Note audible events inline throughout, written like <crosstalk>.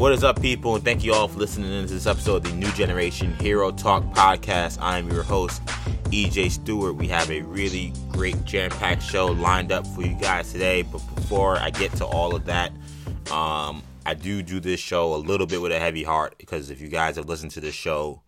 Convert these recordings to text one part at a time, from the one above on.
What is up, people? And thank you all for listening to this episode of the New Generation Hero Talk podcast. I am your host, EJ Stewart. We have a really great jam packed show lined up for you guys today. But before I get to all of that, um, I do do this show a little bit with a heavy heart because if you guys have listened to this show,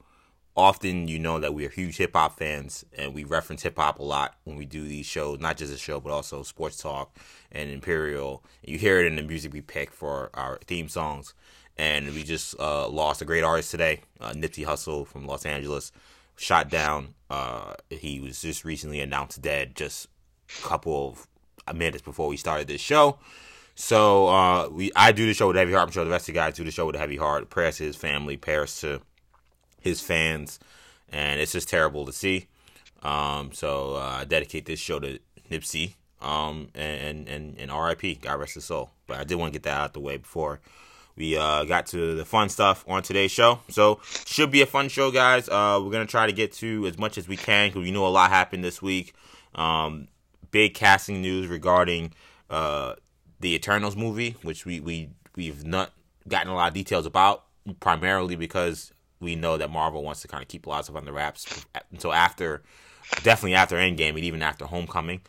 often you know that we are huge hip hop fans and we reference hip hop a lot when we do these shows, not just a show, but also sports talk and Imperial. You hear it in the music we pick for our theme songs. And we just uh, lost a great artist today, uh, Nipsey Hussle from Los Angeles, shot down. Uh, he was just recently announced dead, just a couple of minutes before we started this show. So uh, we, I do the show with heavy heart. I'm sure the rest of the guys do the show with a heavy heart. Prayers to his family, prayers to his fans, and it's just terrible to see. Um, so uh, I dedicate this show to Nipsey, um, and and and R.I.P. God rest his soul. But I did want to get that out the way before we uh, got to the fun stuff on today's show. So should be a fun show, guys. Uh, we're gonna try to get to as much as we can because we know a lot happened this week. Um, big casting news regarding uh, the Eternals movie, which we we we've not gotten a lot of details about, primarily because we know that Marvel wants to kind of keep a lot of stuff the wraps until after, definitely after Endgame and even after Homecoming.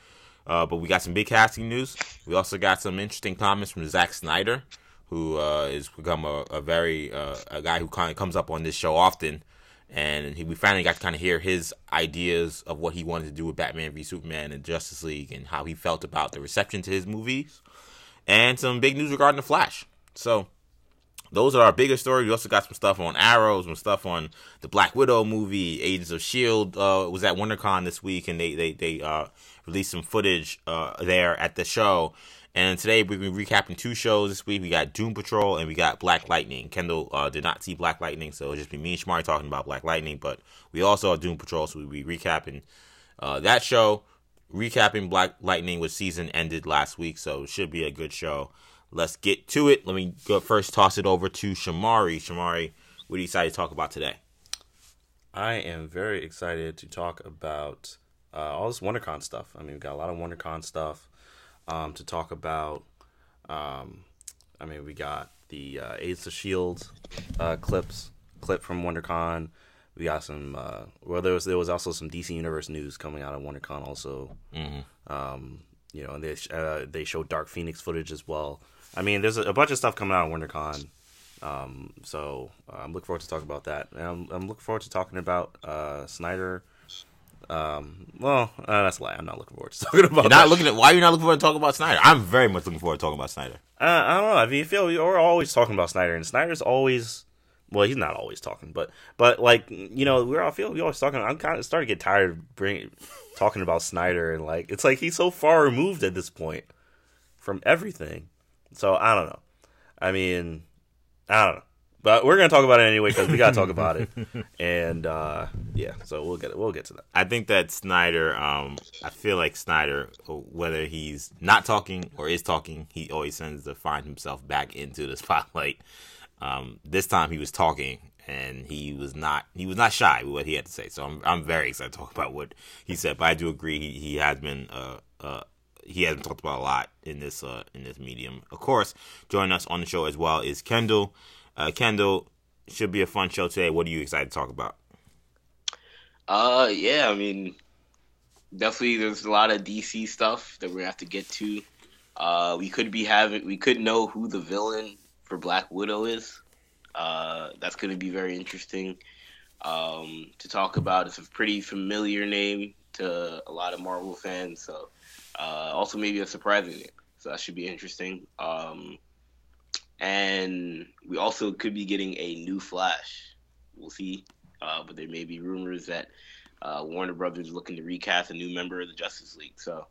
Uh, but we got some big casting news. We also got some interesting comments from Zack Snyder, who uh, become a, a very uh, a guy who kind of comes up on this show often, and he, we finally got to kind of hear his ideas of what he wanted to do with Batman v Superman and Justice League, and how he felt about the reception to his movies, and some big news regarding the Flash. So those are our biggest stories. We also got some stuff on Arrows, some stuff on the Black Widow movie. Agents of Shield uh, was at WonderCon this week, and they they they uh, released some footage uh, there at the show. And today we're going to be recapping two shows this week. We got Doom Patrol and we got Black Lightning. Kendall uh, did not see Black Lightning, so it'll just be me and Shamari talking about Black Lightning. But we also have Doom Patrol, so we'll be recapping uh, that show. Recapping Black Lightning, which season ended last week, so it should be a good show. Let's get to it. Let me go first toss it over to Shamari. Shamari, what do you decide to talk about today? I am very excited to talk about uh, all this WonderCon stuff. I mean, we've got a lot of WonderCon stuff um, to talk about. Um, I mean, we got the uh, Agents of Shield uh, clips clip from WonderCon. We got some. Uh, well, there was there was also some DC Universe news coming out of WonderCon also. Mm-hmm. Um, you know, and they uh, they showed Dark Phoenix footage as well. I mean, there's a, a bunch of stuff coming out of WonderCon. Um, so uh, I'm looking forward to talking about that. And I'm, I'm looking forward to talking about uh, Snyder um, well, uh, that's a lie. I'm not looking forward to <laughs> talking about. You're not that. looking at why you're not looking forward to talking about Snyder. I'm very much looking forward to talking about Snyder. Uh, I don't know. I mean, you feel we're always talking about Snyder, and Snyder's always. Well, he's not always talking, but but like you know, we're all feel we always talking. I'm kind of starting to get tired of bringing talking about Snyder, and like it's like he's so far removed at this point from everything. So I don't know. I mean, I don't know. But we're gonna talk about it anyway because we gotta talk about it, <laughs> and uh, yeah, so we'll get it. We'll get to that. I think that Snyder. Um, I feel like Snyder, whether he's not talking or is talking, he always tends to find himself back into the <laughs> spotlight. Um, this time he was talking, and he was not. He was not shy with what he had to say. So I'm I'm very excited to talk about what he said. But I do agree he he has been uh uh he hasn't talked about a lot in this uh in this medium. Of course, joining us on the show as well is Kendall. Uh, Kendall, should be a fun show today. What are you excited to talk about? Uh, yeah, I mean, definitely there's a lot of DC stuff that we're gonna have to get to. Uh, we could be having, we could know who the villain for Black Widow is. Uh, that's gonna be very interesting um, to talk about. It's a pretty familiar name to a lot of Marvel fans, so uh, also maybe a surprising name. So that should be interesting. Um, and we also could be getting a new Flash. We'll see, uh, but there may be rumors that uh, Warner Brothers is looking to recast a new member of the Justice League. So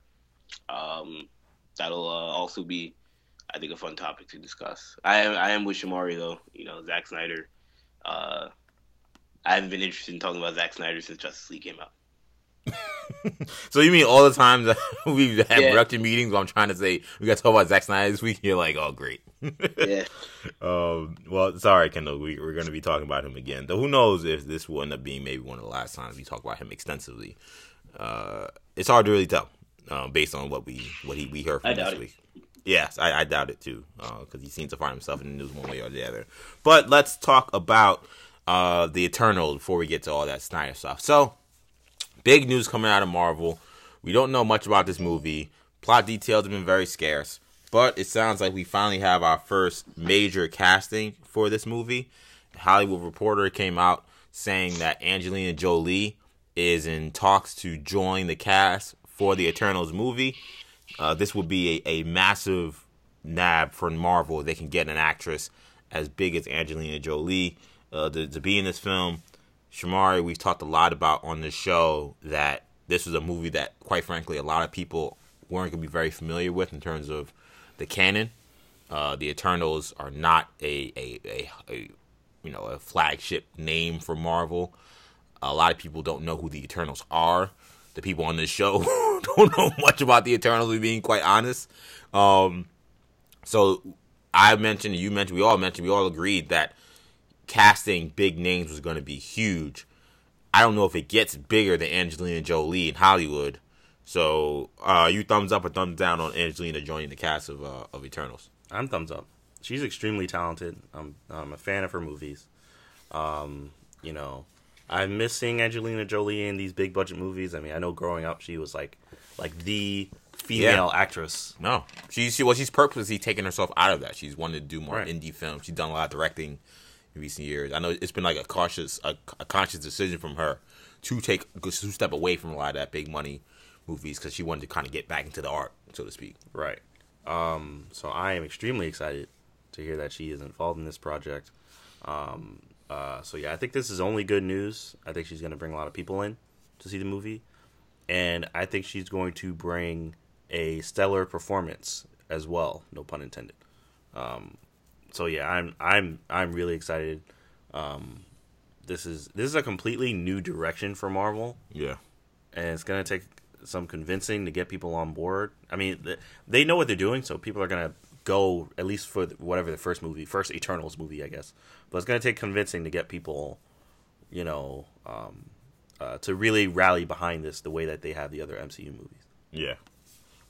um, that'll uh, also be, I think, a fun topic to discuss. I am I am with Shamari though. You know, Zack Snyder. Uh, I haven't been interested in talking about Zack Snyder since Justice League came out. <laughs> so you mean all the times that <laughs> we've had yeah. productive meetings where I'm trying to say we got to talk about Zack Snyder this week? <laughs> You're like, oh, great. yeah. Um. Well, sorry, Kendall. We, we're going to be talking about him again. Though who knows if this will end up being maybe one of the last times we talk about him extensively. Uh, it's hard to really tell, uh, based on what we what he we heard from this week. Yes, I, I doubt it too, because he seems to find himself in the news one way or the other. But let's talk about uh, the Eternals before we get to all that Snyder stuff. So, big news coming out of Marvel. We don't know much about this movie. Plot details have been very scarce, but it sounds like we finally have our first major casting for this movie. Hollywood Reporter came out saying that Angelina Jolie is in talks to join the cast for the Eternals movie. Uh, this would be a, a massive nab for Marvel. They can get an actress as big as Angelina Jolie uh, to, to be in this film. Shamari, we've talked a lot about on this show that this was a movie that, quite frankly, a lot of people weren't going to be very familiar with in terms of the canon. Uh, the Eternals are not a, a, a, a you know a flagship name for Marvel. A lot of people don't know who the Eternals are. The people on this show <laughs> don't know much about the Eternals. Being quite honest, um, so I mentioned, you mentioned, we all mentioned, we all agreed that casting big names was going to be huge. I don't know if it gets bigger than Angelina Jolie in Hollywood. So, uh, you thumbs up or thumbs down on Angelina joining the cast of uh, of Eternals? I'm thumbs up. She's extremely talented. I'm I'm a fan of her movies. Um, you know, I miss seeing Angelina Jolie in these big budget movies. I mean, I know growing up she was like like the female Yeah. actress. No, she's she well, she's purposely taking herself out of that. She's wanted to do more Right. indie films. She's done a lot of directing in recent years. I know it's been like a cautious, a, a conscious decision from her to take to step away from a lot of that big money movies because she wanted to kind of get back into the art, so to speak. Right. Um, so I am extremely excited to hear that she is involved in this project. Um, uh, so yeah, I think this is only good news. I think she's going to bring a lot of people in to see the movie, and I think she's going to bring a stellar performance as well. No pun intended. Um, so yeah, I'm I'm I'm really excited. Um, this is this is a completely new direction for Marvel Yeah, and it's gonna take some convincing to get people on board. I mean, th- they know what they're doing, so people are gonna go at least for the, whatever the first movie, first Eternals movie, I guess. But it's gonna take convincing to get people, you know, um, uh, to really rally behind this the way that they have the other MCU movies. yeah.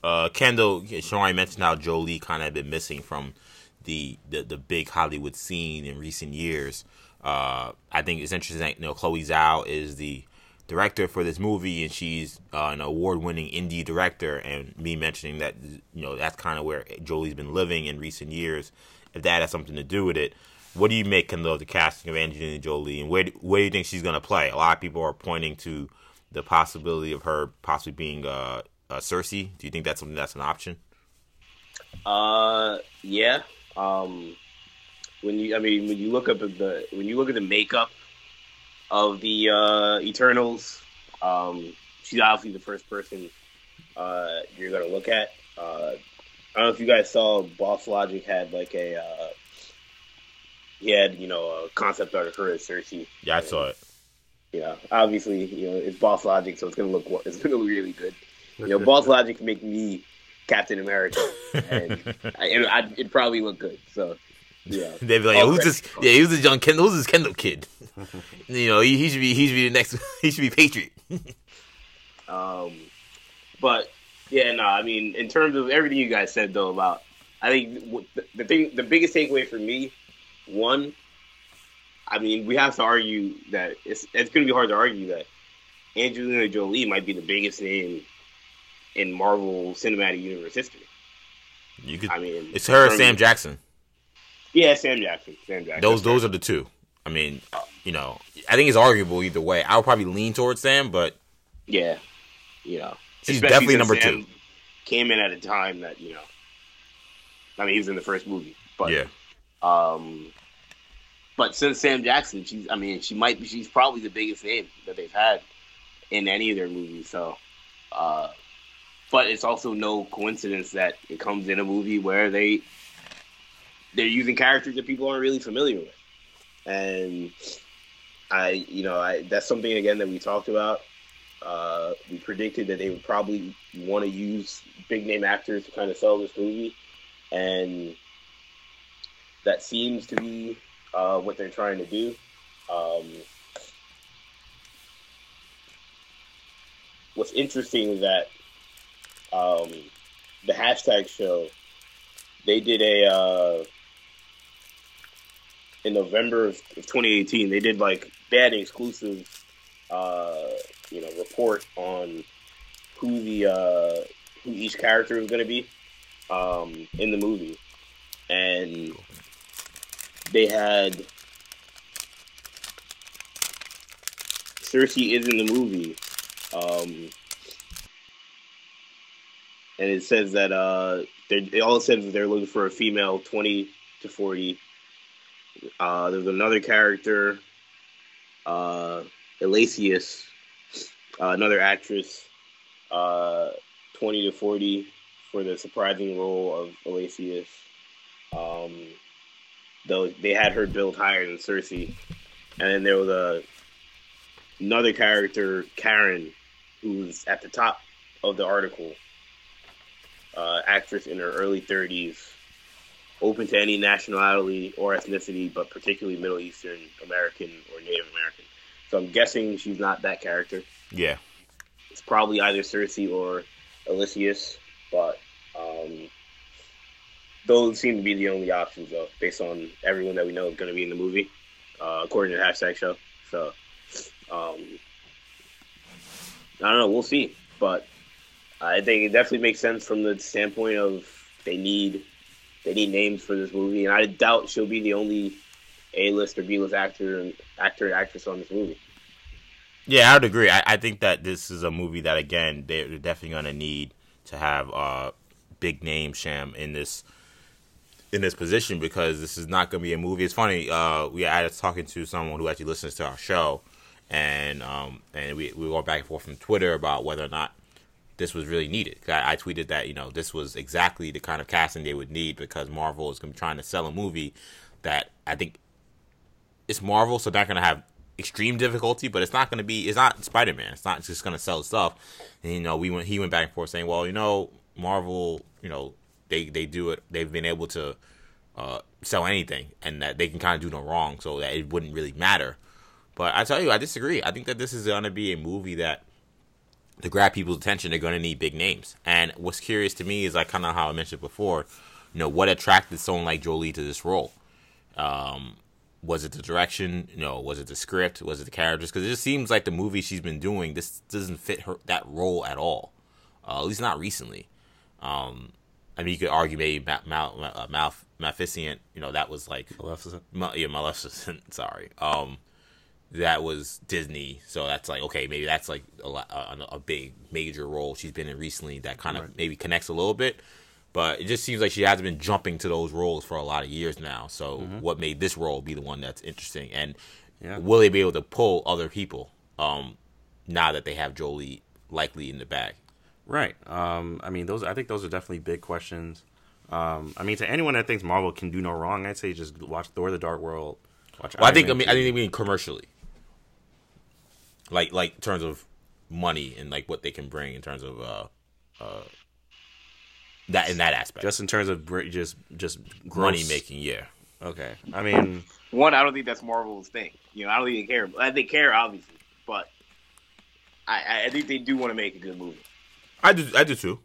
Uh, Kendall, Sean I mentioned how Jolie kind of been missing from the, the the big Hollywood scene in recent years. Uh, I think it's interesting. That, you know, Chloe Zhao is the director for this movie, and she's uh, an award-winning indie director. And me mentioning that, you know, that's kind of where Jolie's been living in recent years. If that has something to do with it, what do you make of the casting of Angelina Jolie, and where where do you think she's going to play? A lot of people are pointing to the possibility of her possibly being uh, uh, Sersi. Do you think that's something that's an option? Uh, yeah. Um, when you, I mean, when you look up at the, when you look at the makeup of the uh, Eternals, um, she's obviously the first person uh, you're gonna look at. Uh, I don't know if you guys saw Boss Logic had like a, uh, he had you know a concept art of her as Sersi. Yeah, I saw it. Yeah, obviously, you know, it's Boss Logic, so it's gonna look it's gonna look really good. You know, <laughs> Boss Logic can make me Captain America, and I, and I, it'd probably look good. So, yeah. <laughs> They'd be like, Oh, "Who's this? Yeah, who's this young Kendall? Who's this Kendall kid? <laughs> you know, he, he should be he should be the next. <laughs> He should be Patriot. Um, but yeah, no, I mean, in terms of everything you guys said though about, I think the, the thing, the biggest takeaway for me, one, I mean, we have to argue that it's it's going to be hard to argue that Angelina Jolie might be the biggest name in Marvel Cinematic Universe history. You could. I mean, It's her, or in terms Sam Jackson. Yeah, Sam Jackson. Sam Jackson. Those those are the two. I mean, you know, I think it's arguable either way. I would probably lean towards Sam, but Yeah, you know, She's definitely number Sam two. Came in at a time that you know, I mean, he was in the first movie, but yeah, Um, but since Sam Jackson, she's I mean, she might be she's probably the biggest name that they've had in any of their movies. So, uh, but it's also no coincidence that it comes in a movie where they they're using characters that people aren't really familiar with, and I you know I that's something again that we talked about. Uh, we predicted that they would probably want to use big name actors to kind of sell this movie, and that seems to be uh, what they're trying to do. Um, what's interesting is that um, the hashtag show they did a uh, in November of 2018. They did like they had an exclusive, uh, you know, report on who the uh, who each character was going to be um, in the movie, and they had Sersi is in the movie. Um, and it says that uh, it all says they're looking for a female, twenty to forty. Uh, there's another character, uh, uh, another actress, uh, twenty to forty for the surprising role of Elacius. Um, though they had her built higher than Sersi, and then there was a another character, Karen, who's at the top of the article uh, actress in her early 30s, open to any nationality or ethnicity, but particularly Middle Eastern American or Native American. So I'm guessing she's not that character. Yeah. It's probably either Sersi or Elysius, but um, those seem to be the only options, though, based on everyone that we know is going to be in the movie, uh, according to the hashtag show. So um, I don't know. We'll see. But I think it definitely makes sense from the standpoint of they need they need names for this movie, and I doubt she'll be the only A list or B list actor and actor and actress on this movie. Yeah, I would agree. I, I think that this is a movie that again they're, definitely going to need to have uh, big name Sham in this in this position because this is not going to be a movie. It's funny. Uh, we I was talking to someone who actually listens to our show, and um, and we we were back and forth from Twitter about whether or not this was really needed. I, I, tweeted that you know this was exactly the kind of casting they would need because Marvel is going to be trying to sell a movie that I think it's Marvel, so they're not going to have extreme difficulty, but it's not going to be. It's not Spider Man. It's not just going to sell stuff. And you know, we went. He went back and forth saying, well, you know, Marvel, you know, they they do it. They've been able to uh, sell anything, and that they can kind of do no wrong, so that it wouldn't really matter. But I tell you, I disagree. I think that this is going to be a movie that to grab people's attention, they're going to need big names. And what's curious to me is like kind of how I mentioned before, you know, what attracted someone like Jolie to this role? Um, was it the direction? You know, was it the script? Was it the characters? Because it just seems like the movie she's been doing this doesn't fit her that role at all. Uh, at least not recently. Um, I mean, you could argue maybe Mal, Mal, uh, Mal, Maleficent. You know, that was like Maleficent. yeah, Maleficent. <laughs> Sorry. Um, that was Disney. So that's like okay, maybe that's like a, a, a big major role she's been in recently that kind of right. maybe connects a little bit. But it just seems like she hasn't been jumping to those roles for a lot of years now. So mm-hmm. what made this role be the one that's interesting? And yeah. will they be able to pull other people um, now that they have Jolie likely in the bag? Right. Um, I mean, those. I think those are definitely big questions. Um, I mean, to anyone that thinks Marvel can do no wrong, I'd say just watch Thor: The Dark World. Watch. Well, I think. I mean, I think. I mean commercially like like in terms of money and like what they can bring in terms of uh uh that in that aspect. Just in terms of just just gross. money making, yeah. Okay, I mean, one, I don't think that's Marvel's thing. You know, I don't think they care. I they care obviously, but I I think they do want to make a good movie. I do I do too.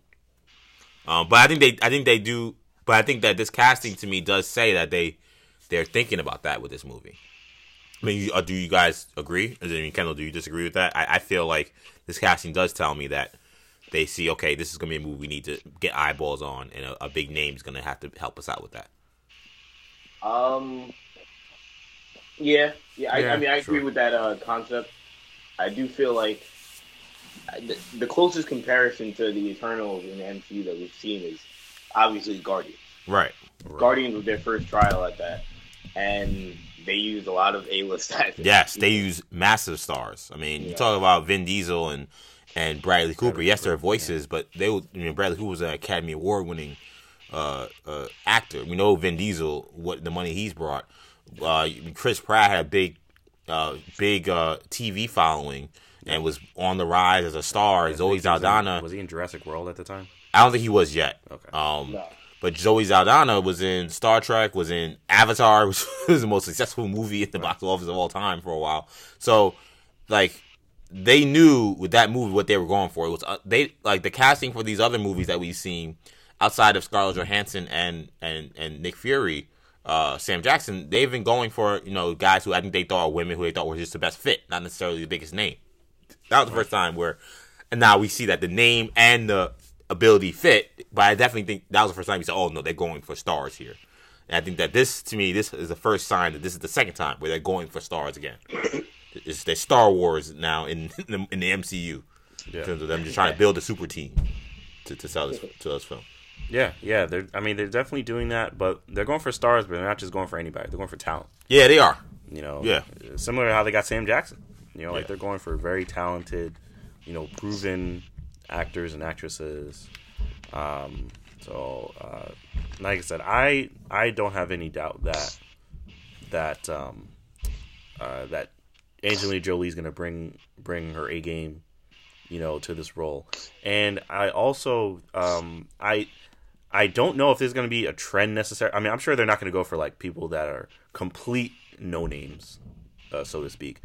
Um, but I think they I think they do. But I think that this casting to me does say that they they're thinking about that with this movie. I mean, uh, do you guys agree? I mean, Kendall, do you disagree with that? I, I feel like this casting does tell me that they see, okay, this is going to be a movie we need to get eyeballs on, and a, a big name is going to have to help us out with that. Um, yeah, yeah. I, yeah, I mean, I sure. agree with that uh, concept. I do feel like the, the closest comparison to the Eternals in the MCU that we've seen is obviously Guardians. Right. right. Guardians was their first trial at that, and they use a lot of A-list actors. Yes, they use massive stars. I mean, yeah. you talk about Vin Diesel and and Bradley Cooper. Yes, they're voices, yeah. but they. I mean, Bradley Cooper was an Academy Award winning uh, uh, actor. We know Vin Diesel what the money he's brought. Uh, Chris Pratt had a big, uh, big uh, TV following and was on the rise as a star. Zoe Saldana was he in Jurassic World at the time? I don't think he was yet. Okay. Um, no. But Zoe Saldana was in Star Trek, was in Avatar, <laughs> which was the most successful movie in the box office of all time for a while. So, like, they knew with that movie what they were going for. It was uh, they like the casting for these other movies that we've seen. outside of Scarlett Johansson and and and Nick Fury, uh, Sam Jackson, they've been going for you know guys who I think they thought were women who they thought were just the best fit, not necessarily the biggest name. That was the first time where, and now we see that the name and the ability fit. But I definitely think that was the first time we said, "Oh no, they're going for stars here." And I think that this, to me, this is the first sign that this is the second time where they're going for stars again. <coughs> It's their Star Wars now in <laughs> in the, in the MCU Yeah. in terms of them just trying to build a super team to, to sell this to this film. Yeah, yeah. They're. I mean, they're definitely doing that, but they're going for stars, but they're not just going for anybody. They're going for talent. Yeah, they are. You know. Yeah. Similar to how they got Sam Jackson. You know, like Yeah. they're going for very talented, you know, proven actors and actresses. Um. So, uh, like I said, I I don't have any doubt that that um uh, that Angelina Jolie is going to bring bring her A game, you know, to this role. And I also um, I I don't know if there's to be a trend necessary. I mean, I'm sure they're not to go for like people that are complete no names, uh, so to speak.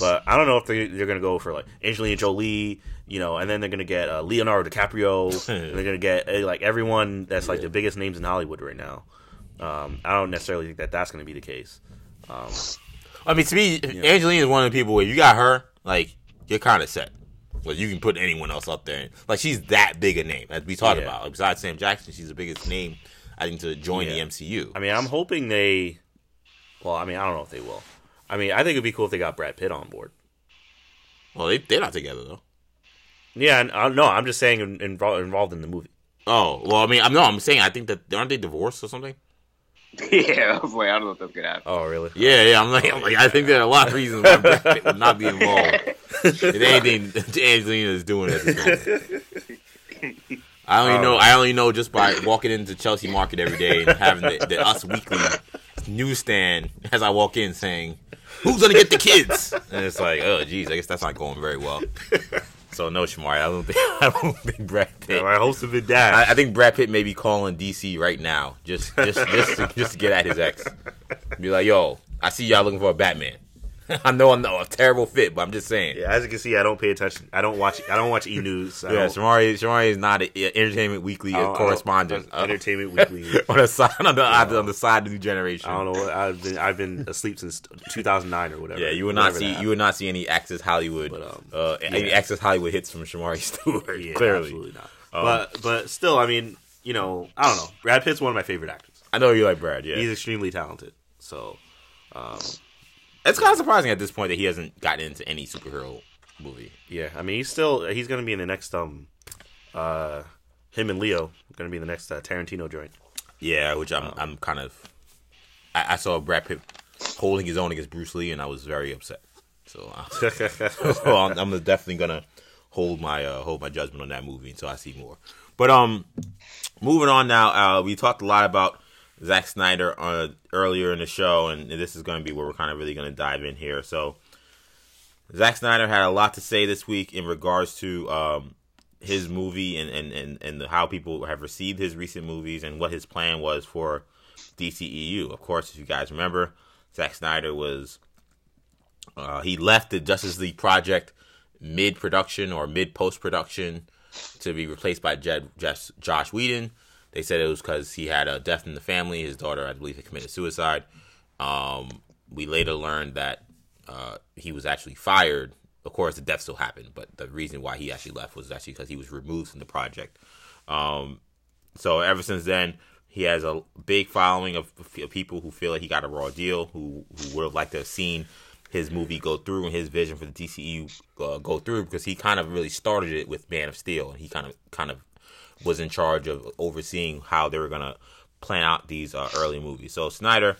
But I don't know if they, they're going to go for like Angelina Jolie, you know, and then they're going to get uh, Leonardo DiCaprio. and <laughs> they're going to get uh, like everyone that's like the biggest names in Hollywood right now. Um, I don't necessarily think that that's going to be the case. Um, I mean, to me, Angelina is one of the people where you got her, like you're kind of set. Like you can put anyone else up there, like she's that big a name as we talked Yeah. about. Besides Sam Jackson, she's the biggest name I think to join Yeah. the MCU. I mean, I'm hoping they. Well, I mean, I don't know if they will. I mean, I think it'd be cool if they got Brad Pitt on board. well, they they're not together though. Yeah, and, uh, no, I'm just saying involved involved in the movie. Oh well, I mean, I'm no, I'm saying I think that aren't they divorced or something? <laughs> yeah, I was like, I don't know if that's gonna happen. Oh, really? Yeah, yeah. I'm like, I'm like I think there are a lot of reasons why Brad Pitt would not be involved. <laughs> if anything <laughs> Angelina is doing at this moment. I only know. I only know just by walking into Chelsea Market every day and having the, the Us Weekly newsstand as I walk in saying, "Who's gonna get the kids?" <laughs> And it's like, oh, geez, I guess that's not going very well. So no, Shamari, I don't think <laughs> I don't think Brad Pitt. My hopes have been I. I think Brad Pitt may be calling DC right now, just just just to, just to get at his ex. Be like, yo, I see y'all looking for a Batman. <laughs> I know I'm not a terrible fit, but I'm just saying. yeah, as you can see, I don't pay attention. I don't watch. I don't watch E News. Yeah, Shamari, Shamari is not an Entertainment Weekly correspondent. Entertainment <laughs> Weekly. on the side, on the, on the side of the New Generation. I don't know. What, I've been I've been asleep since 2009 or whatever. Yeah, you would not see you would not see any Access Hollywood, But, um, uh, any. Access Hollywood hits from Shamari <laughs> Stewart. Yeah, clearly, absolutely not. but but still, I mean, you know, I don't know. Brad Pitt's one of my favorite actors. I know you like Brad. Yeah, He's extremely talented. So it's kind of surprising at this point that he hasn't gotten into any superhero movie. yeah, I mean, he's still he's gonna be in the next um uh him and Leo gonna be in the next uh, Tarantino joint. Yeah, which I'm I'm kind of. I, I saw Brad Pitt holding his own against Bruce Lee, and I was very upset. So, uh, <laughs> <laughs> so I'm, I'm definitely gonna hold my uh, hold my judgment on that movie until I see more. But um, moving on now, uh, we talked a lot about Zack Snyder uh, earlier in the show, and this is going to be where we're kind of really going to dive in here. So, Zack Snyder had a lot to say this week in regards to um, his movie and, and, and, and how people have received his recent movies and what his plan was for DCEU. Of course, if you guys remember, Zack Snyder was uh, he left the Justice League project mid production or mid post production to be replaced by Jed, Josh, Josh Whedon. They said it was because he had a death in the family. His daughter, I believe, had committed suicide. Um, we later learned that uh, he was actually fired. Of course, the death still happened, but the reason why he actually left was actually because he was removed from the project. Um, so ever since then, he has a big following of, of people who feel like he got a raw deal, who, who would have liked to have seen his movie go through and his vision for the DCU uh, go through because he kind of really started it with Man of Steel, and he kind of kind of was in charge of overseeing how they were gonna plan out these uh, early movies. So Snyder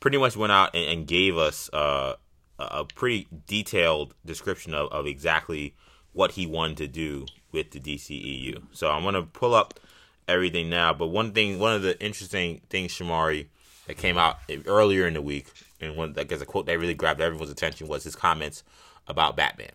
pretty much went out and, and gave us uh, a pretty detailed description of, of exactly what he wanted to do with the DCEU. So I'm gonna pull up everything now. But one thing, one of the interesting things, Shamari, that came out earlier in the week, and one I guess a quote that really grabbed everyone's attention was his comments about Batman.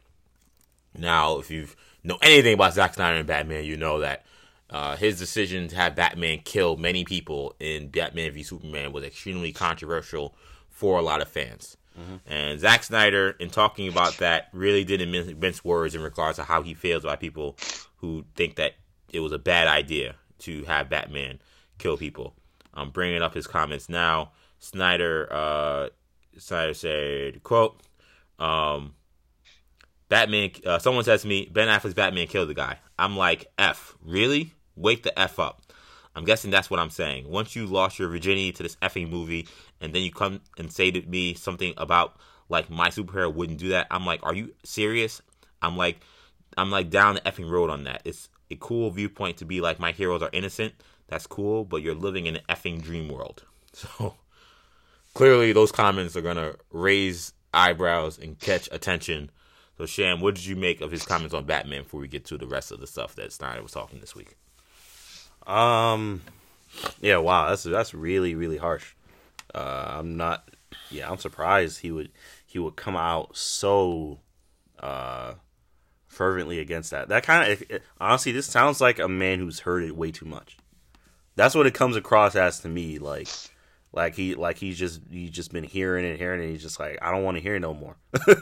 Now, if you know anything about Zack Snyder and Batman, you know that uh, his decision to have Batman kill many people in Batman v Superman was extremely controversial for a lot of fans. And Zack Snyder, in talking about that, really didn't mince, mince words in regards to how he feels about people who think that it was a bad idea to have Batman kill people. I'm bringing up his comments now. Snyder, uh, Snyder said, "quote um, Batman. Uh, someone says to me, Ben Affleck's Batman killed the guy. I'm like, F, really? Wake the F up. I'm guessing that's what I'm saying. Once you lost your virginity to this effing movie, and then you come and say to me something about like my superhero wouldn't do that, I'm like, are you serious? I'm like, I'm like down the effing road on that. It's a cool viewpoint to be like my heroes are innocent. That's cool, but you're living in an effing dream world. <laughs> So clearly, those comments are gonna raise eyebrows and catch attention. So, Sham, what did you make of his comments on Batman before we get to the rest of the stuff that Snyder was talking this week? Um, yeah, wow, that's that's really really harsh. Uh, I'm not. Yeah, I'm surprised he would he would come out so uh fervently against that. That kind of honestly, this sounds like a man who's heard it way too much. That's what it comes across as to me. Like, like he like he's just he's just been hearing and hearing it and he's just like I don't want to hear no more. <laughs>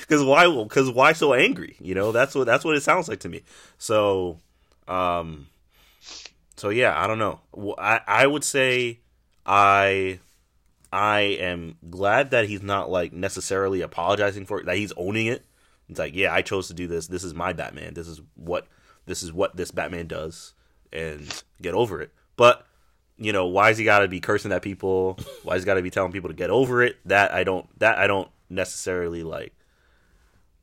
Because why? Because why so angry? You know, that's what that's what it sounds like to me. So, um, so yeah, I don't know. I I would say I I am glad that he's not like necessarily apologizing for it. That he's owning it. It's like, yeah, I chose to do this. This is my Batman. This is what this is what this Batman does, and get over it. But you know, why's he got to be cursing at people? Why's he got to be telling people to get over it? That I don't. That I don't necessarily like.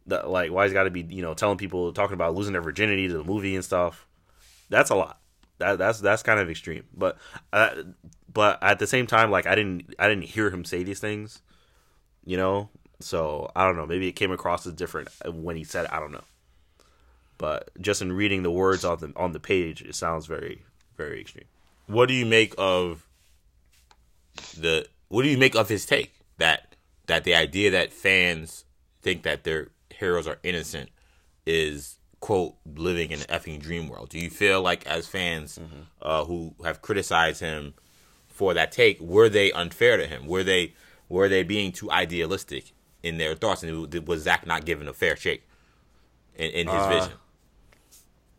That like why's he got to be you know telling people talking about losing their virginity to the movie and stuff. That's a lot. That that's that's kind of extreme. But uh, but at the same time, like I didn't I didn't hear him say these things. You know, so I don't know. Maybe it came across as different when he said. It. I don't know. But just in reading the words on the on the page, it sounds very very extreme what do you make of the what do you make of his take that that the idea that fans think that their heroes are innocent is quote living in an effing dream world do you feel like as fans mm-hmm. uh, who have criticized him for that take were they unfair to him were they were they being too idealistic in their thoughts and was Zack not given a fair shake in, in his uh, vision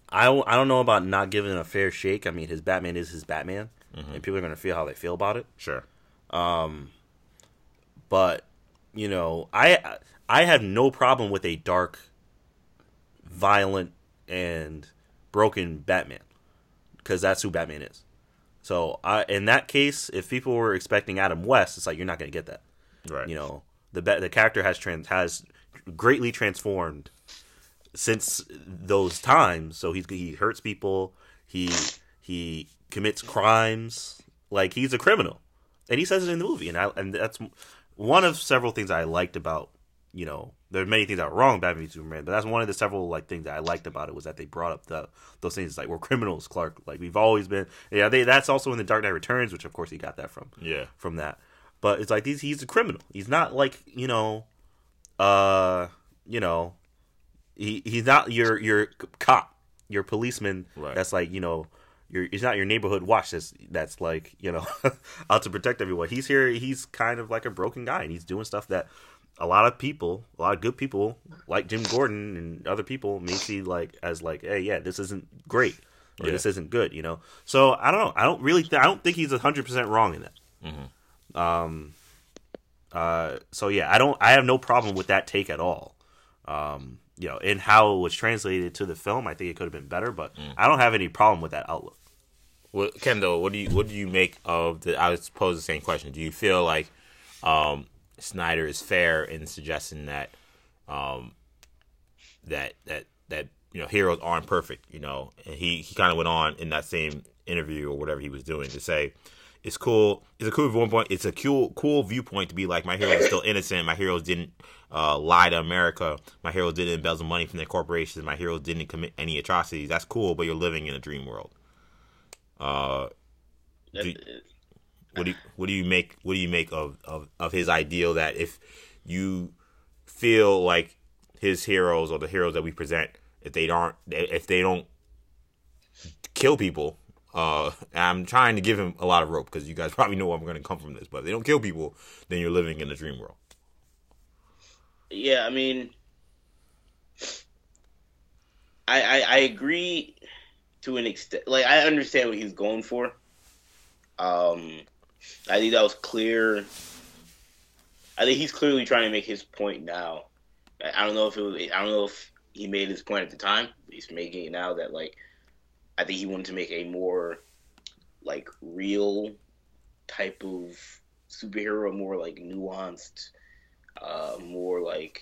I, I don't know about not giving a fair shake. I mean, his Batman is his Batman, mm-hmm. and people are going to feel how they feel about it. Sure. Um, but you know, I I have no problem with a dark, violent, and broken Batman because that's who Batman is. So, I in that case, if people were expecting Adam West, it's like you're not going to get that. Right. You know, the the character has trans has greatly transformed since those times. So he's he hurts people. He he commits crimes. Like he's a criminal, and he says it in the movie. And I and that's one of several things I liked about you know. There are many things that are wrong about Batman v Superman, but that's one of the several like things that I liked about it was that they brought up the those things like we're criminals, Clark. Like we've always been. Yeah, they that's also in the Dark Knight Returns, which of course he got that from. Yeah, from that. But it's like he's he's a criminal. He's not like you know, uh, you know, he he's not your your cop, your policeman. Right. That's like you know. Your, it's not your neighborhood watch that's that's like you know <laughs> out to protect everyone. He's here. He's kind of like a broken guy, and he's doing stuff that a lot of people, a lot of good people, like Jim Gordon and other people, may see like as like, hey, yeah, this isn't great, or yeah. this isn't good, you know. So I don't know. I don't really. Th- I don't think he's hundred percent wrong in that. Mm-hmm. Um. Uh. So yeah, I don't. I have no problem with that take at all. Um you know, in how it was translated to the film, I think it could have been better. But mm. I don't have any problem with that outlook. Well, Kendall, what do you what do you make of the? I was pose the same question. Do you feel like um, Snyder is fair in suggesting that um, that that that you know heroes aren't perfect? You know, and he he kind of went on in that same interview or whatever he was doing to say it's cool. It's a cool viewpoint. It's a cool cool viewpoint to be like my heroes are still innocent. My heroes didn't uh, lie to America. My heroes didn't embezzle money from their corporations. My heroes didn't commit any atrocities. That's cool, but you're living in a dream world. Uh, do, what do you, what do you make what do you make of, of of his ideal that if you feel like his heroes or the heroes that we present if they aren't if they don't kill people uh, I'm trying to give him a lot of rope because you guys <laughs> probably know where I'm going to come from this. But if they don't kill people, then you're living in a dream world. Yeah, I mean, I, I, I agree to an extent. Like I understand what he's going for. Um, I think that was clear. I think he's clearly trying to make his point now. I don't know if it was. I don't know if he made his point at the time. He's making it now that like, I think he wanted to make a more, like real, type of superhero, more like nuanced, uh, more like,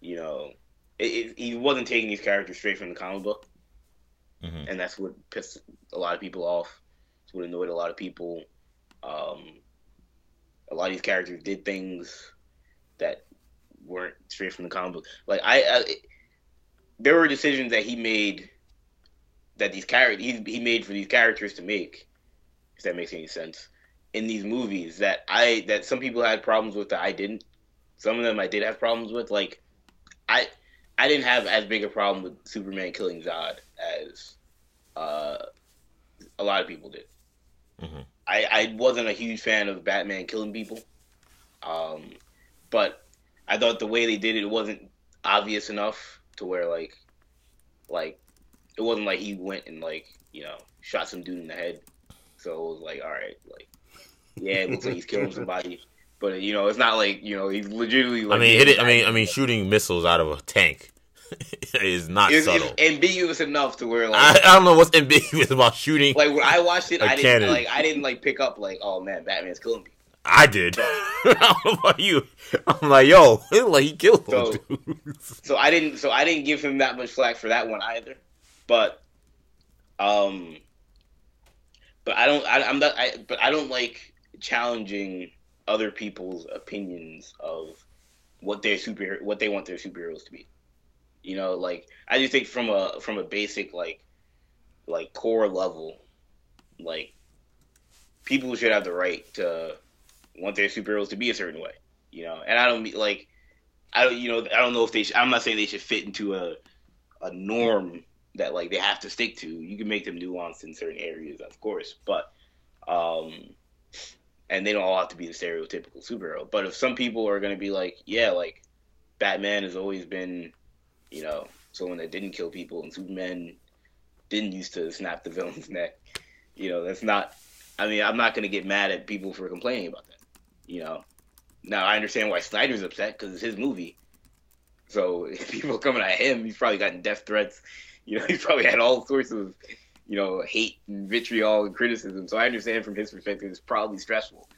you know, it, it, he wasn't taking his character straight from the comic book, Mhm. and that's what pissed a lot of people off. It's what annoyed a lot of people. Um, a lot of these characters did things that weren't straight from the comic book. Like I, I there were decisions that he made that these characters he, he made for these characters to make, if that makes any sense, in these movies that I that some people had problems with that I didn't. Some of them I did have problems with. Like I I didn't have as big a problem with Superman killing Zod as uh, a lot of people did. Mhm. I, I wasn't a huge fan of Batman killing people, um, but I thought the way they did it wasn't obvious enough to where like like it wasn't like he went and like you know shot some dude in the head. So it was like all right, like yeah, it looks like he's killing somebody, but you know it's not like you know he's legitimately. Like, I mean, hit it. I mean, I mean, shooting missiles out of a tank <laughs> is not it's, subtle. it's ambiguous enough to where like I, I don't know what's ambiguous about shooting. like when I watched it, I didn't cannon. like I didn't like pick up like oh man, Batman's killing people. I did. <laughs> I don't know about you. I'm like, yo, <laughs> like he killed those So- dudes. So I didn't. So I didn't give him that much flack for that one either. But, um, but I don't. I, I'm not. I, but I don't like challenging other people's opinions of what their super what they want their superheroes to be. You know, like I just think from a from a basic like like core level, like people should have the right to want their superheroes to be a certain way. You know, and I don't mean like I don't, you know, I don't know if they. Should, I'm not saying they should fit into a a norm that like they have to stick to. You can make them nuanced in certain areas, of course, but um, and they don't all have to be the stereotypical superhero. But if some people are going to be like, yeah, like Batman has always been, you know, someone that didn't kill people, and Superman didn't used to snap the <laughs> villain's neck. You know, that's not. I mean, I'm not to get mad at people for complaining about that. You know, now I understand why Snyder's upset because it's his movie. So <laughs> if people coming at him, he's probably gotten death threats. You know, <laughs> he's probably had all sorts of, you know, hate and vitriol and criticism. So I understand from his perspective, it's probably stressful.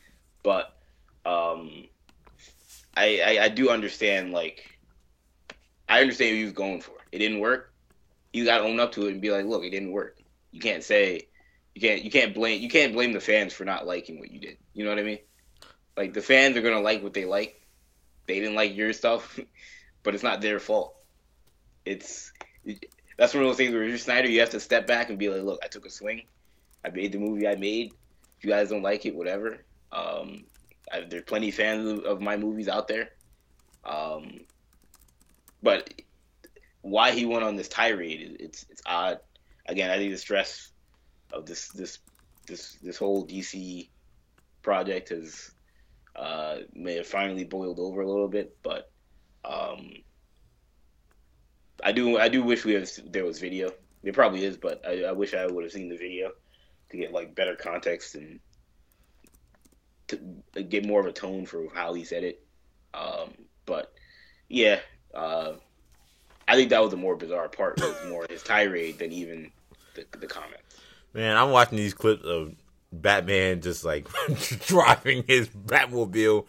But um, I, I I do understand like I understand what he was going for. It didn't work. You got to own up to it and be like, look, it didn't work. You can't say you can't you can't blame you can't blame the fans for not liking what you did. You know what I mean? Like the fans are gonna like what they like. They didn't like your stuff, <laughs> but it's not their fault. It's that's one of those things where you're Snyder, you have to step back and be like, look, I took a swing. I made the movie I made. If you guys don't like it, whatever. Um, I, there's plenty of fans of, of my movies out there. Um, but why he went on this tirade, it's it's odd. Again, I think the stress of this this this this whole DC project has uh, may have finally boiled over a little bit, but um, I do I do wish we have there was video. There probably is, but I, I wish I would have seen the video to get like better context and to get more of a tone for how he said it. Um, but yeah, uh, I think that was the more bizarre part. Was more his tirade than even the, the comments. Man, I'm watching these clips of Batman just like <laughs> driving his Batmobile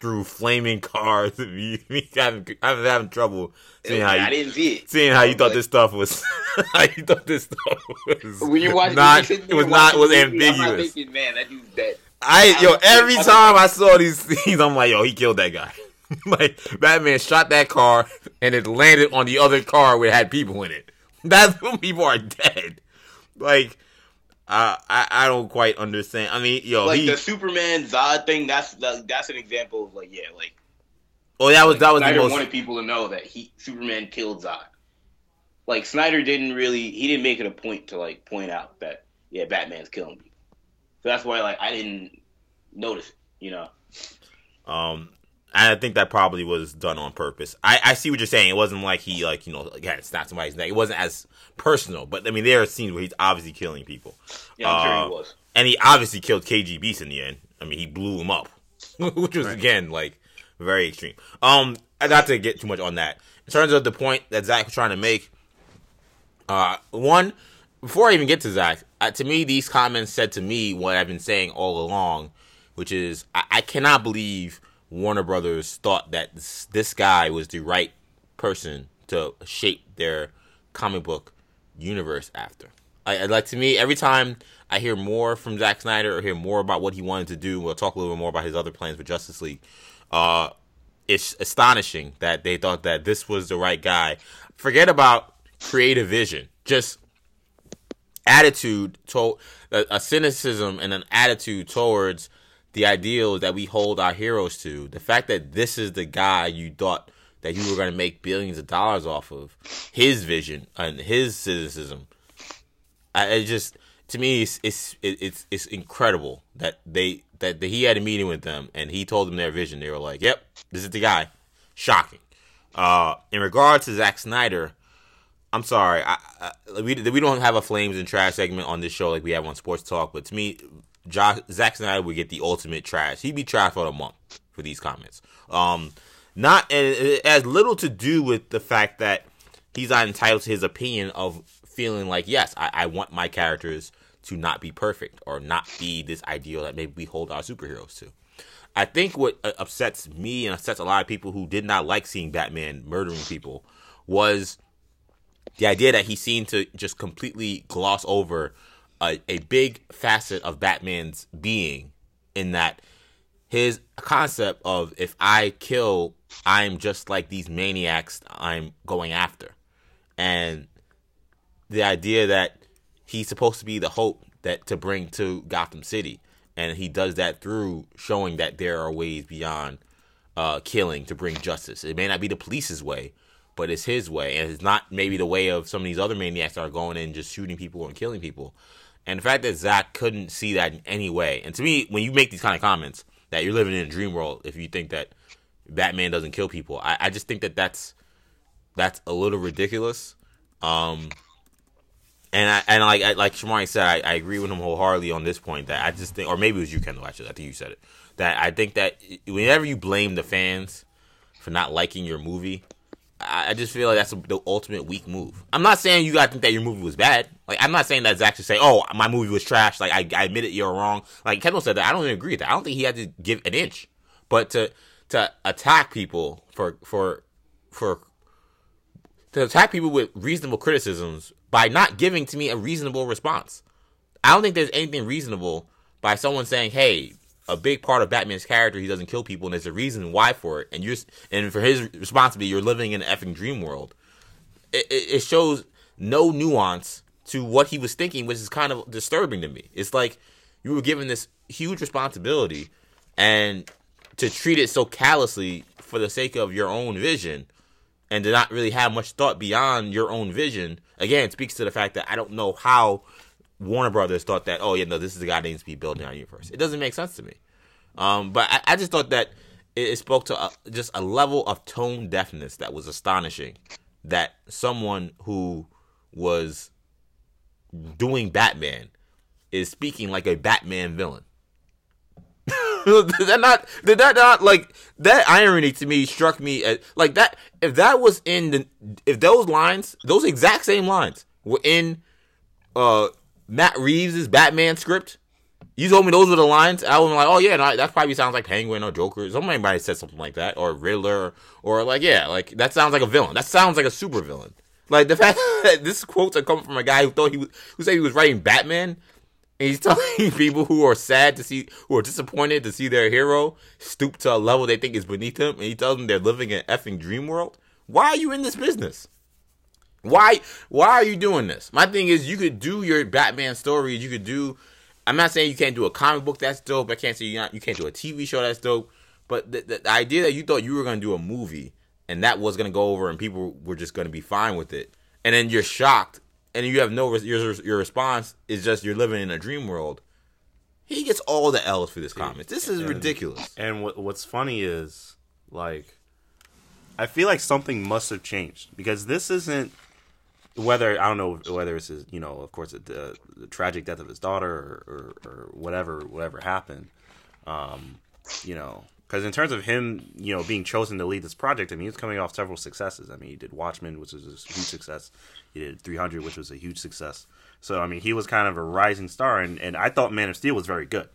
through flaming cars. <laughs> Me having, I'm having trouble seeing how I you, didn't see it. seeing how you thought Like- this stuff was. <laughs> how you thought this stuff was When you watch, not. you It was not. the Was movie, I'm not ambiguous. thinking, man, that dude's dead. I yo I'm- every time I saw these scenes, I'm like, yo, he killed that guy. <laughs> like Batman shot that car and it landed on the other car where it had people in it. <laughs> That's when people are dead. Like, uh, I I don't quite understand. I mean, yo, Like he. the Superman Zod thing. That's the, that's an example of like, yeah, like oh, that was that was the Snyder most. wanted people to know that he Superman killed Zod. Like Snyder didn't really, he didn't make it a point to like point out that yeah, Batman's killing people. So that's why like I didn't notice it, you know. Um, I think that probably was done on purpose. I, I see what you're saying. It wasn't like he like you know again snapped somebody's neck. It wasn't as personal, but I mean there are scenes where he's obviously killing people. Yeah, I'm sure Uh, he was. and he obviously killed KGBeast in the end. I mean, he blew him up, <laughs> which was again like very extreme. Um, I got to get too much on that. In terms of the point that Zack was trying to make, uh, one before I even get to Zack, uh, to me these comments said to me what I've been saying all along, which is I, I cannot believe Warner Brothers thought that this, this guy was the right person to shape their comic book universe after. I, I like to me every time I hear more from Zack Snyder or hear more about what he wanted to do. We'll talk a little bit more about his other plans for Justice League. Uh, it's astonishing that they thought that this was the right guy. Forget about creative vision, just attitude to a, a cynicism and an attitude towards the ideals that we hold our heroes to. The fact that this is the guy you thought that you were going to make billions of dollars off of, his vision and his cynicism. I, it just to me it's it's it's it's incredible that they that he had a meeting with them and he told them their vision. They were like, "Yep, this is the guy." Shocking. Uh, in regards to Zack Snyder, I'm sorry, I, I, we we don't have a flames and trash segment on this show like we have on Sports Talk. But to me, Josh, Zack Snyder would get the ultimate trash. He'd be trash for a month for these comments. Um, not it has little to do with the fact that he's not entitled to his opinion of feeling like yes, I, I want my characters to not be perfect or not be this ideal that maybe we hold our superheroes to. I think what uh, upsets me and upsets a lot of people who did not like seeing Batman murdering people was the idea that he seemed to just completely gloss over a, a big facet of Batman's being in that his concept of if I kill, I'm just like these maniacs I'm going after. And the idea that he's supposed to be the hope that to bring to Gotham City. And he does that through showing that there are ways beyond uh, killing to bring justice. It may not be the police's way, but it's his way. And it's not maybe the way of some of these other maniacs that are going in just shooting people and killing people. And the fact that Zack couldn't see that in any way. And to me, when you make these kind of comments, that you're living in a dream world if you think that Batman doesn't kill people. I, I just think that that's that's a little ridiculous. Um, and I, and like I, like Shamari said, I, I agree with him wholeheartedly on this point. That I just think, or maybe it was you, Kendall. Actually, I think you said it. That I think that whenever you blame the fans for not liking your movie, I, just feel like that's the ultimate weak move. I'm not saying you gotta think that your movie was bad. Like I'm not saying that Zack should say, "Oh, my movie was trash." Like I, I admit it, you're wrong. Like Kendall said that. I don't even agree with that. I don't think he had to give an inch, but to to attack people for for for to attack people with reasonable criticisms by not giving to me a reasonable response. I don't think there's anything reasonable by someone saying, "Hey, a big part of Batman's character, he doesn't kill people, and there's a reason why for it." And you're and for his responsibility, you're living in an effing dream world. It, it, it shows no nuance to what he was thinking, which is kind of disturbing to me. It's like you were given this huge responsibility, and to treat it so callously for the sake of your own vision and to not really have much thought beyond your own vision again speaks to the fact that I don't know how Warner Brothers thought that oh yeah no this is the guy that needs to be building our universe. It doesn't make sense to me. Um, but I, I just thought that it, it spoke to a, just a level of tone deafness that was astonishing. That someone who was doing Batman is speaking like a Batman villain. <laughs> did that not did that not like that irony to me struck me as like that if that was in the if those lines those exact same lines were in uh Matt Reeves' Batman script? You told me those were the lines. I was like oh yeah no, that probably sounds like Penguin or Joker. Somebody might have said something like that or Riddler or like yeah like that sounds like a villain. That sounds like a super villain like the <laughs> fact that this quotes are coming from a guy who thought he was who said he was writing Batman and he's <laughs> telling people who are sad to see, who are disappointed to see their hero stoop to a level they think is beneath them, and he tells them they're living in an effing dream world. Why are you in this business? Why? Why are you doing this? My thing is, you could do your Batman stories. You could do. I'm not saying you can't do a comic book that's dope. I can't say you. You can't do a TV show that's dope. But the, the, the idea that you thought you were going to do a movie and that was going to go over and people were just going to be fine with it, and then you're shocked and you have no your your response is just you're living in a dream world. He gets all the L's for this comment. This is And- ridiculous. And what what's funny is Like, I feel like something must have changed because this isn't whether I don't know whether it's his, you know, of course, the, the tragic death of his daughter or, or, or whatever, whatever happened. Um, you know, because in terms of him, you know, being chosen to lead this project, I mean, he's coming off several successes. I mean, he did Watchmen, which was a huge success. He did 300, which was a huge success. So, I mean, he was kind of a rising star, and, and I thought Man of Steel was very good.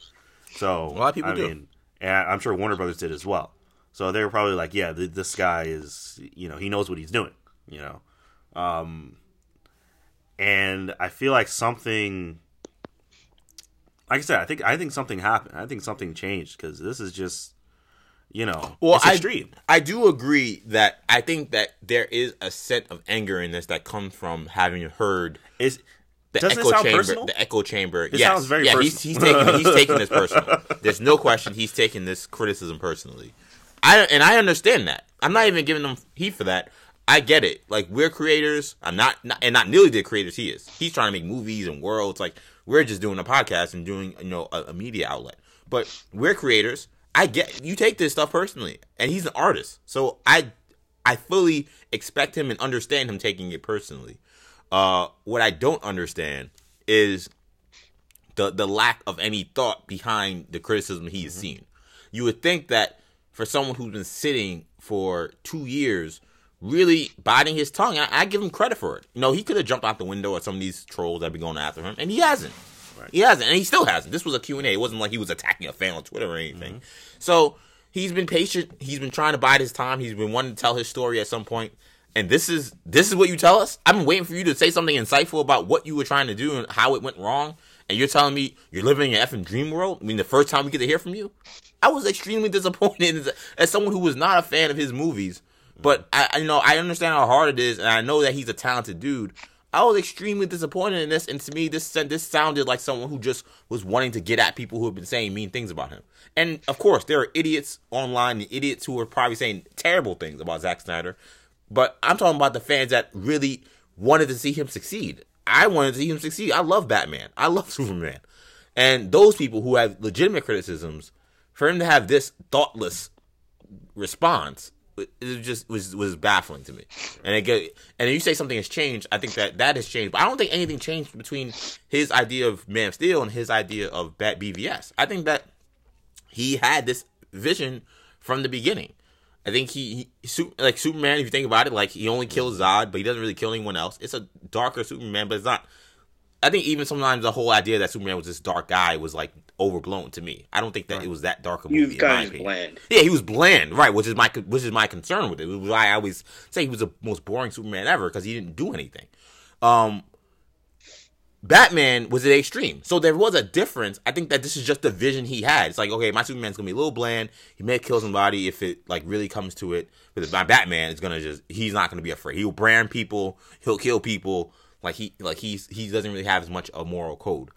So, A lot of people I do. Mean, and I'm sure Warner Brothers did as well. So they were probably like, yeah, th- this guy is, you know, he knows what he's doing, you know. Um, and I feel like something, like I said, I think I think something happened. I think something changed because this is just, you know, Well, I, extreme. I do agree that I think that there is a set of anger in this that comes from having heard Is the Doesn't echo sound chamber. personal? The echo chamber. It yes. sounds very yeah. He's, he's taking he's taking this personal. <laughs> There's no question he's taking this criticism personally. I and I understand that. I'm not even giving him heat for that. I get it. Like we're creators. I'm not, not and not nearly the creators he is. He's trying to make movies and worlds. Like we're just doing a podcast and doing you know a, a media outlet. But we're creators. I get you take this stuff personally, and he's an artist. So I I fully expect him and understand him taking it personally. Uh, what I don't understand is the the lack of any thought behind the criticism he has seen. You would think that for someone who's been sitting for two years, really biting his tongue, I, I give him credit for it. You know, he could have jumped out the window at some of these trolls that be going after him, and he hasn't. He hasn't, and he still hasn't. This was a Q and A. It wasn't like he was attacking a fan on Twitter or anything. Mm-hmm. So he's been patient. He's been trying to bide his time. He's been wanting to tell his story at some point. And this is this is what you tell us. I've been waiting for you to say something insightful about what you were trying to do and how it went wrong. And you're telling me you're living in an effing dream world. I mean, the first time we get to hear from you, I was extremely <laughs> disappointed as, as someone who was not a fan of his movies. But I, you know, I understand how hard it is, and I know that he's a talented dude. I was extremely disappointed in this, and to me, this this sounded like someone who just was wanting to get at people who have been saying mean things about him. And of course, there are idiots online, and idiots who are probably saying terrible things about Zack Snyder. But I'm talking about the fans that really wanted to see him succeed. I wanted to see him succeed. I love Batman. I love <laughs> Superman. And those people who have legitimate criticisms, for him to have this thoughtless response, it just was was baffling to me. And it get, and if you say something has changed, I think that that has changed. But I don't think anything changed between his idea of Man of Steel and his idea of Bat BVS. I think that he had this vision from the beginning. I think he, he like Superman. If you think about it, like he only kills mm-hmm. Zod, but he doesn't really kill anyone else. It's a darker Superman, but it's not. I think even sometimes the whole idea that Superman was this dark guy was like overblown to me. I don't think that it was that dark a movie. Got my his opinion. bland. Yeah, he was bland, right? Which is my which is my concern with it. Which is why I always say he was the most boring Superman ever because he didn't do anything. Um, Batman was at extreme, so there was a difference. I think that this is just the vision he had. It's like, okay, my Superman's gonna be a little bland. He may kill somebody if it like really comes to it. But my Batman is gonna just he's not gonna be afraid. He'll brand people. He'll kill people. Like he like he's he doesn't really have as much a moral code.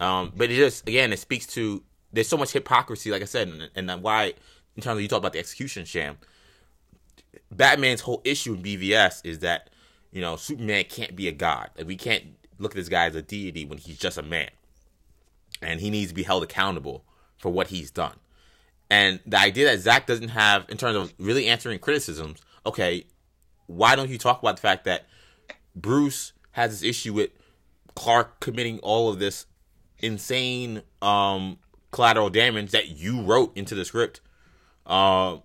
Um, but it just again it speaks to there's so much hypocrisy, like I said, and, and why in terms of you talk about the execution sham. Batman's whole issue in BVS is that you know Superman can't be a god. Like, we can't look at this guy as a deity when he's just a man, and he needs to be held accountable for what he's done. And the idea that Zack doesn't have, in terms of really answering criticisms, okay, why don't you talk about the fact that Bruce has this issue with Clark committing all of this insane um, collateral damage that you wrote into the script? Uh,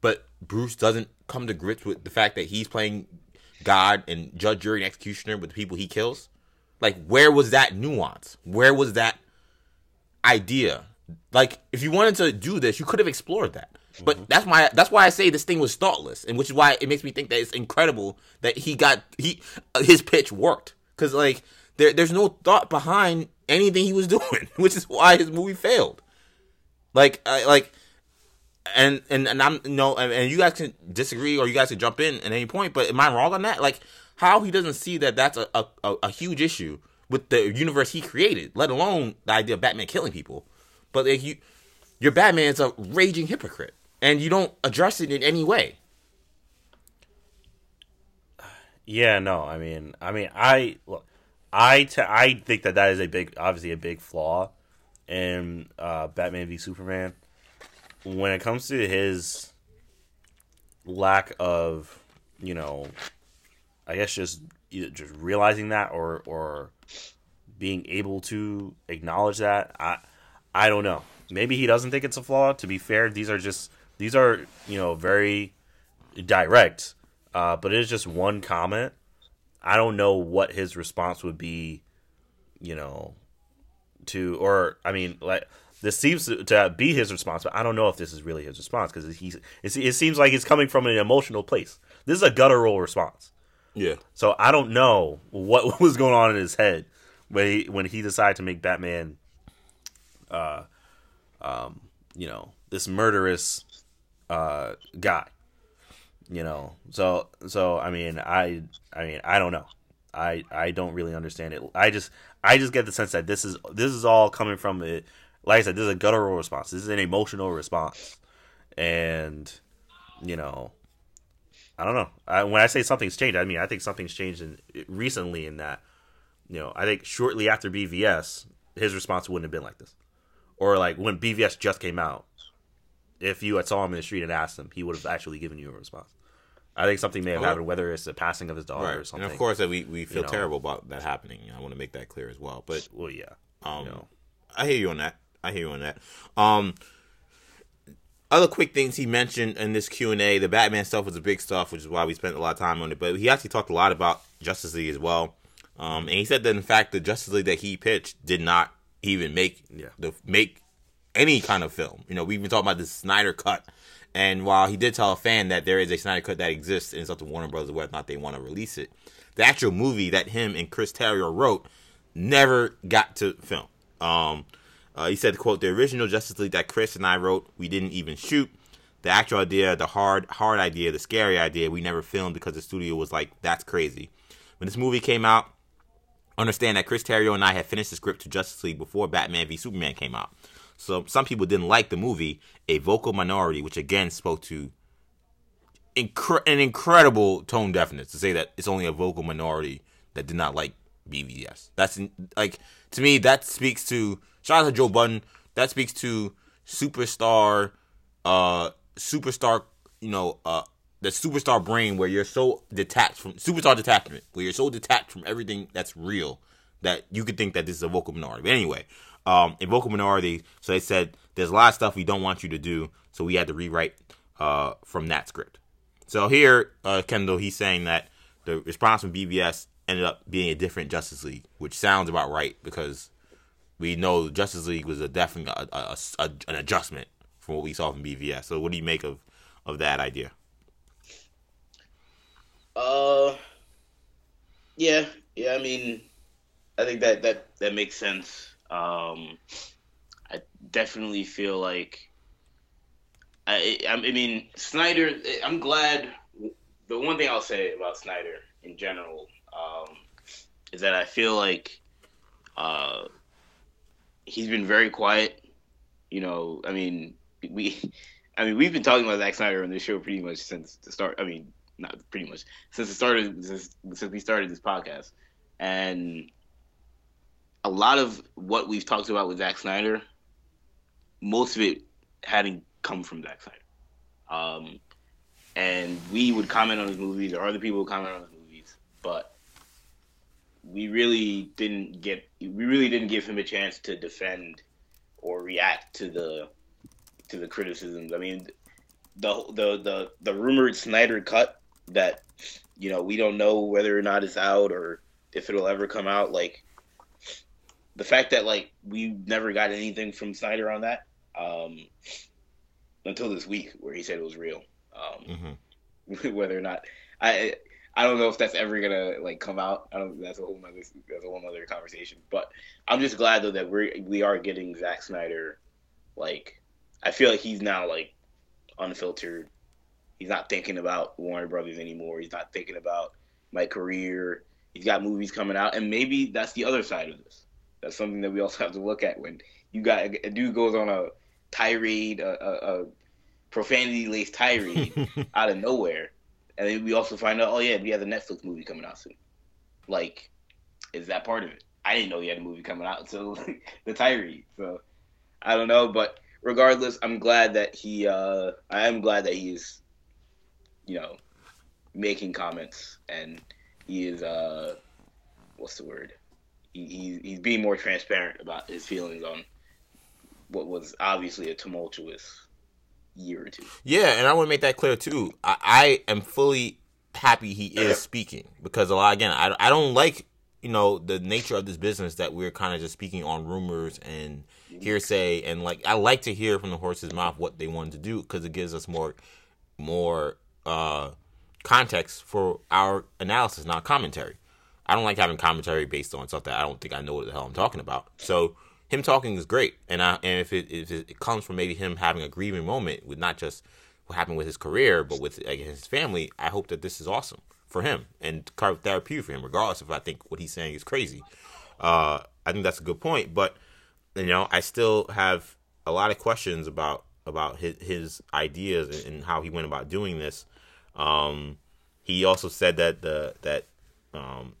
but Bruce doesn't come to grips with the fact that he's playing God and judge, jury, and executioner with the people he kills. Like, where was that nuance? Where was that idea? Like, if you wanted to do this, you could have explored that. But that's why that's why I say this thing was thoughtless, and which is why it makes me think that it's incredible that he got he uh, his pitch worked because like there there's no thought behind anything he was <laughs> doing, which is why his movie failed. Like I like and and and I'm no and, and you guys can disagree or you guys can jump in at any point, but am I wrong on that? Like how he doesn't see that that's a a, a, a huge issue with the universe he created, let alone the idea of Batman killing people. But like you, your Batman's a raging hypocrite, and you don't address it in any way. Yeah, no, I mean, I mean, I look, I t- I think that that is a big, obviously a big flaw in uh, Batman v Superman. When it comes to his lack of, you know, I guess just just realizing that or or being able to acknowledge that. I I don't know. Maybe he doesn't think it's a flaw. To be fair, these are just these are you know very direct, uh, but it is just one comment. I don't know what his response would be, you know, to or I mean like this seems to, to be his response, but I don't know if this is really his response because it, it seems like it's coming from an emotional place. This is a guttural response. Yeah. So I don't know what <laughs> was going on in his head when he when he decided to make Batman, uh, um, you know, this murderous uh guy. You know, so so I mean, I I mean, I don't know. I I don't really understand it. I just I just get the sense that this is this is all coming from it. Like I said, this is a guttural response. This is an emotional response, and you know, I don't know. I, when I say something's changed, I mean I think something's changed in, recently in that. You know, I think shortly after BVS, his response wouldn't have been like this, or like when BVS just came out. If you had saw him in the street and asked him, he would have actually given you a response. I think something may have Okay. happened, whether it's the passing of his daughter Right. or And something. of course, that we, we feel know. terrible about that happening. I want to make that clear as well. But well, yeah, Um, you know. I hear you on that. I hear you on that. Um, other quick things he mentioned in this Q and A, the Batman stuff was the big stuff, which is why we spent a lot of time on it. But he actually talked a lot about Justice League as well. Um, and he said that in fact the Justice League that he pitched did not even make Yeah. the make any kind of film. You know, we've been talking about the Snyder cut. And while he did tell a fan that there is a Snyder cut that exists and it's up to Warner Brothers whether or not they want to release it, the actual movie that him and Chris Terrio wrote never got to film. Um, uh, he said, "quote The original Justice League that Chris and I wrote, we didn't even shoot. The actual idea, the hard, hard idea, the scary idea, we never filmed because the studio was like, that's crazy. When this movie came out, understand that Chris Terrio and I had finished the script to Justice League before Batman v Superman came out. So some people didn't like the movie. A vocal minority, which again spoke to incre- an incredible tone deafness to say that it's only a vocal minority that did not like BVS. That's like to me that speaks to shout out to Joe Budden. That speaks to superstar, uh, superstar. You know, uh, the superstar brain where you're so detached from superstar detachment, where you're so detached from everything that's real that you could think that this is a vocal minority. But anyway, um, a vocal minority. So they said there's a lot of stuff we don't want you to do, so we had to rewrite uh, from that script. So here, uh, Kendall, he's saying that the response from BVS ended up being a different Justice League, which sounds about right because we know Justice League was a definite a, a, a- an adjustment from what we saw from BVS. So what do you make of of that idea? Uh, yeah, yeah. I mean, I think that that that makes sense. Um, I definitely feel like I I I mean Snyder. I'm glad. The one thing I'll say about Snyder in general um, is that I feel like uh, he's been very quiet. You know, I mean, we, <laughs> I mean, we've been talking about Zack Snyder on this show pretty much since the start. I mean, not pretty much since it started since, since we started this podcast, and a lot of what we've talked about with Zack Snyder, most of it hadn't come from Zack Snyder. Um, and we would comment on his movies, or other people would comment on his movies, but we really didn't get we really didn't give him a chance to defend or react to the to the criticisms. I mean, the the the the rumored Snyder cut that you know we don't know whether or not it's out or if it'll ever come out. Like the fact that like we never got anything from Snyder on that um, until this week where he said it was real. Um, Mm-hmm. <laughs> whether or not I I don't know if that's ever gonna like come out. I don't. That's a whole other that's a whole nother conversation. But I'm just glad though that we're we are getting Zack Snyder. Like I feel like he's now like unfiltered. He's not thinking about Warner Brothers anymore. He's not thinking about my career. He's got movies coming out, and maybe that's the other side of this. That's something that we also have to look at when you got a dude goes on a tirade, a, a, a profanity laced tirade <laughs> out of nowhere, and then we also find out, oh yeah, we have a Netflix movie coming out soon. Like, is that part of it? I didn't know he had a movie coming out <laughs> until the tirade. So I don't know, but regardless, I'm glad that he. Uh, I am glad that he's you know, making comments, and he is uh, what's the word? He, he he's being more transparent about his feelings on what was obviously a tumultuous year or two. Yeah, and I want to make that clear too. I, I am fully happy he is speaking because a lot again, I, I don't like you know the nature of this business that we're kind of just speaking on rumors and hearsay and like I like to hear from the horse's mouth what they wanted to do because it gives us more more uh context for our analysis, not commentary. I don't like having commentary based on stuff that I don't think I know what the hell I'm talking about. So him talking is great, and I and if it if it comes from maybe him having a grieving moment with not just what happened with his career, but with like, his family, I hope that this is awesome for him and therapeutic for him, regardless if I think what he's saying is crazy. Uh, I think that's a good point, but you know, I still have a lot of questions about about his, his ideas and how he went about doing this. Um, he also said that the that um,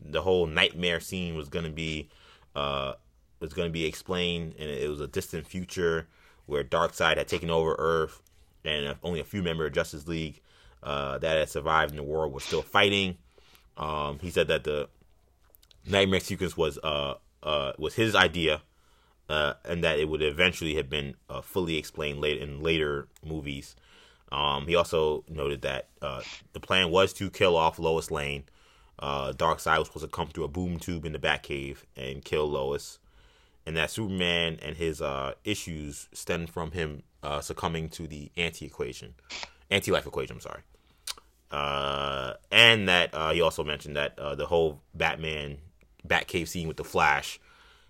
the whole nightmare scene was going to be uh, was to be explained, and it was a distant future where Darkseid had taken over Earth, and only a few members of Justice League uh, that had survived in the world were still fighting. Um, he said that the nightmare sequence was uh, uh, was his idea, uh, and that it would eventually have been uh, fully explained later in later movies. Um, he also noted that uh, the plan was to kill off Lois Lane. Uh, Darkseid was supposed to come through a boom tube in the Batcave and kill Lois, and that Superman and his uh, issues stem from him uh, succumbing to the anti-equation, anti-life equation. I'm sorry. Uh, and that uh, he also mentioned that uh, the whole Batman Batcave scene with the Flash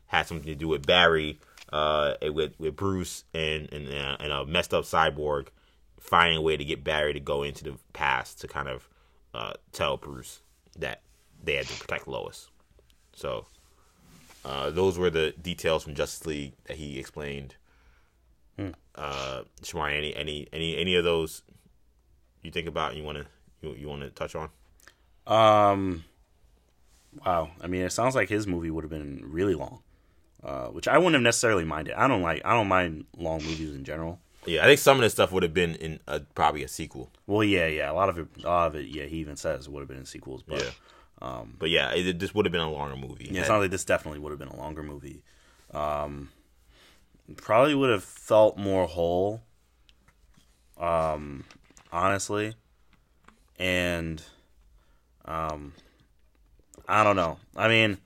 had something to do with Barry, uh, with with Bruce and and, uh, and a messed up cyborg finding a way to get Barry to go into the past to kind of uh, tell Bruce that they had to protect Lois. So uh, those were the details from Justice League that he explained. Hmm. Uh, Shamar, any any any any of those you think about you want to you, you want to touch on? Um, wow. I mean, it sounds like his movie would have been really long, uh, which I wouldn't have necessarily minded. I don't like I don't mind long movies in general. Yeah, I think some of this stuff would have been in a, probably a sequel. Well, yeah, yeah, a lot of it, a lot of it, yeah. He even says it would have been in sequels, but yeah, um, but yeah, it, this would have been a longer movie. Yeah, it sounds like this definitely would have been a longer movie. Um, probably would have felt more whole. Um, honestly, and um, I don't know. I mean,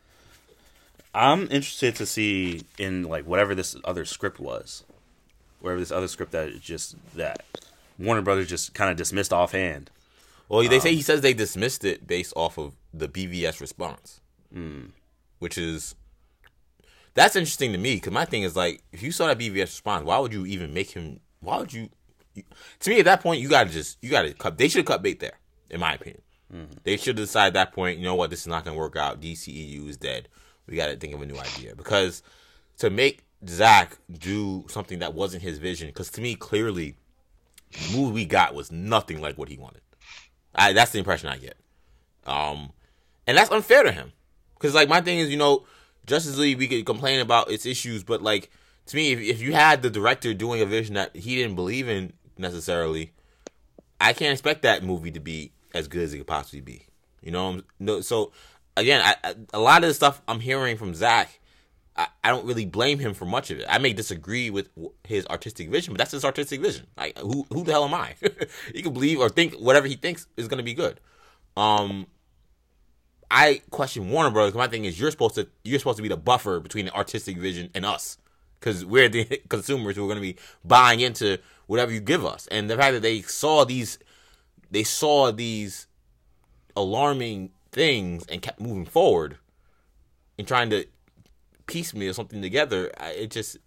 I'm interested to see in like whatever this other script was wherever this other script that just that Warner Brothers just kind of dismissed offhand. Well, they um, say he says they dismissed it based off of the BVS response, mm. which is that's interesting to me because my thing is like if you saw that BVS response, why would you even make him? Why would you? you to me, at that point, you gotta just you gotta cut. They should have cut bait there, in my opinion. Mm-hmm. They should decide at that point. You know what? This is not gonna work out. DCEU is dead. We got to think of a new idea because to make Zack do something that wasn't his vision. Because to me, clearly, the movie we got was nothing like what he wanted. I, that's the impression I get. Um, and that's unfair to him. Because like my thing is, you know, Justice League we could complain about its issues, but like to me, if, if you had the director doing a vision that he didn't believe in necessarily, I can't expect that movie to be as good as it could possibly be. You know, no. So again, I, I, a lot of the stuff I'm hearing from Zack I, I don't really blame him for much of it. I may disagree with his artistic vision, but that's his artistic vision. Like who who the hell am I? <laughs> he can believe or think whatever he thinks is going to be good. Um, I question Warner Brothers. My thing is, you're supposed to you're supposed to be the buffer between the artistic vision and us, because we're the <laughs> consumers who are going to be buying into whatever you give us. And the fact that they saw these, they saw these alarming things and kept moving forward and trying to piecemeal something together. It just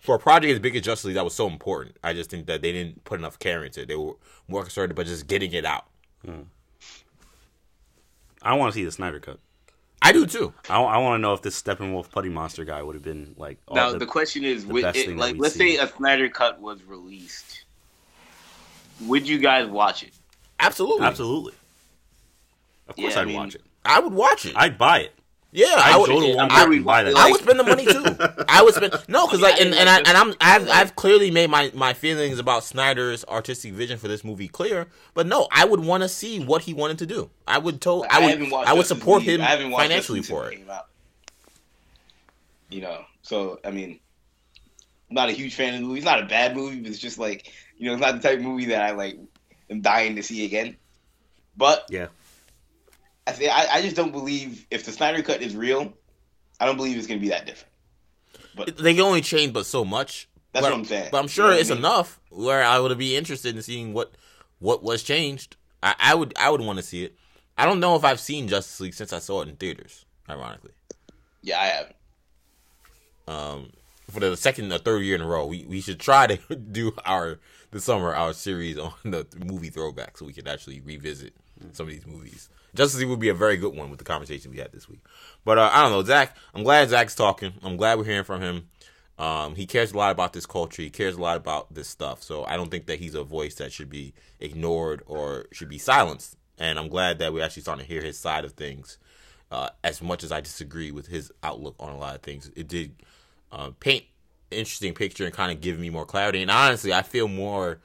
for a project as big as Justice League that was so important. I just think that they didn't put enough care into it. They were more concerned about just getting it out. Hmm. I want to see the Snyder cut. I do too. I, I want to know if this Steppenwolf Putty Monster guy would have been like. now the, the, question is, would it, like, let's see. say a Snyder cut was released, would you guys watch it? Absolutely, absolutely. Of course, yeah, I'd I mean, watch it. I would watch it. I'd buy it. Yeah, I, I would. go to I'm Walmart sure buy that. I would spend the money too. <laughs> I would spend no, because like, and, and I and I'm I've I've clearly made my my feelings about Snyder's artistic vision for this movie clear. But no, I would want to see what he wanted to do. I would to, I would haven't I would support him I haven't watched financially for it. You know, so I mean, I'm not a huge fan of the movie. It's not a bad movie, but it's just like you know, it's not the type of movie that I like am dying to see again. But Yeah. I I, just don't believe if the Snyder cut is real, I don't believe it's gonna be that different. But They can only change but so much. That's but, what I'm saying. But I'm You sure know what I it's mean? enough where I would be interested in seeing what what was changed. I, I would I would want to see it. I don't know if I've seen Justice League since I saw it in theaters. Ironically, Yeah, I have. um, for the second or third year in a row, we, we should try to <laughs> do our this summer our series on the movie throwback so we can actually revisit some of these movies. Justice League would be a very good one with the conversation we had this week. But uh, I don't know, Zack. I'm glad Zack's talking. I'm glad we're hearing from him. Um, he cares a lot about this culture. He cares a lot about this stuff. So I don't think that he's a voice that should be ignored or should be silenced. And I'm glad that we're actually starting to hear his side of things. Uh, as much as I disagree with his outlook on a lot of things, it did uh, paint interesting picture and kind of give me more clarity. And honestly, I feel more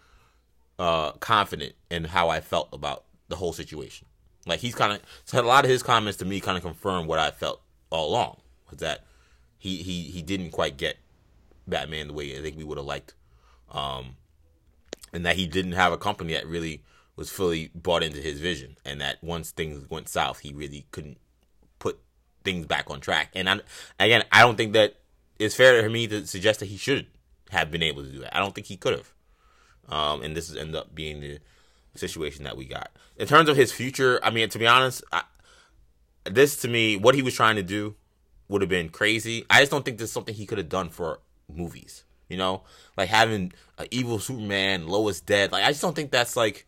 uh, confident in how I felt about the whole situation. Like he's kind of so a lot of his comments to me kind of confirm what I felt all along was that he he he didn't quite get Batman the way I think we would have liked, um, and that he didn't have a company that really was fully bought into his vision, and that once things went south, he really couldn't put things back on track. And I, again, I don't think that it's fair for me to suggest that he should have been able to do that. I don't think he could have. Um, and this has ended up being the situation that we got. In terms of his future, I mean, to be honest, I, this to me, what he was trying to do would have been crazy. I just don't think there's something he could have done for movies. You know, like having an evil Superman, Lois dead. Like I just don't think that's like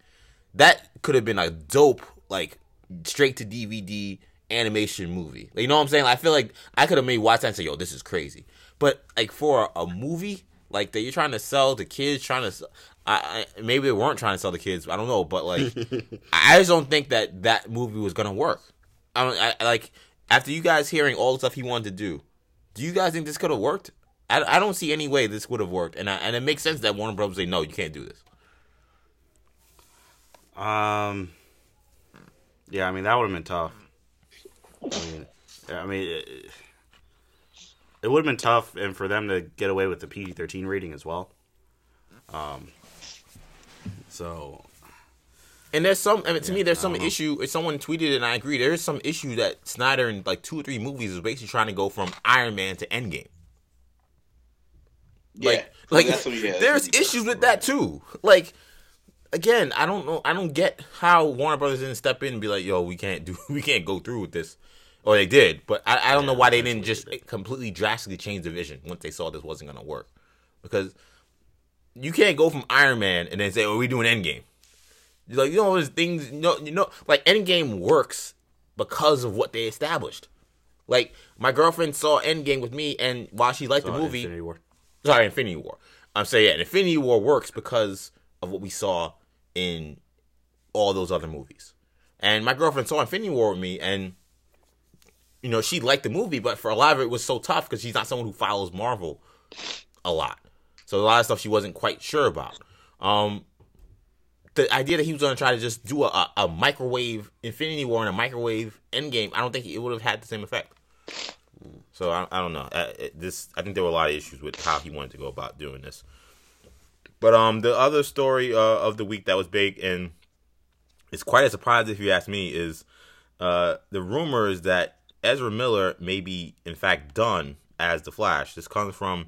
that could have been a dope like straight to DVD animation movie. You know what I'm saying? Like, I feel like I could have made watch that and say, "Yo, this is crazy." But like for a movie like that, you're trying to sell the kids, trying to. I, I maybe they weren't trying to sell the kids. I don't know, but like, <laughs> I just don't think that that movie was gonna work. I don't I, like after you guys hearing all the stuff he wanted to do. Do you guys think this could have worked? I, I don't see any way this would have worked, and I, and it makes sense that Warner Brothers say no, you can't do this. Um. Yeah, I mean that would have been tough. I mean, I mean, it, it would have been tough, and for them to get away with the PG thirteen rating as well. Um. So And there's some, I mean, to me, there's some issue. If someone tweeted, and I agree, there is some issue that Snyder in like two or three movies is basically trying to go from Iron Man to Endgame. Like, yeah, like that's what- yeah, there's what issues with that too. Like, again, I don't know, I don't get how Warner Brothers didn't step in and be like, "Yo, we can't do, <laughs> we can't go through with this," or they did, but I, I don't know why they didn't just completely drastically change the vision once they saw this wasn't gonna work, because you can't go from Iron Man and then say, "Oh, we do doing Endgame." Like you know, there's things you know, you know, like Endgame works because of what they established. Like my girlfriend saw Endgame with me, and while she liked so the movie, Infinity War. sorry, Infinity War. I'm saying yeah, Infinity War works because of what we saw in all those other movies. And my girlfriend saw Infinity War with me, and you know she liked the movie, but for a lot of it, it was so tough because she's not someone who follows Marvel a lot. So a lot of stuff she wasn't quite sure about. Um, the idea that he was going to try to just do a, a, microwave Infinity War and a microwave Endgame, I don't think it would have had the same effect. So I, I don't know. It- this I think there were a lot of issues with how he wanted to go about doing this. But um, the other story uh, of the week that was big and it's quite a surprise if you ask me is uh, the rumors that Ezra Miller may be in fact done as the Flash. This comes from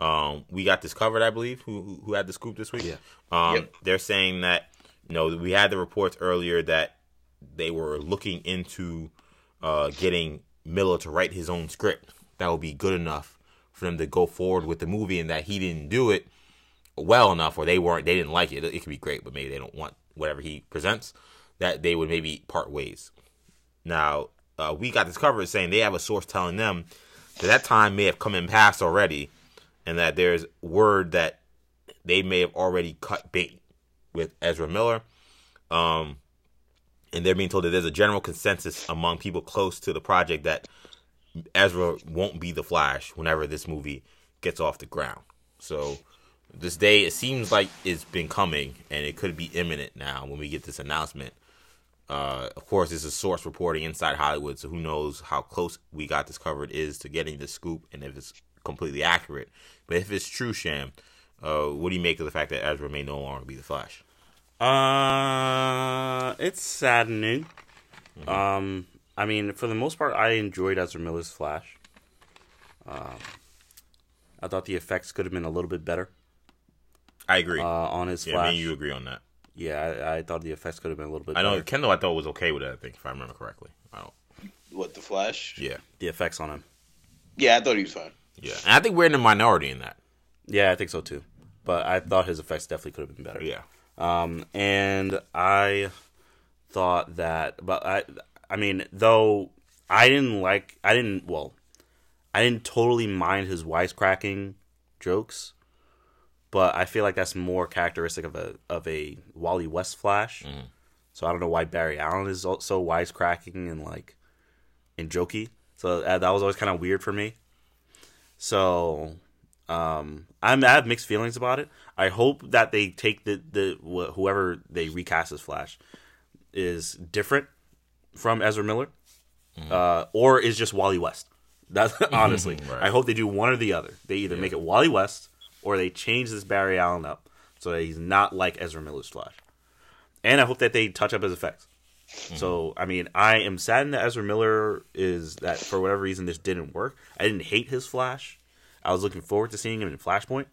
um, we got this covered, I believe. Who who- who had the scoop this week? Yeah. Um, Yep. They're saying that you know we had the reports earlier that they were looking into uh, getting Miller to write his own script that would be good enough for them to go forward with the movie, and that he didn't do it well enough, or they weren't, they didn't like it. It could be great, but maybe they don't want whatever he presents. That they would maybe part ways. Now uh, we got this covered saying they have a source telling them that that time may have come and passed already, and that there's word that they may have already cut bait with Ezra Miller. Um, and they're being told that there's a general consensus among people close to the project that Ezra won't be the Flash whenever this movie gets off the ground. So this day it seems like it's been coming and it could be imminent now when we get this announcement. Uh, of course, this is source reporting inside Hollywood, so who knows how close we got this covered is to getting the scoop and if it's completely accurate. But if it's true, Sham, uh, what do you make of the fact that Ezra may no longer be the Flash? Uh, it's saddening. Um, I mean, for the most part, I enjoyed Ezra Miller's Flash. Um, I thought the effects could have been a little bit better I agree. uh, on his yeah, Flash. and you agree on that. Yeah, I, I thought the effects could have been a little bit. I know better. Kendall. I thought was okay with it. I think if I remember correctly. I don't. What the Flash? Yeah, the effects on him. Yeah, I thought he was fine. yeah. And I think we're in the minority in that. Yeah, I think so too. But I thought his effects definitely could have been better. Yeah. Um, and I thought that, but I, I mean, though I didn't like, I didn't, well, I didn't totally mind his wisecracking jokes, but I feel like that's more characteristic of a of a Wally West Flash. So I don't know why Barry Allen is so wisecracking and like and jokey. So uh, that was always kind of weird for me. So um, I'm, I have mixed feelings about it. I hope that they take the the wh- whoever they recast as Flash is different from Ezra Miller, uh, or is just Wally West. That's <laughs> honestly. <laughs> Right. I hope they do one or the other. They either make it Wally West or they change this Barry Allen up so that he's not like Ezra Miller's Flash. And I hope that they touch up his effects. So I mean, I am saddened that Ezra Miller is that for whatever reason this didn't work. I didn't hate his Flash. I was looking forward to seeing him in Flashpoint,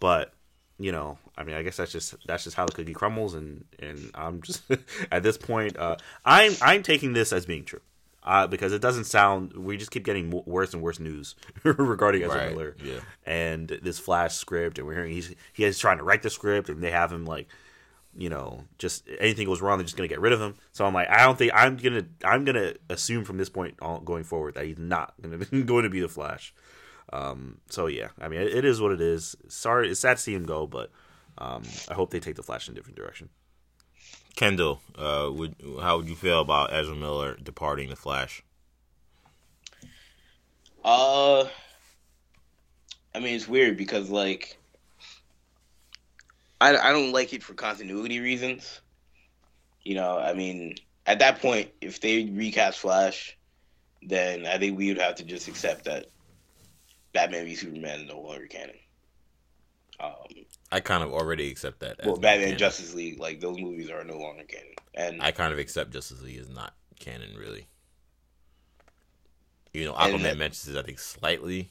but you know, I mean, I guess that's just that's just how the cookie crumbles, and and I'm just <laughs> at this point, uh, I'm I'm taking this as being true. Uh, because it doesn't sound, we just keep getting worse and worse news <laughs> regarding Ezra Right, Miller, yeah. and this Flash script, and we're hearing he's he is trying to write the script, and they have him like you know, just anything goes wrong, they're just gonna get rid of him. So I'm like, I don't think I'm gonna I'm gonna assume from this point on going forward that he's not gonna <laughs> going to be the Flash. Um, so yeah, I mean, it, it is what it is. Sorry, it's sad to see him go, but um, I hope they take the Flash in a different direction. Kendall, uh, would how would you feel about Ezra Miller departing the Flash? Uh, I mean, it's weird because like, I I don't like it for continuity reasons. You know, I mean, at that point, if they recast Flash, then I think we would have to just accept that Batman v Superman is no longer canon. Um, I kind of already accept that. as well, Batman canon. Justice League, like those movies are no longer canon, and I kind of accept Justice League is not canon, really. You know, Aquaman that- mentions it, I think, slightly.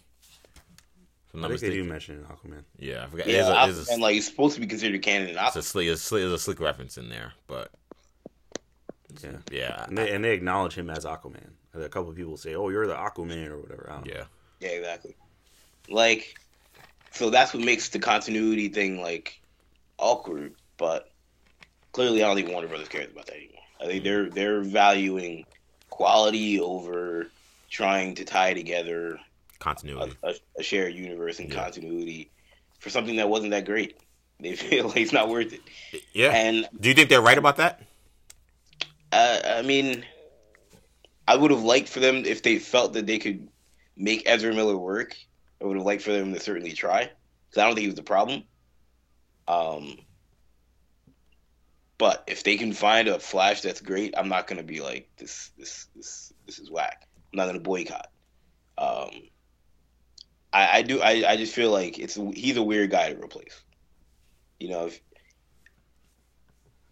If I'm I not think they do mention Aquaman. Yeah, I forgot. yeah, there's, a, there's, and like it's supposed to be considered canon. In there's, a Aquaman. slick, there's, a slick, there's a slick reference in there, but Yeah, yeah, and they, and they acknowledge him as Aquaman. A couple of people say, "Oh, you're the Aquaman" or whatever. I don't know. yeah. Yeah, exactly. Like, so that's what makes the continuity thing like awkward. But clearly, I don't think Warner Brothers cares about that anymore. I think they're they're valuing quality over trying to tie together a, Continuity. a, a shared universe and Yeah. continuity for something that wasn't that great. <laughs> They feel like it's not worth it. Yeah. And Do you think they're right about that? uh, I mean, I would have liked for them if they felt that they could make Ezra Miller work. I would have liked for them to certainly try because I don't think he was the problem. Um, but if they can find a Flash that's great, I'm not gonna be like this. This this this is whack. I'm not gonna boycott. Um, I, I do. I, I just feel like it's he's a weird guy to replace. You know, if,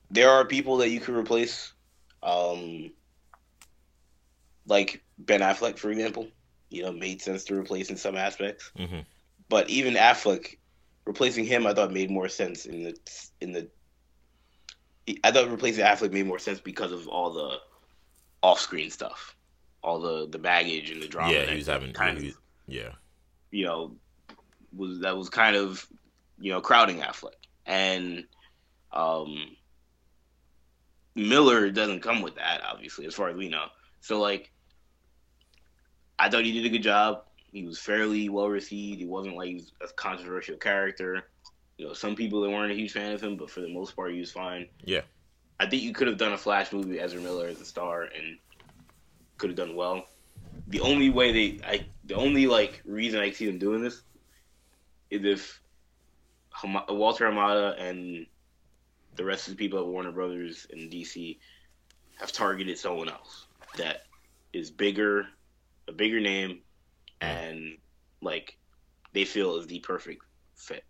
there are people that you could replace, um, like Ben Affleck, for example. You know, made sense to replace in some aspects. hmm But even Affleck, replacing him, I thought made more sense in the in the. I thought replacing Affleck made more sense because of all the off-screen stuff, all the the baggage and the drama. Yeah, he was having. kind he of, yeah. you know, was that was kind of you know crowding Affleck and um Miller doesn't come with that obviously as far as we know. So like I thought he did a good job. He was fairly well received. He wasn't like he was a controversial character. You know, some people that weren't a huge fan of him, but for the most part, he was fine. Yeah. I think you could have done a Flash movie with Ezra Miller as a star and could have done well. the only way they, I, the only like reason I see them doing this is if Hama- Walter Hamada and the rest of the people at Warner Brothers and DC have targeted someone else that is bigger, a bigger name, and like they feel is the perfect fit.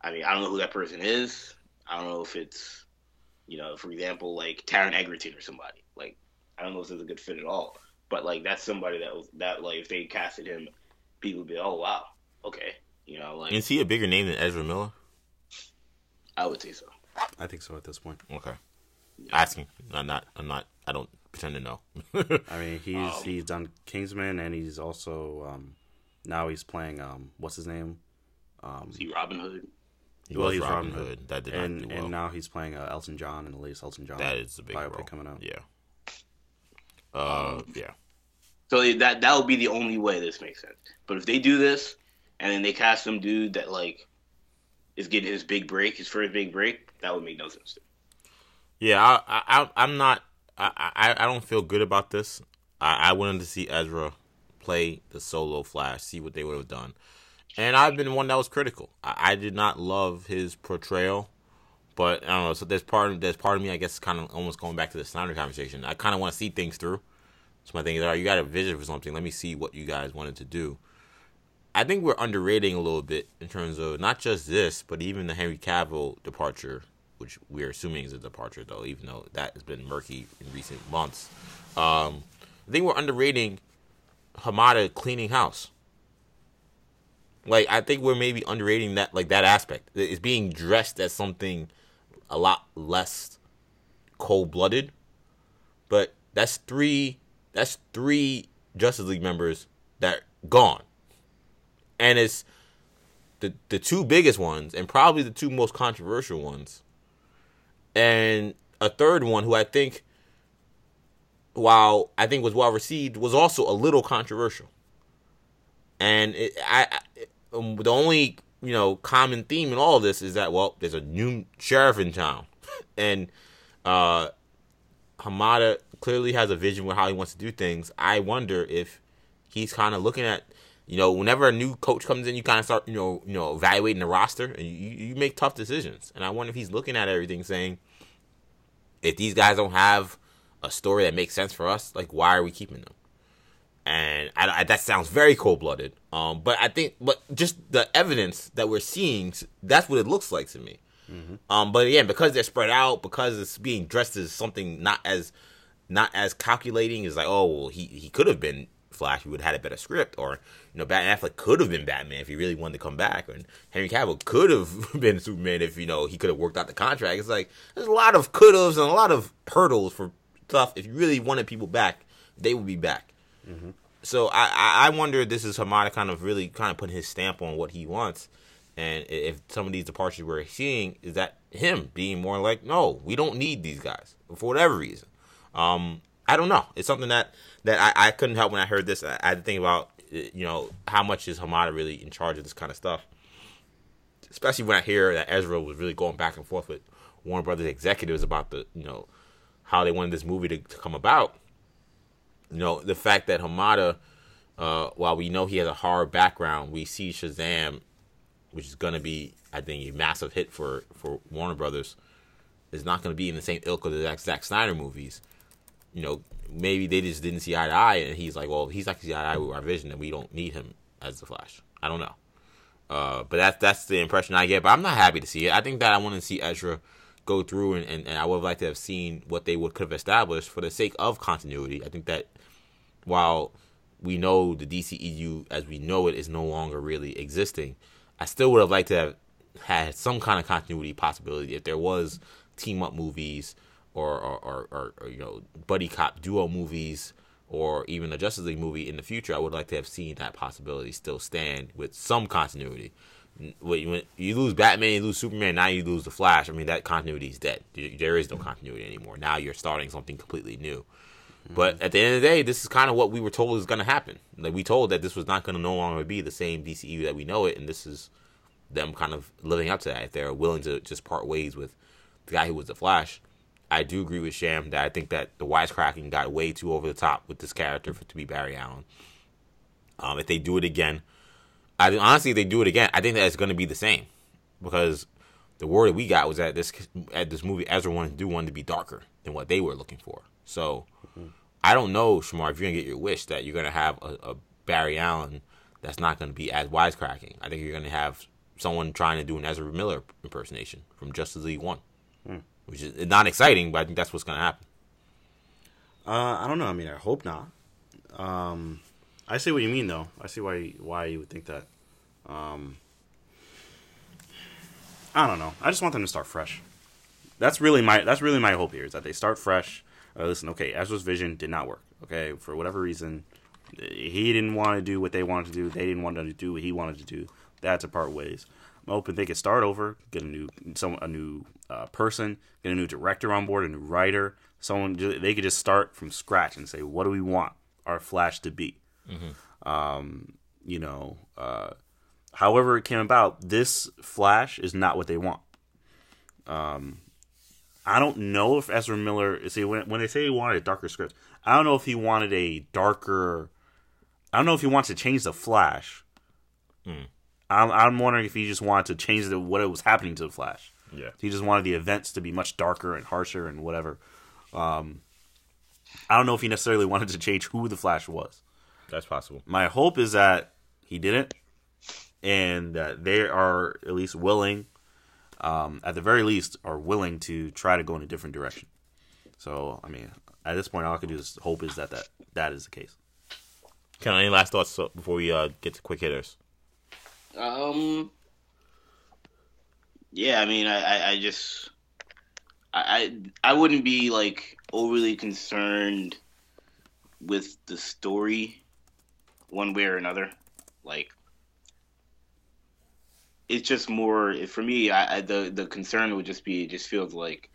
I mean, I don't know who that person is. I don't know if it's, you know, for example, like Taron Egerton or somebody. Like, I don't know if it's a good fit at all. But like, that's somebody that was that like if they casted him, people would be, oh wow, okay, you know, like Is he a bigger name than Ezra Miller? I would say so. I think so at this point. Okay. Asking. I'm not. I'm not. I don't pretend to know. I mean, <laughs> he's Um, he's done Kingsman, and he's also um, now he's playing um, what's his name? Um, See Robin Hood. He Well, he's Robin Robin Hood. Hood. That did and not do well. and now he's playing uh, Elton John in the latest Elton John. that is a big biopic role. coming out. Yeah. Uh, Um, yeah. So that that would be the only way this makes sense. But if they do this and then they cast some dude that like is getting his big break, his first big break, that would make no sense. To me. Yeah, I, I, I- I'm not. I, I, I don't feel good about this. I, I wanted to see Ezra play the solo Flash, see what they would have done, and I've been one that was critical. I, I did not love his portrayal, but I don't know. So there's part of there's part of me, I guess, kind of almost going back to the Snyder conversation. I kind of want to see things through. So my thing is, all right, you got a vision for something. Let me see what you guys wanted to do. I think we're underrating a little bit in terms of not just this, but even the Henry Cavill departure, which we're assuming is a departure, though, even though that has been murky in recent months. Um, I think we're underrating Hamada cleaning house. Like I think we're maybe underrating that, like that aspect. It's being dressed as something a lot less cold blooded, but that's three. That's three Justice League members that gone and it's the the two biggest ones and probably the two most controversial ones and a third one who i think while i think was well received was also a little controversial. And it, I, I um, the only you know common theme in all of this is that well there's a new sheriff in town. <laughs> And uh hamada clearly has a vision with how he wants to do things. I wonder if he's kind of looking at you know, whenever a new coach comes in, you kind of start, you know, you know, evaluating the roster, and you, you make tough decisions. And I wonder if he's looking at everything, saying, if these guys don't have a story that makes sense for us, like why are we keeping them? And I, I, that sounds very cold blooded. Um, but I think, but just the evidence that we're seeing, that's what it looks like to me. Um, but again, because they're spread out, because it's being dressed as something not as not as calculating, is like, oh, well, he he could have been Flash, we would have had a better script, or you know, Batman Affleck could have been Batman if he really wanted to come back, and Henry Cavill could have <laughs> been Superman if you know he could have worked out the contract. It's like there's a lot of could haves and a lot of hurdles for stuff. If you really wanted people back, they would be back. So I, I I wonder if this is Hamada kind of really kind of putting his stamp on what he wants, and if some of these departures we're seeing is that him being more like, no, we don't need these guys for whatever reason. Um, I don't know. It's something that that I, I couldn't help when I heard this. I, I had to think about uh, you know how much is Hamada really in charge of this kind of stuff, especially when I hear that Ezra was really going back and forth with Warner Brothers executives about the you know how they wanted this movie to, to come about. You know the fact that Hamada, uh, while we know he has a horror background, we see Shazam, which is going to be I think a massive hit for for Warner Brothers, is not going to be in the same ilk of the Zack Snyder movies you know, maybe they just didn't see eye to eye, and he's like, well, he's not see eye to eye with our vision, and we don't need him as the Flash. I don't know, uh, but that's that's the impression I get. But I'm not happy to see it. I think that I want to see Ezra go through, and, and, and I would have liked to have seen what they would could have established for the sake of continuity. I think that while we know the DCEU as we know it is no longer really existing, I still would have liked to have had some kind of continuity possibility if there was team up movies or or, or, or, you know buddy cop duo movies or even a Justice League movie in the future. I would like to have seen that possibility still stand with some continuity. When when you lose Batman, you lose Superman, now you lose the Flash. I mean that continuity is dead. There is no continuity anymore. Now you're starting something completely new. But hmm. at the end of the day, this is kind of what we were told is going to happen. Like we told that this was not going to no longer be the same DCU that we know it, and this is them kind of living up to that. If they're willing to just part ways with the guy who was the Flash, I do agree with Sham that I think that the wisecracking got way too over the top with this character for to be Barry Allen. Um, if they do it again, I honestly, if they do it again, I think that it's going to be the same because the word that we got was that this at this movie Ezra wanted to do wanted to be darker than what they were looking for. So mm-hmm. I don't know, Shamar, if you're gonna get your wish that you're gonna have a, a Barry Allen that's not gonna be as wisecracking. I think you're gonna have someone trying to do an Ezra Miller impersonation from Justice League One, which is not exciting, but I think that's what's gonna happen. Uh, I don't know. I mean, I hope not. Um, I see what you mean, though. I see why why you would think that. Um, I don't know. I just want them to start fresh. That's really my that's really my hope here is that they start fresh. Uh, listen, okay, Ezra's vision did not work. Okay, for whatever reason, he didn't want to do what they wanted to do. They didn't want to do what he wanted to do. That's a part ways. I'm they could start over, get a new some a new uh, person, get a new director on board, a new writer. Someone they could just start from scratch and say, what do we want our Flash to be? Mm-hmm. Um, you know, uh, however it came about, this Flash is not what they want. Um, I don't know if Ezra Miller see when when they say he wanted a darker script, I don't know if he wanted a darker. I don't know if he wants to change the Flash. Mm. I'm, I'm wondering if he just wanted to change the what it was happening to the Flash. Yeah, he just wanted the events to be much darker and harsher and whatever. Um, I don't know if he necessarily wanted to change who the Flash was. That's possible. My hope is that he didn't, and that they are at least willing, um, at the very least, are willing to try to go in a different direction. So, I mean, at this point, all I can do is hope is that that, that is the case. Can any last thoughts before we uh, get to quick hitters? Um. Yeah, I mean, I, I, I just, I, I wouldn't be like overly concerned with the story one way or another. Like it's just more for me. I, I, the the concern would just be it just feels like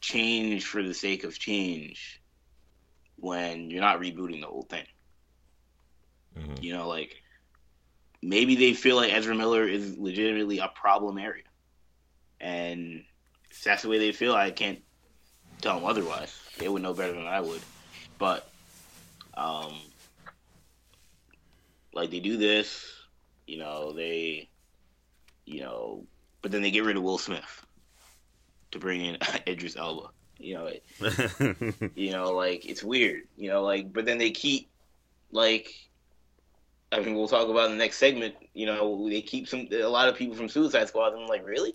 change for the sake of change when you're not rebooting the whole thing. Mm-hmm. You know, like maybe they feel like Ezra Miller is legitimately a problem area, and if that's the way they feel, I can't tell them otherwise. They would know better than I would, but um, like they do this, you know, they, you know, but then they get rid of Will Smith to bring in <laughs> Idris Elba. You know, it, <laughs> you know, like it's weird. You know, like but then they keep like I mean, we'll talk about in the next segment. You know, they keep some a lot of people from Suicide Squad. I'm like, really?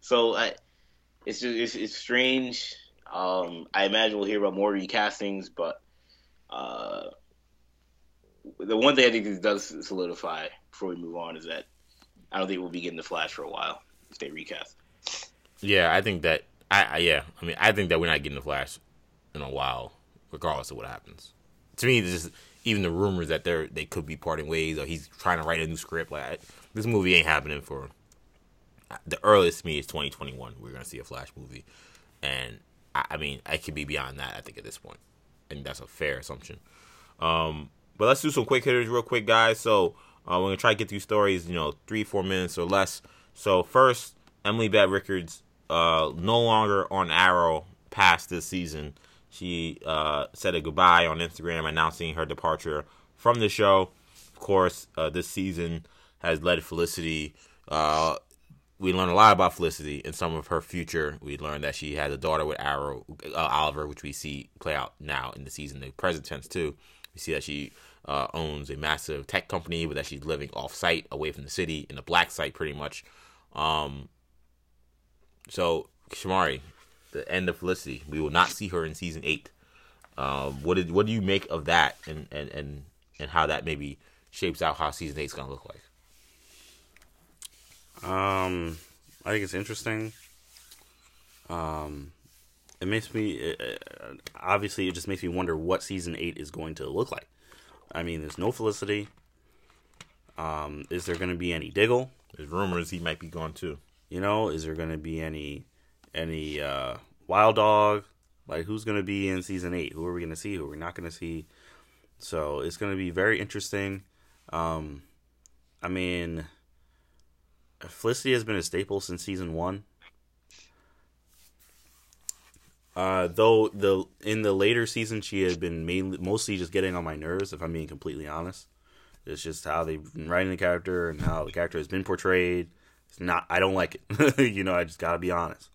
So I, it's just it's, it's strange. Um, I imagine we'll hear about more recastings, but uh, the one thing I think this does solidify before we move on is that I don't think we'll be getting the Flash for a while if they recast. Yeah, I think that I, I yeah, I mean, I think that we're not getting the Flash in a while, regardless of what happens. To me, just even the rumors that they're they could be parting ways or he's trying to write a new script. Like this movie ain't happening for the earliest me is 2021. We're gonna see a Flash movie, and I, I mean, I could be beyond that. I think at this point, and that's a fair assumption. Um, but let's do some quick hitters real quick, guys. So uh, we're gonna try to get through stories, you know, three, four minutes or less. So first, Emily Bett Rickards, uh, no longer on Arrow past this season. She uh, said a goodbye on Instagram, announcing her departure from the show. Of course, uh, this season has led Felicity. Uh, we learned a lot about Felicity and some of her future. We learned that she has a daughter with Arrow, uh, Oliver, which we see play out now in the season, the present tense too. We see that she uh, owns a massive tech company, but that she's living off site, away from the city, in a black site, pretty much. Um, so, Shamari, the end of Felicity, we will not see her in season eight. Um, what did what do you make of that, and and and and how that maybe shapes out how season eight is gonna look like? Um, I think it's interesting. Um, it makes me it, obviously it just makes me wonder what season eight is going to look like. I mean, there's no Felicity. Um, is there going to be any Diggle? There's rumors he might be gone too. You know, is there going to be any any uh, Wild Dog? Like, who's going to be in season eight? Who are we going to see? Who are we not going to see? So it's going to be very interesting. Um, I mean, Felicity has been a staple since season one. Uh, though the in the later season, she has been mainly mostly just getting on my nerves. If I'm being completely honest, it's just how they've been writing the character and how the character has been portrayed. It's not. I don't like it. <laughs> you know, I just gotta be honest.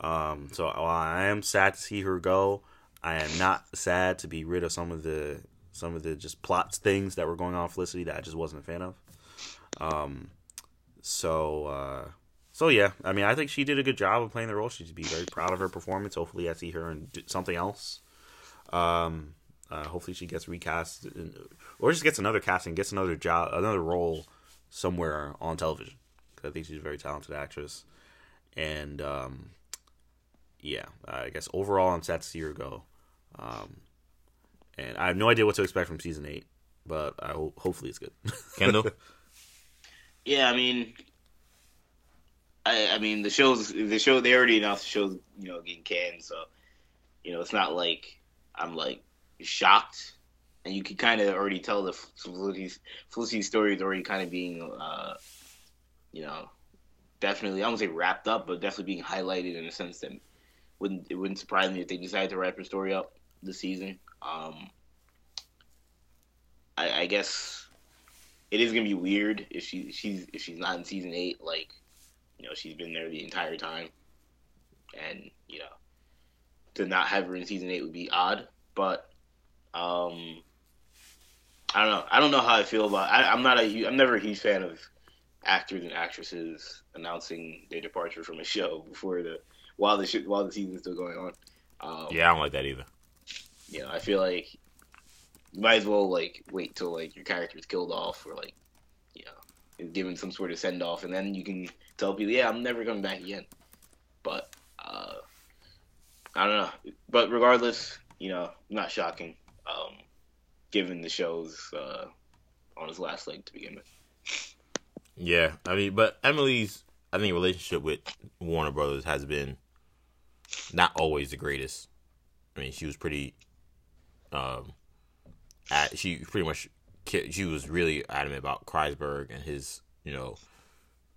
Um, so while I am sad to see her go, I am not sad to be rid of some of the some of the just plots things that were going on Felicity that I just wasn't a fan of. Um, so uh, so yeah, I mean, I think she did a good job of playing the role. She should be very proud of her performance. Hopefully, I see her in something else. Um, uh, hopefully, she gets recast, in, or just gets another casting, gets another job, another role somewhere on television. I think she's a very talented actress, and um, yeah, I guess overall, I'm sad to see her go. Um, and I have no idea what to expect from season eight, but I ho- hopefully it's good. <laughs> Kendall. Yeah, I mean, I, I mean the shows the show they already announced the show's you know getting canned, so you know it's not like I'm like shocked, and you can kind of already tell the Felicity's, Felicity's story is already kind of being uh, you know definitely I won't say wrapped up, but definitely being highlighted in a sense that wouldn't it wouldn't surprise me if they decided to wrap her story up this season. Um, I, I guess it is gonna be weird if she she's if she's not in season eight like you know, she's been there the entire time, and you know, to not have her in season eight would be odd. But um, I don't know. I don't know how I feel about. I, I'm not a. I'm never a huge fan of actors and actresses announcing their departure from a show <laughs> before the while the sh- while the season's still going on. Um, yeah, I don't like that either. You know, I feel like you might as well like wait till like your character's killed off or like you know is given some sort of send off, and then you can tell people, yeah, I'm never coming back again. But uh, I don't know. But regardless, you know, not shocking, um, given the show's uh, on his last leg to begin with. Yeah, I mean, but Emily's, I think, relationship with Warner Brothers has been not always the greatest. I mean, she was pretty, um, at, she pretty much, she was really adamant about Kreisberg and his, you know,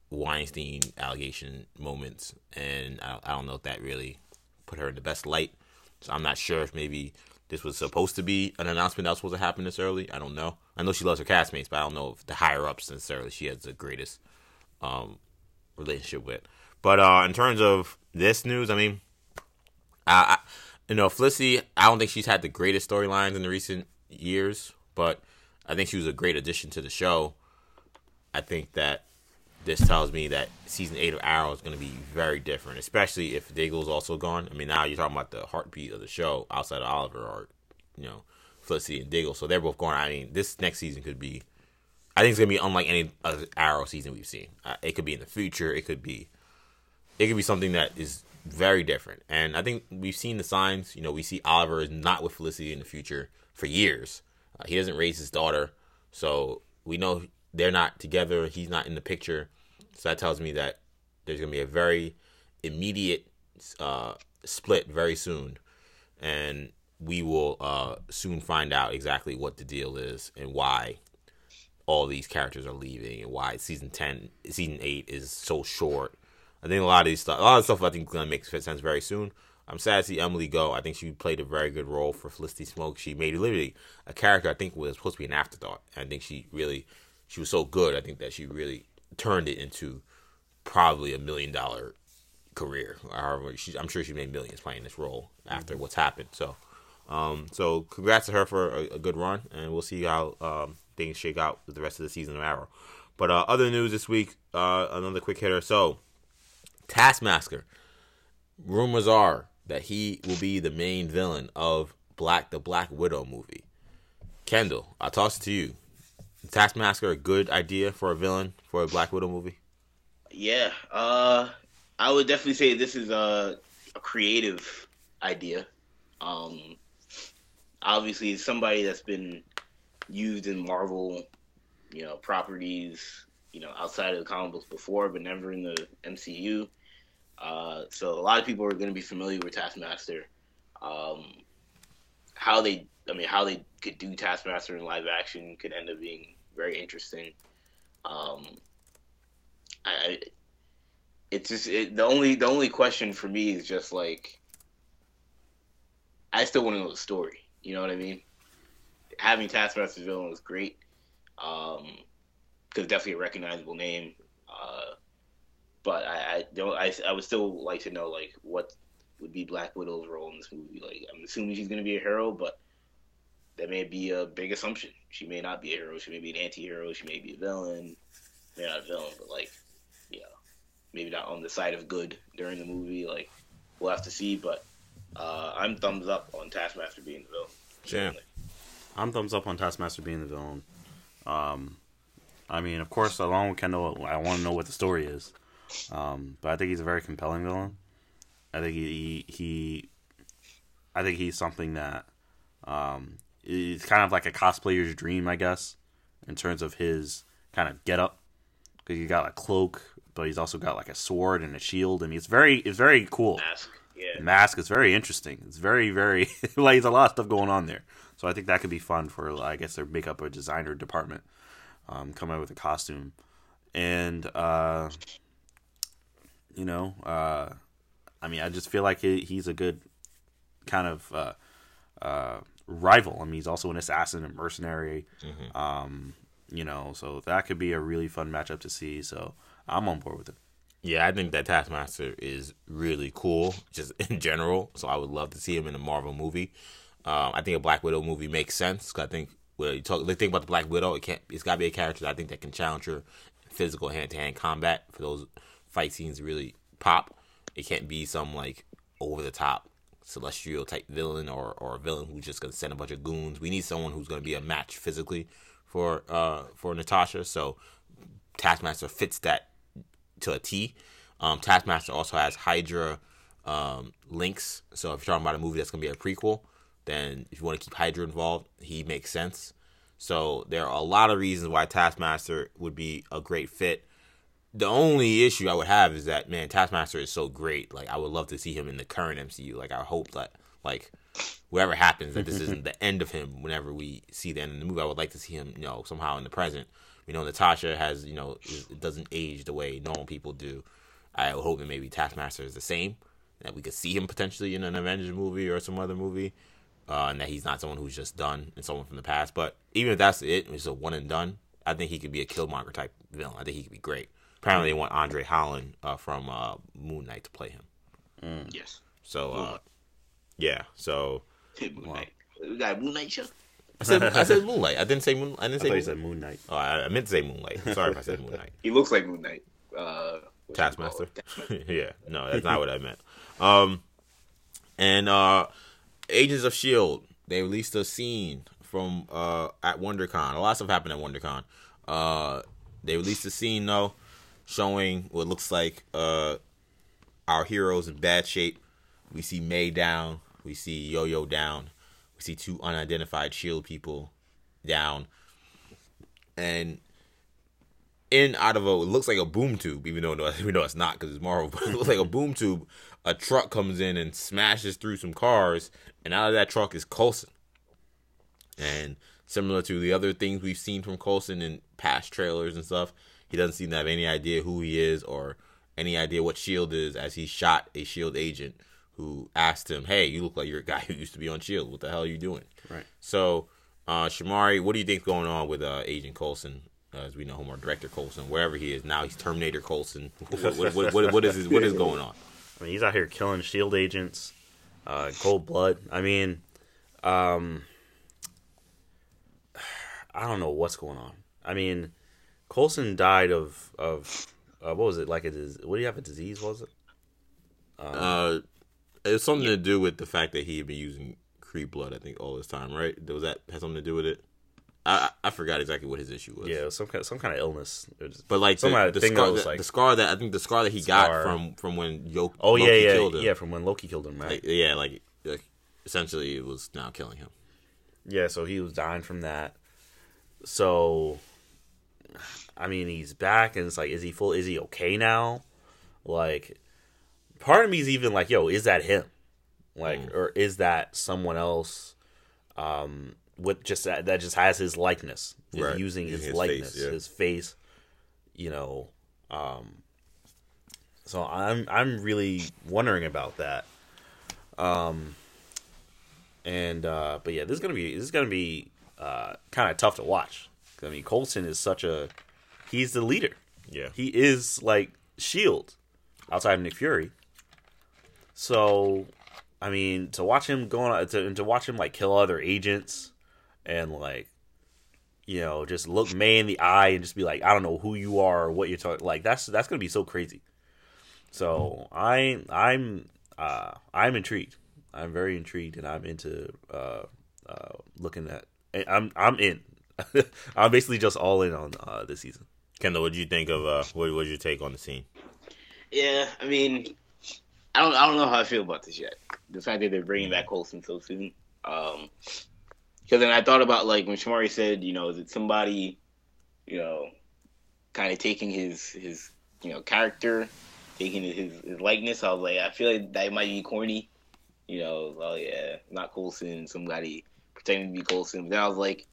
Weinstein allegation moments, and I, I don't know if that really put her in the best light. So I'm not sure if maybe this was supposed to be an announcement that was supposed to happen this early. I don't know. I know she loves her castmates, but I don't know if the higher ups necessarily she has the greatest um, relationship with. But uh, in terms of this news, I mean, I, you know, Felicity, I don't think she's had the greatest storylines in the recent years, but I think she was a great addition to the show. I think that this tells me that season eight of Arrow is going to be very different, especially if Diggle's also gone. I mean, now you're talking about the heartbeat of the show outside of Oliver or, you know, Felicity and Diggle. So they're both gone. I mean, this next season could be, I think it's going to be unlike any other Arrow season we've seen. Uh, it could be in the future. It could be, it could be something that is very different. And I think we've seen the signs. You know, we see Oliver is not with Felicity in the future for years. Uh, he doesn't raise his daughter. So we know they're not together. He's not in the picture. So that tells me that there's going to be a very immediate uh, split very soon. And we will uh, soon find out exactly what the deal is and why all these characters are leaving and why season 10, season 8 is so short. I think a lot of these stuff, a lot of stuff I think is going to make sense very soon. I'm sad to see Emily go. I think she played a very good role for Felicity Smoak. She made literally a character I think was supposed to be an afterthought. I think she really, she was so good. I think that she really turned it into probably a million dollar career. However, she, I'm sure she made millions playing this role after mm-hmm. what's happened. So, um, so congrats to her for a, a good run, and we'll see how um, things shake out with the rest of the season of Arrow. But uh, other news this week, uh, another quick hitter. So, Taskmaster. Rumors are that he will be the main villain of Black the Black Widow movie. Kendall, I'll toss it to you. Taskmaster a good idea for a villain for a Black Widow movie? Yeah, uh, I would definitely say this is a, a creative idea. Um, obviously, it's somebody that's been used in Marvel, you know, properties, you know, outside of the comic books before, but never in the MCU. Uh, so a lot of people are going to be familiar with Taskmaster. Um, how they, I mean, how they could do Taskmaster in live action could end up being very interesting. Um, I, it's just it, the only the only question for me is just like I still want to know the story. You know what I mean? Having Taskmaster villain was great. Um, because definitely a recognizable name. But I, I don't. I, I would still like to know like what would be Black Widow's role in this movie. Like I'm assuming she's gonna be a hero, but that may be a big assumption. She may not be a hero. She may be an anti-hero. She may be a villain. Maybe not a villain, but like, you know, maybe not on the side of good during the movie. Like, we'll have to see. But uh, I'm thumbs up on Taskmaster being the villain. Yeah. I'm thumbs up on Taskmaster being the villain. Um, I mean, of course, along with Kendall, I want to know what the story is. Um, but I think he's a very compelling villain. I think he he, I think he's something that um, is kind of like a cosplayer's dream, I guess, in terms of his kind of get up. Because he got a cloak, but he's also got like a sword and a shield. I mean, it's very it's very cool. Mask. Yeah. Mask is very interesting. It's very very <laughs> like there's a lot of stuff going on there. So I think that could be fun for I guess their makeup or designer department. Um, come out with a costume, and uh, you know, uh, I mean, I just feel like he, he's a good kind of uh, uh, rival. I mean, he's also an assassin and mercenary. Um, you know, so that could be a really fun matchup to see. So I'm on board with it. Yeah, I think that Taskmaster is really cool, just <laughs> in general. So I would love to see him in a Marvel movie. Um, I think a Black Widow movie makes sense. 'cause I think when you talk, the thing about the Black Widow, it can't. It's got to be a character that I think that can challenge her physical hand to hand combat for those fight scenes really pop. It can't be some like over the top celestial type villain or or a villain who's just gonna send a bunch of goons. We need someone who's gonna be a match physically for uh for Natasha. So Taskmaster fits that to a T. Um, Taskmaster also has Hydra um, links. So if you're talking about a movie that's to be a prequel, then if you want to keep Hydra involved, he makes sense. So there are a lot of reasons why Taskmaster would be a great fit. The only issue I would have is that man, Taskmaster is so great. Like I would love to see him in the current MCU. Like I hope that like whatever happens that this isn't the <laughs> end of him whenever we see the end of the movie. I would like to see him, you know, somehow in the present. You know, Natasha has, you know, doesn't age the way normal people do. I would hope that maybe Taskmaster is the same. That we could see him potentially in an Avengers movie or some other movie. Uh, and that he's not someone who's just done and someone from the past. But even if that's it, it's a one and done. I think he could be a Killmonger type villain. I think he could be great. Apparently, they want Andre Holland uh, from uh, Moon Knight to play him. Yes. So, uh, yeah. So <laughs> Moon Knight. We got a Moon Knight show. I said I said Moonlight. I didn't say Moon. I didn't say. thought you Moon- said Moon Knight. Oh, I, I meant to say Moonlight. Sorry if I said Moonlight. <laughs> He looks like Moon Knight. Uh, Taskmaster. Taskmaster. <laughs> yeah, no, that's not what I meant. Um, and uh, Agents of Shield, they released a scene from uh at WonderCon. A lot of stuff happened at WonderCon. Uh, they released a scene though, showing what looks like uh our heroes in bad shape. We see May down. We see Yo Yo down. We see two unidentified Shield people down. And in out of a it looks like a boom tube, even though <laughs> we know it's not because it's Marvel. <laughs> But it looks like a boom tube. A truck comes in and smashes through some cars, and out of that truck is Coulson. And similar to the other things we've seen from Coulson in past trailers and stuff, he doesn't seem to have any idea who he is or any idea what Shield is, as he shot a Shield agent who asked him, "Hey, you look like you're a guy <laughs> who used to be on Shield. What the hell are you doing?" Right. So, uh, Shamari, what do you think's going on with uh, Agent Coulson? Uh, as we know him, or Director Coulson, wherever he is now, he's Terminator Coulson. <laughs> what, what, what, what, what is his, what is going on? <laughs> I mean, he's out here killing shield agents, uh, cold blood. I mean, um, <sighs> I don't know what's going on. I mean, Coulson died of of uh, what was it like? A what do you have a disease? Was it? Uh, it's something to do with the fact that he had been using Kree blood, I think, all this time, right? Was that had something to do with it? I I forgot exactly what his issue was. Yeah, was some kind some kind of illness. But like some the, kind of the scar, that like the scar that I think the scar that he Scar. got from from when Yo oh Loki yeah yeah killed him. yeah from when Loki killed him right Like, yeah, like, like essentially it was now killing him. Yeah, so he was dying from that. So, I mean, he's back, and it's like, is he full? Is he okay now? Like, part of me is even like, yo, is that him? Like, or is that someone else? Um, with just that, that just has his likeness, is Right. using Using his, his likeness, face, yeah. his face. You know, um. So I'm I'm really wondering about that. Um, and uh, but yeah, this is gonna be this is gonna be uh, kind of tough to watch. I mean, Coulson is such a he's the leader. Yeah. He is like Shield outside of Nick Fury. So, I mean, to watch him going on to, and to watch him like kill other agents and like you know just look May in the eye and just be like, I don't know who you are or what you're talking. Like that's that's gonna be so crazy. So I I'm uh, I'm intrigued. I'm very intrigued, and I'm into uh, uh, looking at. I'm I'm in. <laughs> I'm basically just all in on uh, this season. Kendall, what do you think of? Uh, what was your take on the scene? Yeah, I mean, I don't, I don't know how I feel about this yet. The fact that they're bringing back Coulson so soon. Um, because then I thought about like when Shamari said, you know, is it somebody, you know, kind of taking his his you know character, taking his his likeness. I was like, I feel like that might be corny. You know, oh yeah, not Coulson, somebody pretending to be Coulson. But then I was like,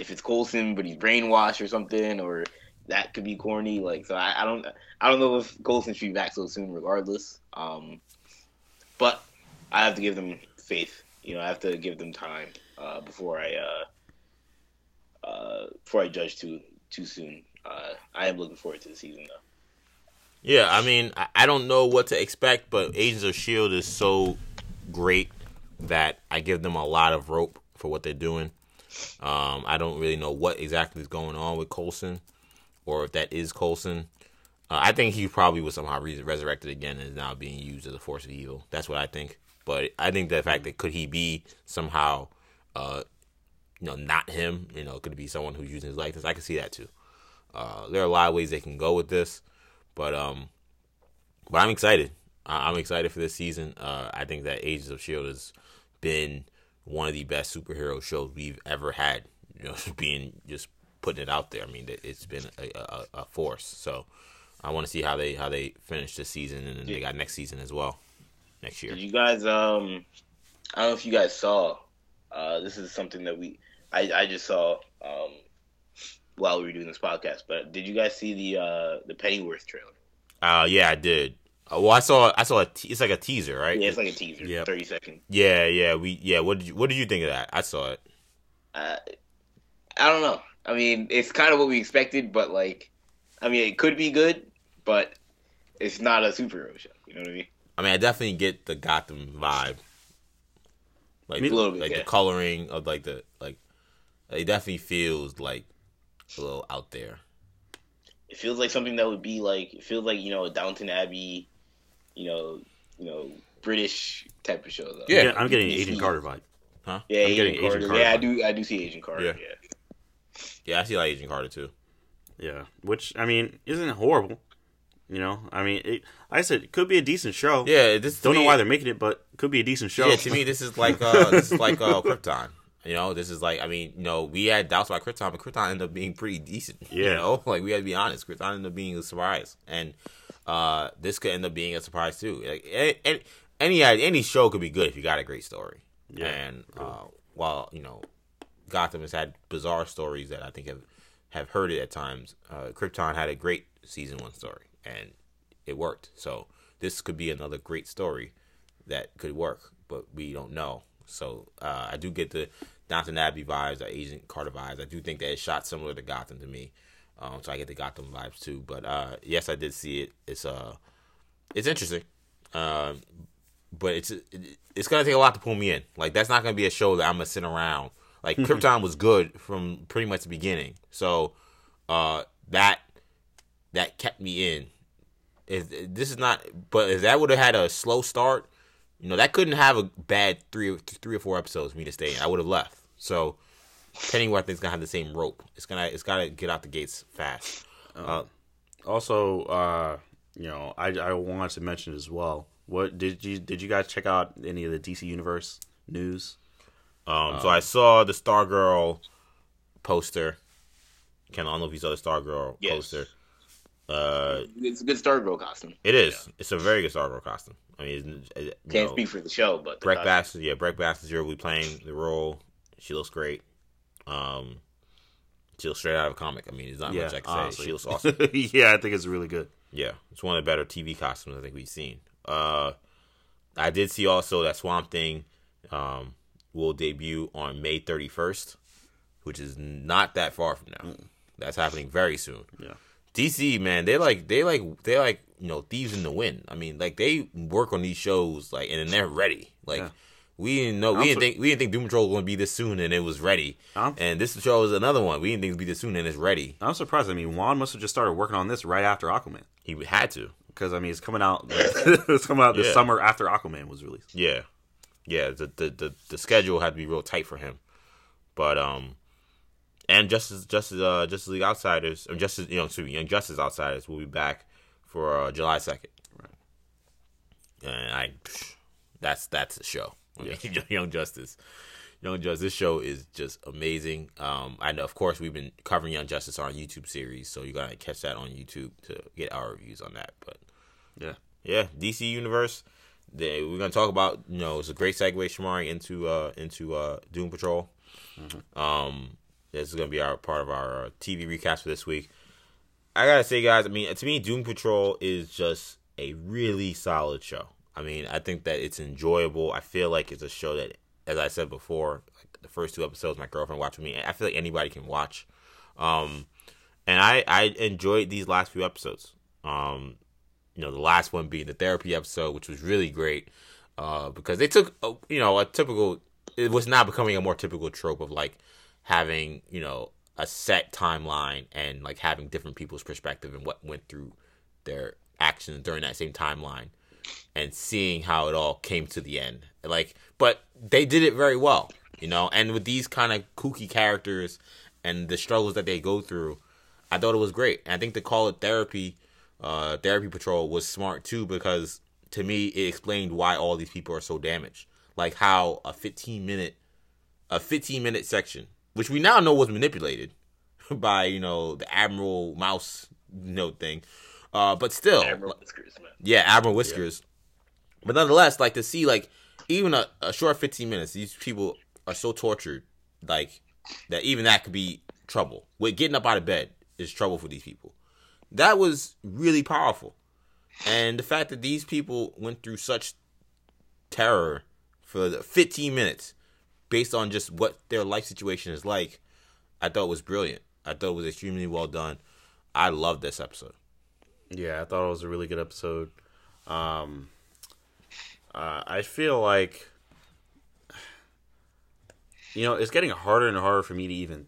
if it's Coulson, but he's brainwashed or something, or that could be corny. Like, so I, I don't, I don't know if Coulson should be back so soon, regardless. Um, but I have to give them faith. You know, I have to give them time uh, before I, uh, uh, before I judge too too soon. Uh, I am looking forward to the season though. Yeah, I mean, I, I don't know what to expect, but Agents of Shield is so great that I give them a lot of rope for what they're doing. Um, I don't really know what exactly is going on with Coulson, or if that is Coulson. Uh, I think he probably was somehow re- resurrected again and is now being used as a force of evil. That's what I think. But I think the fact that could he be somehow, uh, you know, not him. You know, could it be someone who's using his likeness? I can see that too. Uh, there are a lot of ways they can go with this, but um, but I'm excited. I- I'm excited for this season. Uh, I think that Agents of Shield has been one of the best superhero shows we've ever had. You know, <laughs> being just putting it out there. I mean, it- it's been a, a, a force. So I want to see how they how they finish this season, and then they got next season as well, next year. Did you guys? Um, I don't know if you guys saw. Uh, this is something that we, I, I just saw um, while we were doing this podcast. But did you guys see the uh, the Pennyworth trailer? Uh, yeah, I did. Uh, well, I saw I saw a te- it's like a teaser, right? Yeah, it's like a teaser, Yeah, thirty seconds. yeah, yeah. We yeah. What did you what did you think of that? I saw it. Uh, I don't know. I mean, it's kind of what we expected, but like, I mean, it could be good, but it's not a superhero show. You know what I mean? I mean, I definitely get the Gotham vibe. Like, A little bit, like yeah. the coloring of like the like, it definitely feels like a little out there. It feels like something that would be like. It feels like you know a Downton Abbey, you know, you know, British type of show though. Yeah. I'm getting DC. Agent Carter vibe. Huh? Yeah, I'm Agent getting Agent Carter. Carter Yeah, I do. I do see Agent Carter. Yeah. Yeah. Yeah, I see like Agent Carter too. Yeah, which I mean isn't horrible. You know, I mean, it, like I said it could be a decent show. Yeah, this don't know why they're making it, but could be a decent show. Yeah, to me, this is like uh, <laughs> this is like uh, Krypton. You know, this is like I mean, you know, we had doubts about Krypton, but Krypton ended up being pretty decent. You Yeah. know, <laughs> like we had to be honest, Krypton ended up being a surprise, and uh, this could end up being a surprise too. Like any any any show could be good if you got a great story. Yeah, and uh, while you know, Gotham has had bizarre stories that I think have have heard it at times. Uh, Krypton had a great season one story, and it worked. So this could be another great story that could work, but we don't know. So uh, I do get the Downton Abbey vibes, the Agent Carter vibes. I do think that it's shot similar to Gotham to me, um, so I get the Gotham vibes too. But uh, yes, I did see it. It's uh, it's interesting, um, but it's it's gonna take a lot to pull me in. Like that's not gonna be a show that I'm gonna sit around. Like <laughs> Krypton was good from pretty much the beginning, so uh, that that kept me in. If this is not, but if that would have had a slow start, you know, that couldn't have a bad three, or- three or four episodes for me to stay in. I would have left. So Pennyworth is gonna have the same rope. It's gonna, it's gotta get out the gates fast. Uh, Also, uh, you know, I I wanted to mention as well. What did you did you guys check out any of the DC Universe news? Um, so I saw the Stargirl poster. Ken, I don't know if you saw the Stargirl Yes. poster. Uh, It's a good Stargirl costume. it is. It's a very good Stargirl costume. I mean, it's, it, Can't know, speak for the show, but the Brec costume- Bass, yeah, Brec Bassinger. We playing the role. She looks great. Um, she looks straight out of a comic. I mean, there's not Yeah, much I can honestly. say. She looks <laughs> awesome. yeah, I think it's really good. Yeah, it's one of the better TV costumes I think we've seen. Uh, I did see also that Swamp Thing um, will debut on May 31st, which is not that far from now. That's happening very soon. Yeah. DC man, they like they like they like you know thieves in the wind. I mean, like they work on these shows like and then they're ready. Like Yeah. We didn't know we I'm didn't think we didn't think Doom Patrol was going to be this soon and it was ready. I'm- and this show is another one we didn't think it would be this soon and it's ready. I'm surprised. I mean, Wan must have just started working on this right after Aquaman. He had to. Because I mean, it's coming out. <laughs> it's coming out this Yeah. summer after Aquaman was released. Yeah, yeah. The, the the the schedule had to be real tight for him, but um, and Justice Justice uh Justice League Outsiders, or Justice you know excuse me, Young Justice Outsiders will be back for uh, July second. Right. And I, that's that's the show. Mean, <laughs> Young Justice. Young Justice. This show is just amazing. Um, I know, of course, we've been covering Young Justice on our YouTube series, so you gotta catch that on YouTube to get our reviews on that. But Yeah. yeah, DC Universe. They, we're gonna talk about you know it's a great segue, Shamari, into uh into uh Doom Patrol. Um, this is gonna be our part of our uh, TV recap for this week. I gotta say, guys, I mean, to me, Doom Patrol is just a really solid show. I mean, I think that it's enjoyable. I feel like it's a show that, as I said before, like the first two episodes, my girlfriend watched with me. I feel like anybody can watch. Um, and I I enjoyed these last few episodes. Um, you know, the last one being the therapy episode, which was really great, uh, because they took uh, you know a typical. It was now becoming a more typical trope of like having you know a set timeline and like having different people's perspective and what went through their actions during that same timeline and seeing how it all came to the end. Like but they did it very well you know? And with these kind of kooky characters and the struggles that they go through i thought it was great. And i think to call it therapy uh therapy patrol was smart too because to me it explained why all these people are so damaged. Like how a 15 minute a 15 minute section, which we now know was manipulated <laughs> by you know the Admiral Mouse note thing, uh, but still, Admiral Whiskers, man. yeah, Admiral Whiskers. But nonetheless, like to see like even a, a short 15 minutes, these people are so tortured, like that even that could be trouble. With getting up out of bed is trouble for these people. That was really powerful, and the fact that these people went through such terror for the 15 minutes based on just what their life situation is like, I thought was brilliant. I thought it was extremely well done. I love this episode. Yeah, I thought it was a really good episode. Um, uh, I feel like <sighs> you know it's getting harder and harder for me to even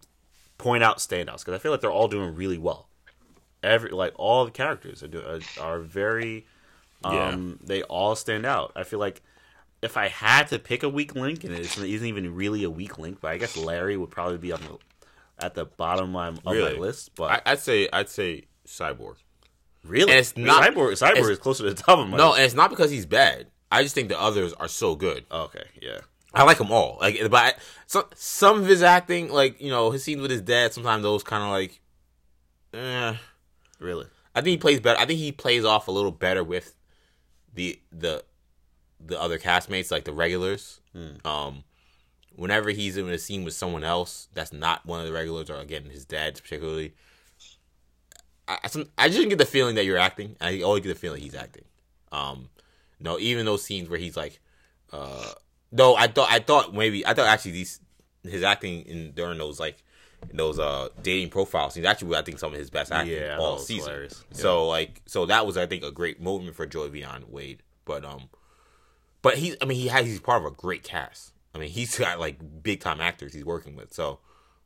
point out standouts because I feel like they're all doing really well. Every like all the characters are do, are, are very um they all stand out. I feel like if I had to pick a weak link, and it isn't isn't even really a weak link, but I guess Larry would probably be on the, at the bottom of my, of Really? my list. But I, I'd say I'd say Cyborg. Really, and it's not- Cyborg. Cyborg is closer to the top of my No, list. and it's not because he's bad. I just think the others are so good. Okay, yeah. I like them all. Like, but I, some some of his acting, like you know, his scenes with his dad, sometimes those kind of like, eh. Really? I think he plays better. I think he plays off a little better with the the the other castmates, like the regulars. Um, whenever he's in a scene with someone else that's not one of the regulars, or again his dad particularly, I I, some, I just didn't get the feeling that you're acting. I always get the feeling he's acting. Um, no, even those scenes where he's like, uh, no, I thought I thought maybe I thought actually these his acting in during those like those uh dating profile scenes actually I think some of his best acting Yeah, all season. hilarious. So like so that was I think a great moment for Joivan Wade. But um but he I mean he has he's part of a great cast. I mean he's got like big time actors he's working with. So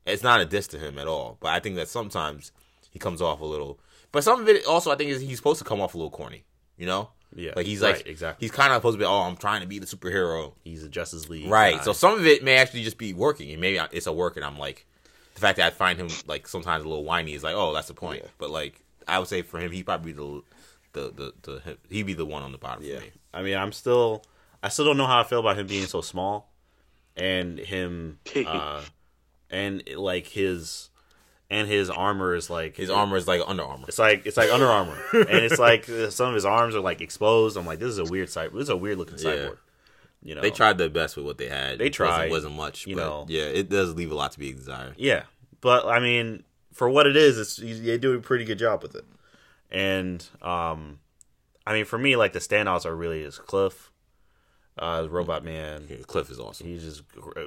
it's not a diss to him at all. But I think that sometimes he comes off a little but some of it also I think is he's supposed to come off a little corny, you know? Yeah, Like he's right, like exactly. He's kind of supposed to be oh I'm trying to be the superhero. He's a Justice League. Right. guy. So some of it may actually just be working, and maybe it's a work, and I'm like, the fact that I find him like sometimes a little whiny is like, oh, that's the point. But like, I would say for him, he probably be the the the, the he'd be the one on the bottom yeah. for me. I mean, I'm still, I still don't know how I feel about him being so small, and him, uh, and like his, and his armor is like His armor is like Under Armor. It's like it's like Under Armour, and it's like <laughs> some of his arms are like exposed. I'm like, this is a weird cyber. This is a weird looking Yeah. cyborg. You know, They tried their best with what they had. They tried. It wasn't- wasn't, much, you but know. yeah, it does leave a lot to be desired. Yeah, but I mean, for what it is, it's they do a pretty good job with it. And um, I mean, for me, like the standouts are really is Cliff, Uh, Robot Man. Yeah, Cliff is awesome. He's just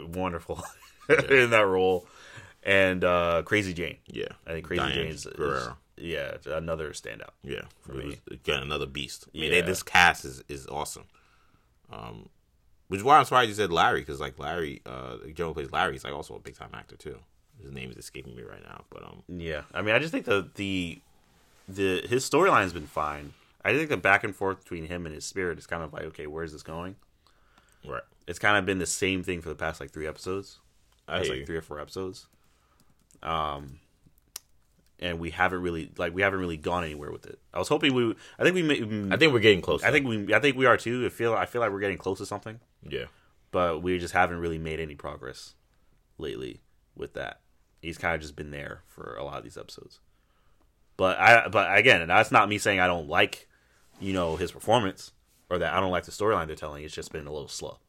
wonderful <laughs> in that role. And uh, Crazy Jane. yeah, I think Crazy Diane Jane's is, Guerrero. yeah another standout. Yeah, for me. was, again another beast. I mean, Yeah. they, this cast is is awesome. Um, which is why I'm surprised you said Larry because like Larry, uh, Joe plays Larry. He's like also a big time actor too. His name is escaping me right now, but um, Yeah, I mean, I just think the the the his storyline's been fine. I think the back and forth between him and his spirit is kind of like, okay, where's this going? right. It's kind of been the same thing for the past like three episodes. I like you. three or four episodes. Um, and we haven't really like we haven't really gone anywhere with it. I was hoping we. I think we. May, I think we're getting close. I think we. I think we are too. I feel. I feel like we're getting close to something, yeah, but we just haven't really made any progress lately with that. He's kind of just been there for a lot of these episodes. But I. But again, that's not me saying I don't like, you know, his performance or that I don't like the storyline they're telling. It's just been a little slow.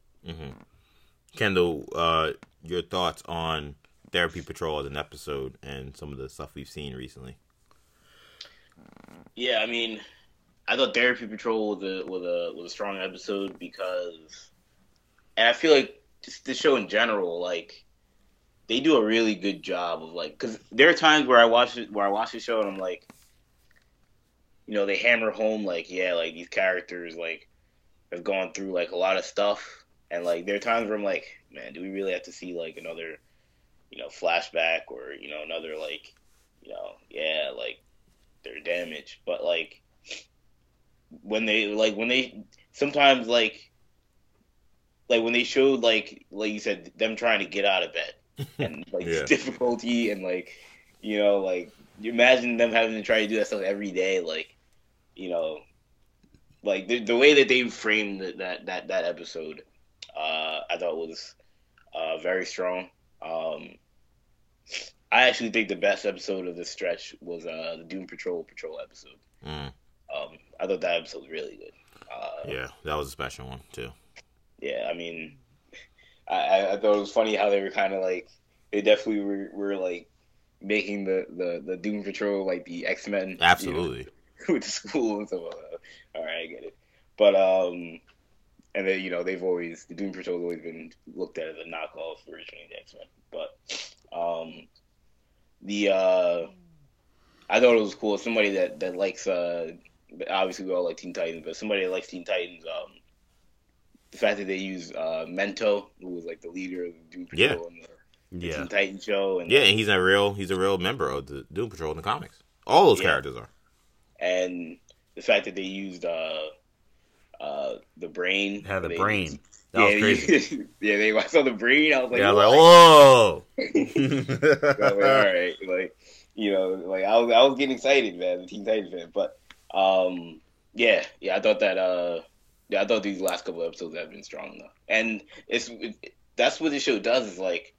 Kendall, uh, your thoughts on Therapy Patrol as an episode and some of the stuff we've seen recently? Yeah, I mean, I thought Therapy Patrol was a was a was a strong episode because, and I feel like just the show in general, like they do a really good job of like because there are times where I watch it where I watch the show and I'm like, you know, they hammer home like yeah, like these characters like have gone through like a lot of stuff, and like there are times where I'm like, man, do we really have to see like another, you know, flashback or you know another like, you know, yeah, like they're damaged. but like when they like when they sometimes like like when they showed like like you said them trying to get out of bed <laughs> and like Yeah. difficulty and like you know like you imagine them having to try to do that stuff every day like you know like the, the way that they framed that that that, that episode uh I thought was uh very strong um I actually think the best episode of this stretch was uh, the Doom Patrol Patrol episode. Mm, Um, I thought that episode was really good. Uh, yeah, that was a special one too. yeah, I mean, I, I- thought it was funny how they were kind of like they definitely were, were like making the, the, the Doom Patrol like the X Men Absolutely. <laughs> with the school and stuff like that. All right, I get it. But um, and then you know they've always the Doom Patrol's always been looked at as a knockoff version of the X Men. But um, the uh, I thought it was cool. Somebody that that likes uh, obviously we all like Teen Titans, but somebody that likes Teen Titans. Um, the fact that they use uh, Mento, who was like the leader of the Doom Patrol Yeah. the, the Yeah, Teen Titans show, and Yeah, and he's a real he's a real member of the Doom Patrol in the comics. All those Yeah. characters are. and the fact that they used uh, uh, the brain. Yeah, the They- brain. That yeah, was crazy. <laughs> yeah, they I saw the brain. I was like, yeah, I was like, whoa. <laughs> <laughs> Like, all right, like you know, like I was, I was getting excited, man, the Teen Titans fan. But um, yeah, yeah, I thought that, uh, yeah, I thought these last couple episodes have been strong enough, and it's it, that's what the show does is like,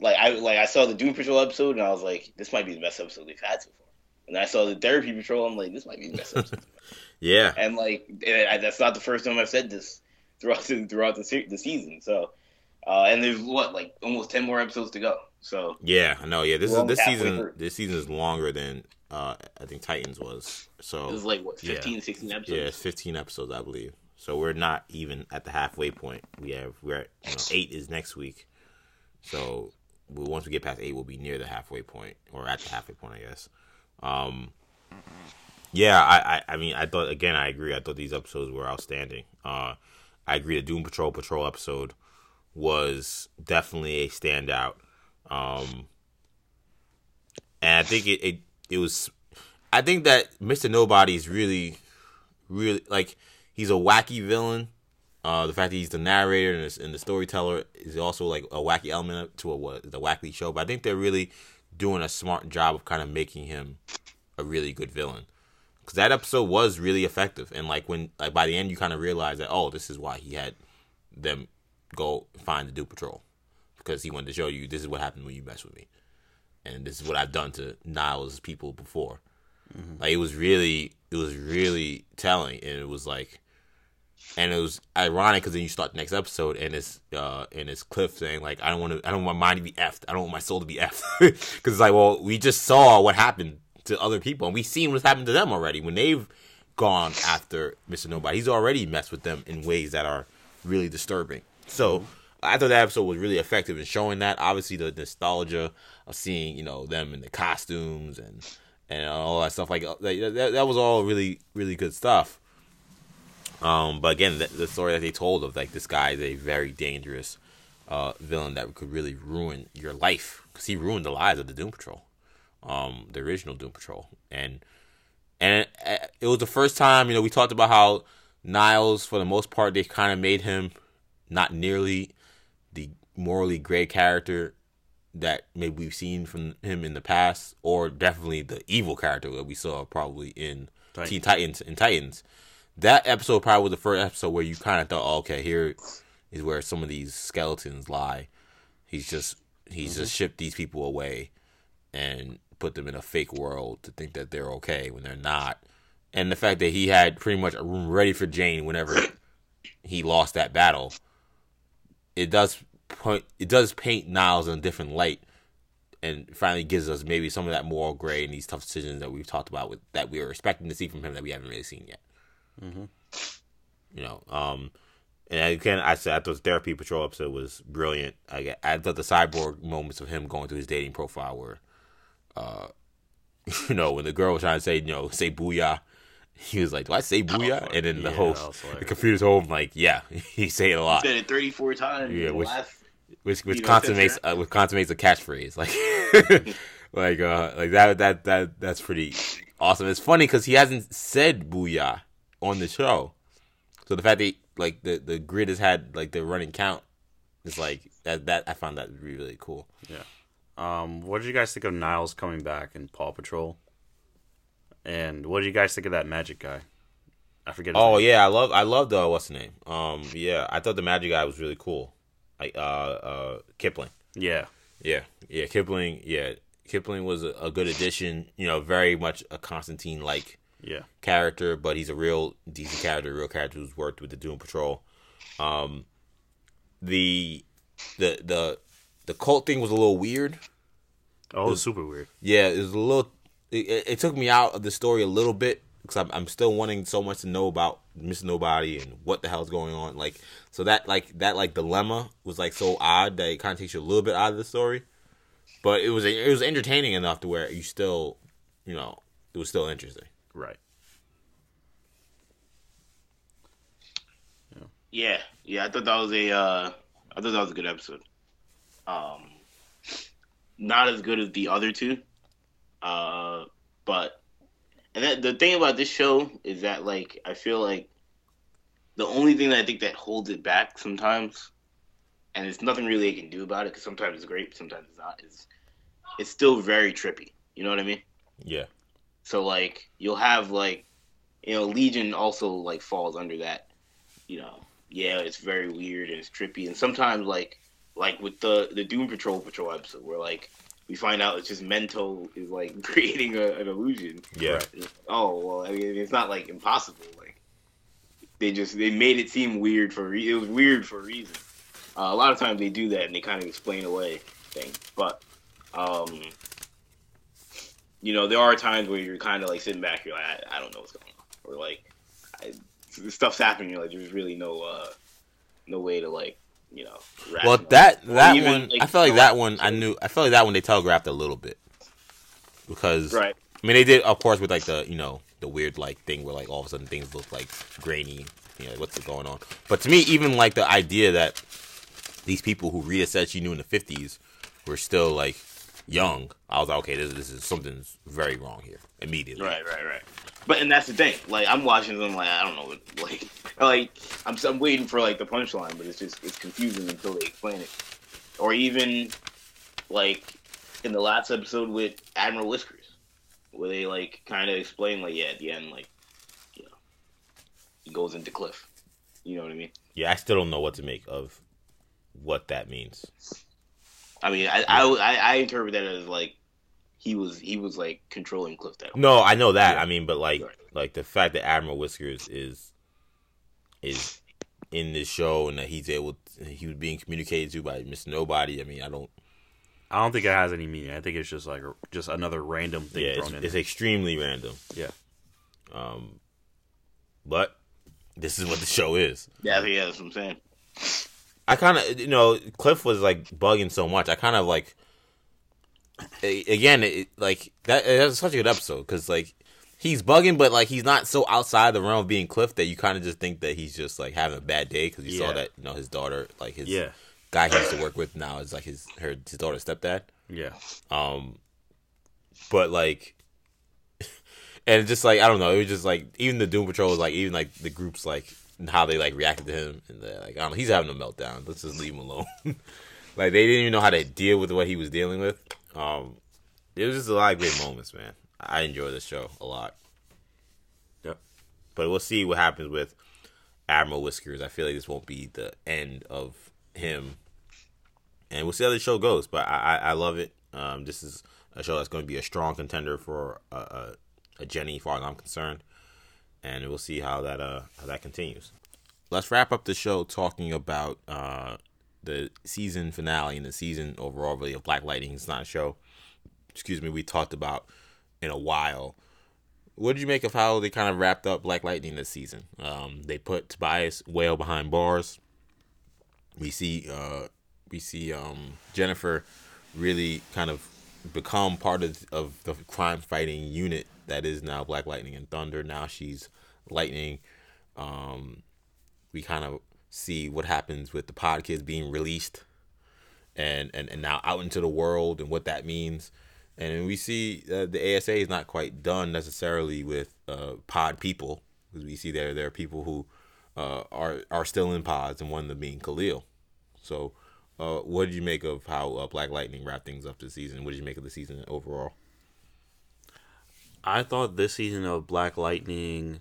like I like I saw the Doom Patrol episode, and I was like, this might be the best episode they've had so far. And I saw the Therapy Patrol, I'm like, this might be the best episode. Yeah, and like that's not the first time I've said this throughout the, throughout the the season. So, uh, and there's what like almost ten more episodes to go. So yeah. I know. Yeah, this is this season. through. This season is longer than uh I think Titans was. So it was like what Yeah. 15, 16 episodes. yeah, it's 15 episodes, I believe. So we're not even at the halfway point. We have we're at you know, eight is next week. So we, once we get past eight, we'll be near the halfway point or at the halfway point, I guess. Um, yeah, I, I, I mean, I thought again, I agree. I thought these episodes were outstanding. Uh, I agree. The Doom Patrol Patrol episode was definitely a standout. Um, and I think it, it it was. I think that Mister Nobody is really, really like he's a wacky villain. Uh, the fact that he's the narrator and the, and the storyteller is also like a wacky element to a what the wacky show. But I think they're really doing a smart job of kind of making him a really good villain because that episode was really effective. And like when like by the end, you kind of realize that oh, this is why he had them go find the Doom Patrol because he wanted to show you this is what happened when you mess with me, and this is what I've done to Niles' people before. Like it was really, it was really telling, and it was like, and it was ironic because then you start the next episode and it's uh and it's Cliff saying like I don't want to, I don't want my mind to be effed, I don't want my soul to be effed, <laughs> because it's like well we just saw what happened to other people and we've seen what's happened to them already when they've gone after Mr. Nobody. He's already messed with them in ways that are really disturbing. So I thought that episode was really effective in showing that. Obviously, the nostalgia of seeing you know them in the costumes and and all that stuff like that, that, that was all really really good stuff. Um, but again, the, the, story that they told of like this guy is a very dangerous uh, villain that could really ruin your life because he ruined the lives of the Doom Patrol, um, the original Doom Patrol, and and it, it was the first time you know we talked about how Niles for the most part they kind of made him not nearly the morally gray character that maybe we've seen from him in the past, or definitely the evil character that we saw probably in Titans. Teen Titans and Titans. That episode probably was the first episode where you kind of thought, oh, okay, here is where some of these skeletons lie. He's just he's mm-hmm. just shipped these people away and put them in a fake world to think that they're okay when they're not. And the fact that he had pretty much a room ready for Jane whenever he lost that battle, it does point it does paint Niles in a different light and finally gives us maybe some of that moral gray and these tough decisions that we've talked about with that we were expecting to see from him that we haven't really seen yet. Mm-hmm. You know, um, and again, I said I thought the therapy patrol episode was brilliant. I, I thought the cyborg moments of him going through his dating profile were, uh, <laughs> you know, when the girl was trying to say, you know, say booyah, he was like, "Do I say booyah?" Oh, and then yeah, the whole the computer's home like, "Yeah, <laughs> he say it a lot." He said it thirty four times. Yeah, which which, which consummates uh, which consummates a catchphrase <laughs> like like uh like that that that that's pretty awesome. It's funny because he hasn't said booyah on the show, so the fact that like the the grid has had like the running count is like that that I found that really really cool. Yeah. Um, what did you guys think of Niles coming back in Paw Patrol? And what did you guys think of that magic guy? I forget. oh name. yeah, I love I love the what's the name? Um, yeah, I thought the magic guy was really cool. Like uh, uh, Kipling. Yeah, yeah, yeah. Kipling. Yeah, Kipling was a, a good addition. You know, very much a Constantine like yeah character, but he's a real decent character, real character who's worked with the Doom Patrol. Um, the the the the cult thing was a little weird. Oh, it was super weird. Yeah, it was a little. It, it took me out of the story a little bit because I'm, I'm still wanting so much to know about Mister Nobody and what the hell's going on. Like, so that like that like dilemma was like so odd that it kind of takes you a little bit out of the story. But it was it was entertaining enough to where you still, you know, it was still interesting. Right. Yeah. Yeah, yeah. I thought that was a. Uh, I thought that was a good episode. Um, not as good as the other two, uh, but and that, the thing about this show is that like I feel like the only thing that I think that holds it back sometimes, and it's nothing really I can do about it because sometimes it's great, sometimes it's not. Is it's still very trippy. You know what I mean? Yeah. So like you'll have like you know Legion also like falls under that. You know, yeah, it's very weird and it's trippy, and sometimes like like with the the Doom Patrol Patrol episode where like we find out it's just Mento is like <laughs> creating a, an illusion. Yeah. Oh well, I mean it's not like impossible. Like they just they made it seem weird for re- it was weird for a reason. Uh, a lot of times they do that and they kind of explain away things, but um, you know, there are times where you're kind of like sitting back, you're like, I, I don't know what's going on, or like, I, stuff's happening. You're like, there's really no, uh, no way to like, you know. Well, that that even, one, like, I felt like that one, I knew, I felt like that one they telegraphed a little bit because, right. I mean, they did, of course, with like the, you know, the weird like thing where like all of a sudden things look like grainy. You know, what's going on? But to me, even like the idea that these people who Rita said she knew in the fifties were still like young, I was like, okay, this, this is something's very wrong here immediately. Right, right, right. But and that's the thing. Like I'm watching them, like I don't know, <laughs> like like I'm I'm waiting for like the punchline, but it's just it's confusing until they explain it. Or even like in the last episode with Admiral Whiskers, where they like kind of explain like yeah at the end like you know he goes into Cliff. You know what I mean? Yeah, I still don't know what to make of what that means. I mean, I, I, I, I interpret that as like he was he was like controlling Cliff that. No, I know that. Yeah. I mean, but like right. like the fact that Admiral Whiskers is is in this show and that he's able to, he was being communicated to by Mister Nobody. I mean, I don't. I don't think it has any meaning. I think it's just like a, just another random thing yeah, thrown it's, in. It's extremely random. Yeah. Um, but this is what the show is. Yeah, yeah, that's what I'm saying. I kind of, you know, Cliff was like bugging so much. I kind of like, again, it, like that. It was such a good episode because like he's bugging, but like he's not so outside the realm of being Cliff that you kind of just think that he's just like having a bad day because you saw that you know his daughter, like his Yeah. guy he used to work with now is like his her his daughter's stepdad. Yeah. Um, but like, <laughs> and just like I don't know. It was just like even the Doom Patrol was like even like the groups like how they like reacted to him and they're like I don't know. He's having a meltdown. Let's just leave him alone. <laughs> like they didn't even know how to deal with what he was dealing with. Um, it was just a lot of great moments, man. I enjoy the show a lot. Yep. But we'll see what happens with Admiral Whiskers. I feel like this won't be the end of him and we'll see how the show goes. But I, I, I love it. Um, this is a show that's going to be a strong contender for a, a, a Jenny, as far as I'm concerned, and we'll see how that uh how that continues. Let's wrap up the show talking about uh the season finale and the season overall really of Black Lightning. It's not a show. Excuse me. We talked about in a while. What did you make of how they kind of wrapped up Black Lightning this season? Um, they put Tobias Whale behind bars. We see uh, we see um, Jennifer really kind of become part of, of the crime fighting unit that is now Black Lightning and Thunder. Now she's Lightning. Um, we kind of see what happens with the pod kids being released and, and, and now out into the world and what that means. And we see uh, the ASA is not quite done necessarily with uh, pod people because we see there there are people who uh, are are still in pods and one of them being Khalil. So, uh, what did you make of how uh, Black Lightning wrapped things up this season? What did you make of the season overall? I thought this season of Black Lightning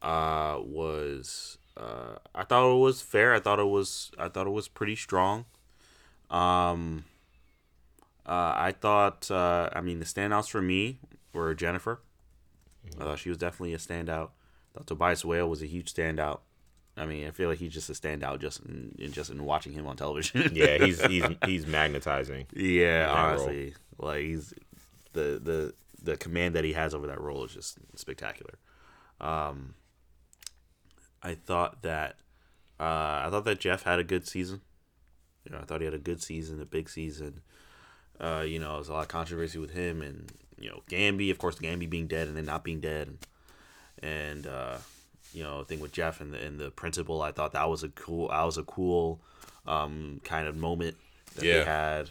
uh, was uh, I thought it was fair. I thought it was I thought it was pretty strong. Um, uh, I thought uh, I mean the standouts for me were Jennifer. I thought she was definitely a standout. I thought Tobias Whale was a huge standout. I mean, I feel like he's just a standout just in, in just in watching him on television. Yeah, he's <laughs> he's he's magnetizing. Yeah, that role. honestly, like he's the the the command that he has over that role is just spectacular. Um, I thought that uh, I thought that Jeff had a good season. You know, I thought he had a good season, a big season. Uh, you know, there's a lot of controversy with him and you know Gambi, of course, Gambi being dead and then not being dead, and uh, you know, thing with Jeff and the and the principal. I thought that was a cool, that was a cool um, kind of moment that Yeah. they had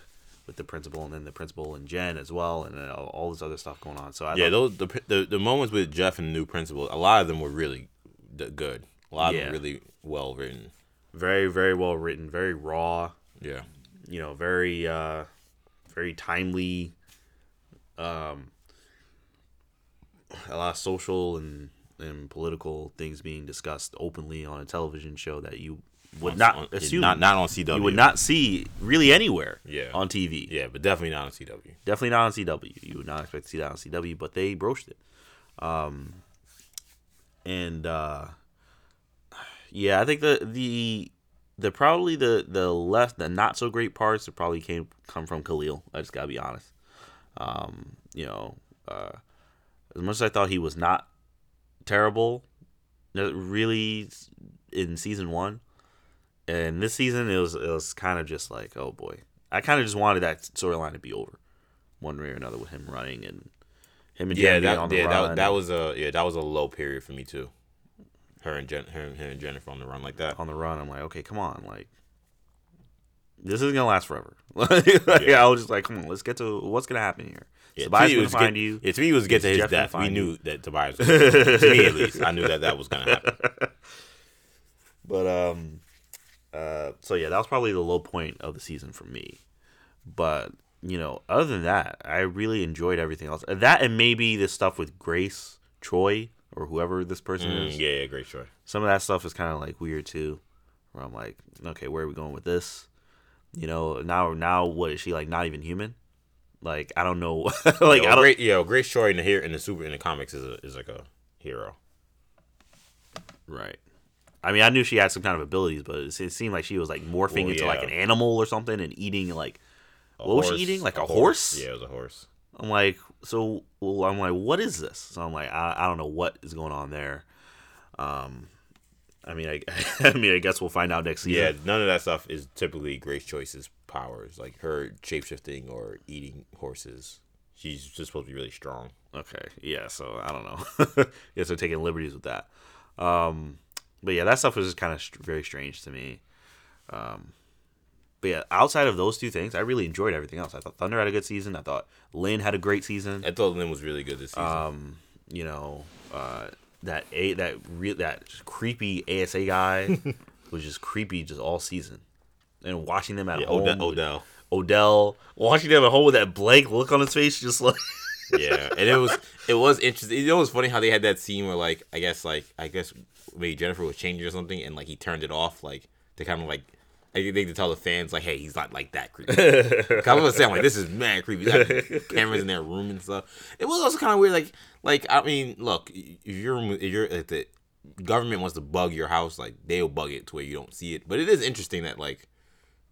with the principal and then the principal and Jen as well, and then all, this other stuff going on. So I Yeah, those the, the the moments with Jeff and the new principal, a lot of them were really good. A lot of Yeah. them really well written. very very well written, very raw. Yeah, you know, very uh very timely um a lot of social and and political things being discussed openly on a television show that you would not On- assume not not on CW. you would not see really anywhere Yeah. on TV. Yeah, but definitely not on CW. Definitely not on CW. You would not expect to see that on CW, but they broached it. Um and uh yeah, I think the the the probably the the less the not so great parts that probably came come from Khalil. I just gotta be honest. Um, you know, uh, as much as I thought he was not terrible, really in season one, and this season it was it was kind of just like oh boy, I kind of just wanted that storyline to be over, one way or another with him running and him and Yeah, Jen that on the yeah run. that, that was a yeah that was a low period for me too. Her and Jen, her, her and Jennifer on the run like that. on the run. I'm like, okay, come on, like this isn't gonna last forever. <laughs> Like, Yeah. I was just like, come on, let's get to what's gonna happen here. Yeah, Tobias to was find get, you. Yeah, to me, it was get to his Jeff death. We find knew you? that Tobias. Was gonna <laughs> to me, at least, I knew that that was gonna happen. <laughs> But um, uh, so yeah, that was probably the low point of the season for me. But you know, other than that, I really enjoyed everything else. That and maybe the stuff with Grace, Choi, or whoever this person Mm, is. yeah, yeah, great choice. Some of that stuff is kind of like weird too. Where I'm like, okay, where are we going with this? You know, now now what is she like? Not even human? Like I don't know. <laughs> like Yo, I don't. great, yeah, Grace Choi in the here in the super in the comics is a, is like a hero. Right. I mean, I knew she had some kind of abilities, but it, it seemed like she was like morphing Well, into like an animal or something and eating like. A What was she eating? Like a horse? Yeah, it was a horse. I'm like, so well, I'm like, what is this? So I'm like, I, I don't know what is going on there. Um, I mean, I, <laughs> I mean, I guess we'll find out next season. Yeah, none of that stuff is typically Grace Choi's powers, like her shapeshifting or eating horses. She's just supposed to be really strong. Okay. Yeah. So I don't know. <laughs> yeah. So taking liberties with that. Um, but yeah, that stuff was just kind of st- very strange to me. Um, but yeah, outside of those two things, I really enjoyed everything else. I thought Thunder had a good season. I thought Lynn had a great season. I thought Lynn was really good this season. Um, you know, uh, that a that real that creepy ASA guy <laughs> was just creepy just all season. And watching them at yeah, home, Odell, Odell. Odell, watching them at home with that blank look on his face, just like <laughs> yeah, and it was it was interesting. You know, it was funny how they had that scene where like I guess like I guess maybe Jennifer was changing or something, and like he turned it off, like to kind of like I think to tell the fans like, hey, he's not like that creepy. <laughs> I was saying like this is mad creepy. Like, cameras in their room and stuff. It was also kind of weird. Like like I mean, look, if you're if you're if the government wants to bug your house, like they'll bug it to where you don't see it. But it is interesting that like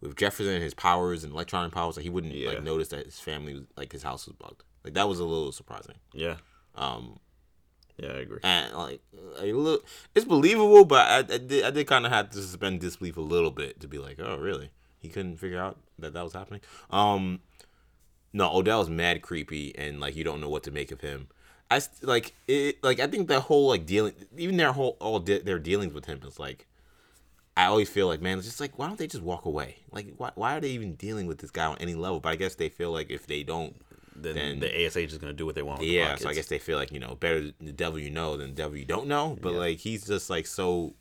with Jefferson and his powers and electronic powers, like he wouldn't Yeah. like notice that his family was like his house was bugged. Like that was a little surprising. yeah, Um, yeah, I agree. and like a little, it's believable, but I, I did I did kind of have to suspend disbelief a little bit to be like, oh really? He couldn't figure out that that was happening. Um, no, Odell's mad creepy, and like you don't know what to make of him. I like it. Like I think that whole like dealing, even their whole all de- their dealings with him is like. I always feel like, man, it's just like, why don't they just walk away? Like, why, why are they even dealing with this guy on any level? But I guess they feel like if they don't, Then, then- the ASA is gonna do what they want. With the yeah, so I guess they feel like you know better the devil you know than the devil you don't know. But Yeah. like he's just like so,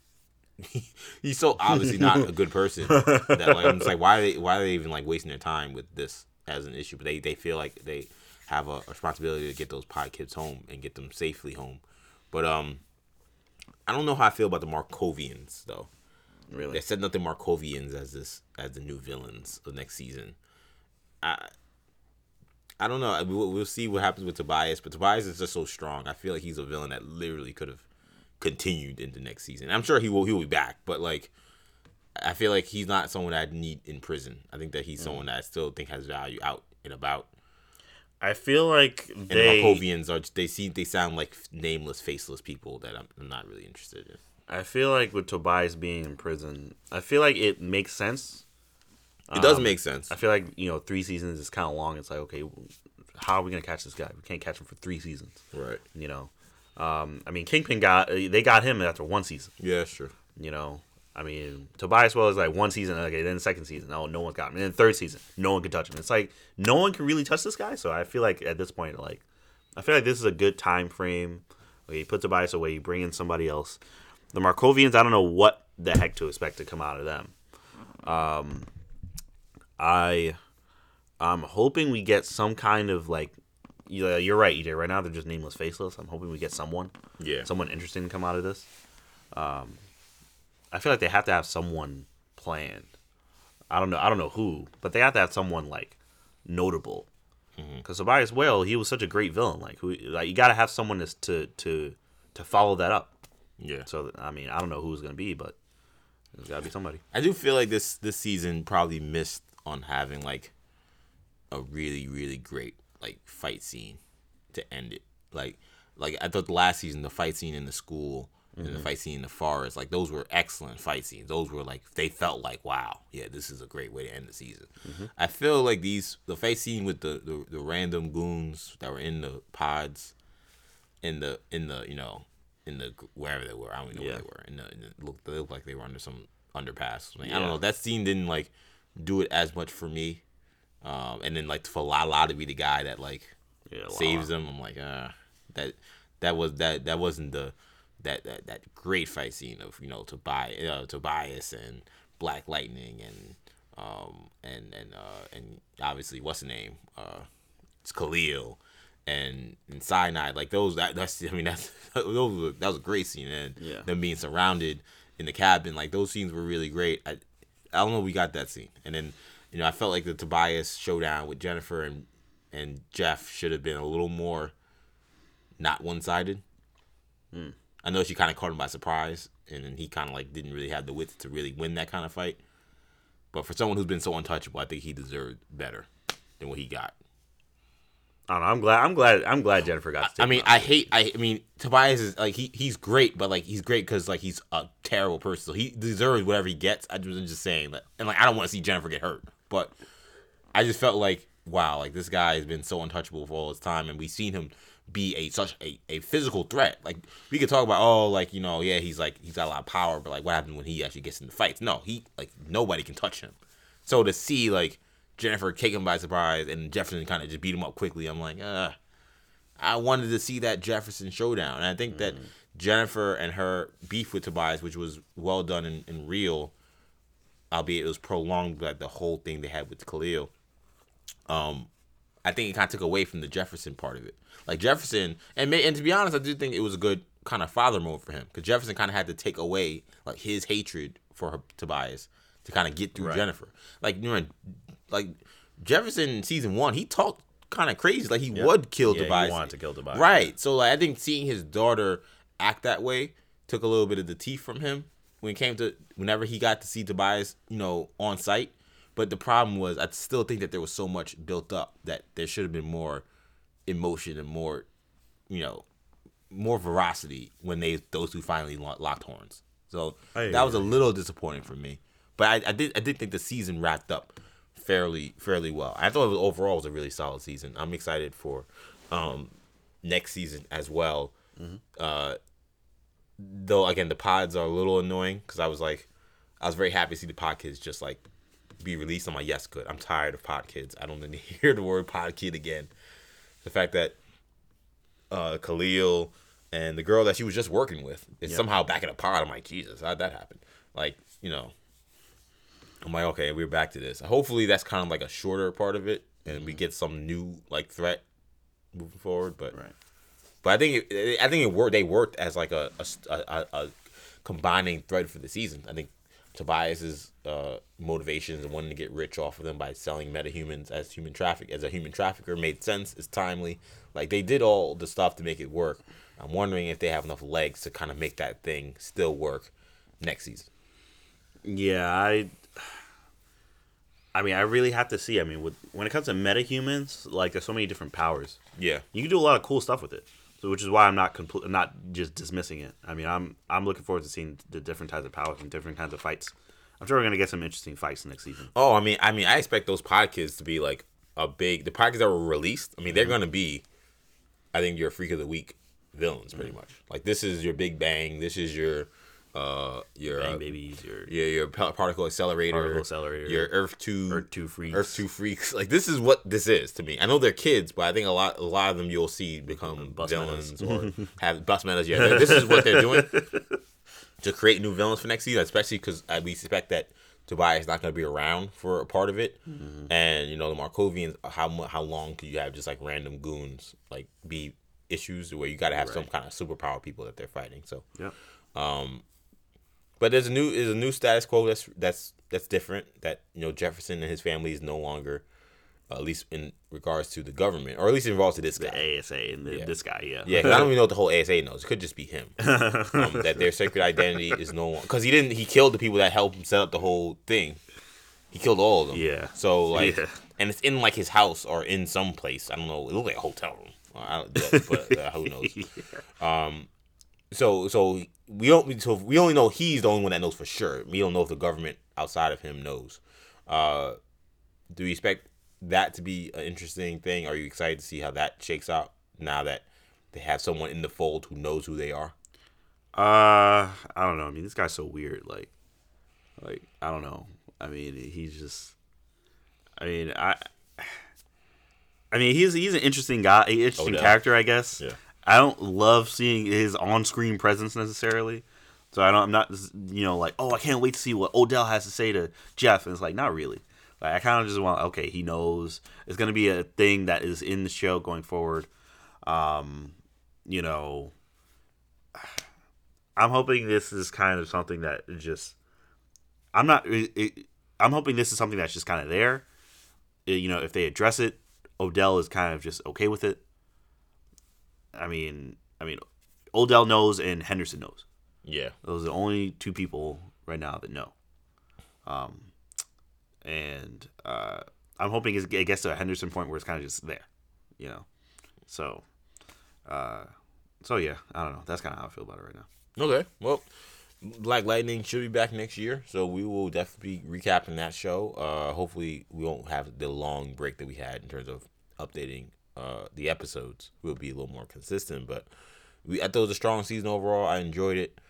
<laughs> he's so obviously not a good person <laughs> that like I'm just like why are they why are they even like wasting their time with this as an issue? But they they feel like they have a responsibility to get those pod kids home and get them safely home. But um, I don't know how I feel about the Markovians though. really. They said nothing Markovians as this as the new villains of next season. I I don't know. We'll, we'll see what happens with Tobias, but Tobias is just so strong. I feel like he's a villain that literally could have continued into next season. I'm sure he will. He will be back, but like, I feel like he's not someone I'd need in prison. I think that he's mm. someone that I still think has value out and about. I feel like they. the Markovians are they see they sound like nameless, faceless people that I'm, I'm not really interested in. I feel like with Tobias being in prison, I feel like it makes sense. It does Um, make sense. I feel like you know three seasons is kind of long. It's like okay, how are we gonna catch this guy? We can't catch him for three seasons. Right. You know, um, I mean Kingpin got they got him after one season. Yeah, sure. You know, I mean Tobias Whale is like one season, okay, then the second season, oh no one's got him, and then third season, no one could touch him. It's like no one can really touch this guy. So I feel like at this point, like I feel like this is a good time frame. Okay, you put Tobias away, you bring in somebody else. The Markovians, I don't know what the heck to expect to come out of them. Um, I, I'm hoping we get some kind of like, yeah, you're right, EJ. Right now they're just nameless, faceless. I'm hoping we get someone, Yeah. someone interesting to come out of this. Um, I feel like they have to have someone planned. I don't know. I don't know who, but they have to have someone like notable. Because Tobias Whale, he was such a great villain. Like who, like you got to have someone to to to to follow that up. yeah. So I mean, I don't know who's gonna be, but there's got to be somebody. I do feel like this this season probably missed on having like a really really great like fight scene to end it. Like like I thought the last season the fight scene in the school and the mm-hmm. fight scene in the forest like those were excellent fight scenes. Those were like they felt like wow yeah this is a great way to end the season. Mm-hmm. I feel like these the fight scene with the, the the random goons that were in the pods in the in the you know in the wherever they were I don't even know Yeah. where they were in the, in the look they looked like they were under some underpass. Like, I Yeah. don't know that scene didn't like do it as much for me. Um, and then like for Lala to be the guy that like Yeah, saves them, I'm like uh that that was that that wasn't the that that, that great fight scene of you know Tobias uh, Tobias and Black Lightning and um and and uh and obviously what's the name uh it's Khalil and and Syonide like those that that's I mean <laughs> that's those were, that was a great scene and Yeah. them being surrounded in the cabin like those scenes were really great I I don't know we got that scene and then you know I felt like the Tobias showdown with Jennifer and and Jeff should have been a little more not one sided. Hmm. I know she kind of caught him by surprise, and then he kind of like didn't really have the wits to really win that kind of fight. But for someone who's been so untouchable, I think he deserved better than what he got. I don't know. I'm glad. I'm glad. I'm glad Jennifer got. I mean. I hate. I, I mean, Tobias is like he he's great, but like he's great because like he's a terrible person. So he deserves whatever he gets. I was just saying that, and like I don't want to see Jennifer get hurt, but I just felt like wow, like this guy has been so untouchable for all his time, and we've seen him be a such a, a physical threat. Like we could talk about oh, like you know, yeah, he's like he's got a lot of power, but like what happens when he actually gets into fights? No, he like nobody can touch him. So to see like Jennifer take him by surprise and Jefferson kind of just beat him up quickly, I'm like, uh I wanted to see that Jefferson showdown. And I think that Jennifer and her beef with Tobias, which was well done and, and real, albeit it was prolonged, like the whole thing they had with Khalil. Um, I think it kind of took away from the Jefferson part of it. Like Jefferson, and and to be honest, I do think it was a good kind of father mode for him because Jefferson kind of had to take away like his hatred for her, Tobias to kind of get through Right. Jennifer. Like you know, like Jefferson season one, he talked kind of crazy, like he would kill Yeah, he wanted to kill Tobias. Right. So like I think seeing his daughter act that way took a little bit of the teeth from him when it came to whenever he got to see Tobias, you know, on sight. But the problem was I still think that there was so much built up that there should have been more emotion and more, you know, more veracity when they those two finally locked horns. So that was a little disappointing for me. But I, I did I did think the season wrapped up fairly fairly well. I thought it was, overall was a really solid season. I'm excited for um, next season as well. Uh, though again, the pods are a little annoying because I was like, I was very happy to see the pod kids just like be released. I'm like, yes, good. I'm tired of pod kids. I don't need to <laughs> hear the word pod kid again. The fact that uh, Khalil and the girl that she was just working with is Yep. somehow back in a pod. I'm like, Jesus, how'd that happen? Like, you know, I'm like, okay, we're back to this. Hopefully, that's kind of like a shorter part of it, and we get some new like threat moving forward. But Right. but I think it, I think it worked. They worked as like a a, a, a combining thread for the season. I think Tobias's uh, motivations and wanting to get rich off of them by selling metahumans as human traffic as a human trafficker made sense. It's timely. Like they did all the stuff to make it work. I'm wondering if they have enough legs to kind of make that thing still work next season. Yeah, I. I mean, I really have to see. I mean, with, when it comes to metahumans, like there's so many different powers. Yeah. You can do a lot of cool stuff with it. So, which is why I'm not complete, not just dismissing it. I mean, I'm I'm looking forward to seeing the different types of powers and different kinds of fights. I'm sure we're gonna get some interesting fights next season. Oh, I mean, I mean, I expect those pod kids to be like a big. The pod kids that were released. I mean, they're mm-hmm. gonna be. I think your freak of the week villains, pretty mm-hmm. much. Like this is your Big Bang. This is your, uh, your Bang uh, babies, your your your particle accelerator, Particle accelerator, your Earth two, Earth 2 freaks. Earth two freaks. Like this is what this is to me. I know they're kids, but I think a lot a lot of them you'll see become Bus villains or <laughs> have bus metas. Yeah, this is what they're doing <laughs> to create new villains for next season, especially because we expect that Tobias is not going to be around for a part of it, and you know the Markovians. How how long could you have just like random goons like be issues where you got to have some kind of superpower people that they're fighting? So, Yep. But there's a new there's a new status quo that's that's that's different. That you know Jefferson and his family is no longer, at least in regards to the government, or at least in regards to this The guy. ASA and the, Yeah. this guy, yeah. Yeah, 'cause I don't even know what the whole ASA knows. It could just be him. <laughs> um, that their sacred identity is no one because he didn't. He killed the people that helped him set up the whole thing. He killed all of them. Yeah. So like, Yeah. and it's in like his house or in some place. I don't know. It looked like a hotel room. I don't, but uh, who knows? <laughs> Um, so so we don't. So we only know he's the only one that knows for sure. We don't know if the government outside of him knows. Uh, do you expect that to be an interesting thing? Are you excited to see how that shakes out now that they have someone in the fold who knows who they are? Uh, I don't know. I mean, this guy's so weird. Like, like I don't know. I mean, he's just. I mean, I. I mean, he's he's an interesting guy, an interesting Odell. character, I guess. Yeah. I don't love seeing his on-screen presence necessarily. So I don't. I'm not, you know, like, oh, I can't wait to see what Odell has to say to Jeff. And it's like, not really. Like, I kind of just want, okay, he knows it's gonna be a thing that is in the show going forward. Um, you know, <sighs> I'm hoping this is kind of something that just. I'm not. It, it, I'm hoping this is something that's just kind of there. Uh, You know, if they address it, Odell is kind of just okay with it. I mean, I mean, Odell knows and Henderson knows. Yeah. Those are the only two people right now that know. Um, and uh, I'm hoping it gets to a Henderson point where it's kind of just there, you know. So, uh, so yeah, I don't know. That's kind of how I feel about it right now. Okay. Well, Black Lightning should be back next year, so we will definitely be recapping that show. Uh, hopefully, we won't have the long break that we had in terms of updating uh, the episodes. We'll be a little more consistent, but we I thought it was a strong season overall. I enjoyed it.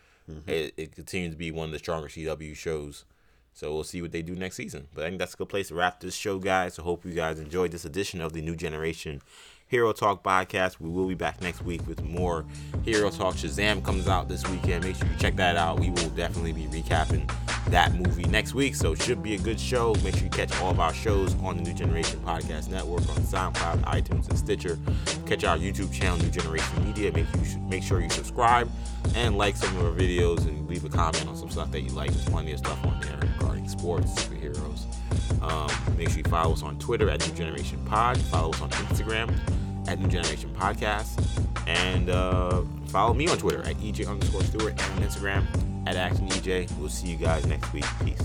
It, it continues to be one of the stronger CW shows. So we'll see what they do next season. But I think that's a good place to wrap this show, guys. So hope you guys enjoyed this edition of the New Generation Hero Talk podcast. We will be back next week with more Hero Talk. Shazam comes out this weekend. Make sure you check that out. We will definitely be recapping that movie next week. So it should be a good show. Make sure you catch all of our shows on the New Generation Podcast Network on SoundCloud, iTunes, and Stitcher. Catch our YouTube channel, New Generation Media. Make you make sure you subscribe and like some of our videos and leave a comment on some stuff that you like. There's plenty of stuff on there regarding sports, superheroes. Um, make sure you follow us on Twitter at New Generation Pod. Follow us on Instagram at New Generation Podcast. And uh, follow me on Twitter at EJ underscore Stewart and on Instagram at Action EJ. We'll see you guys next week. Peace.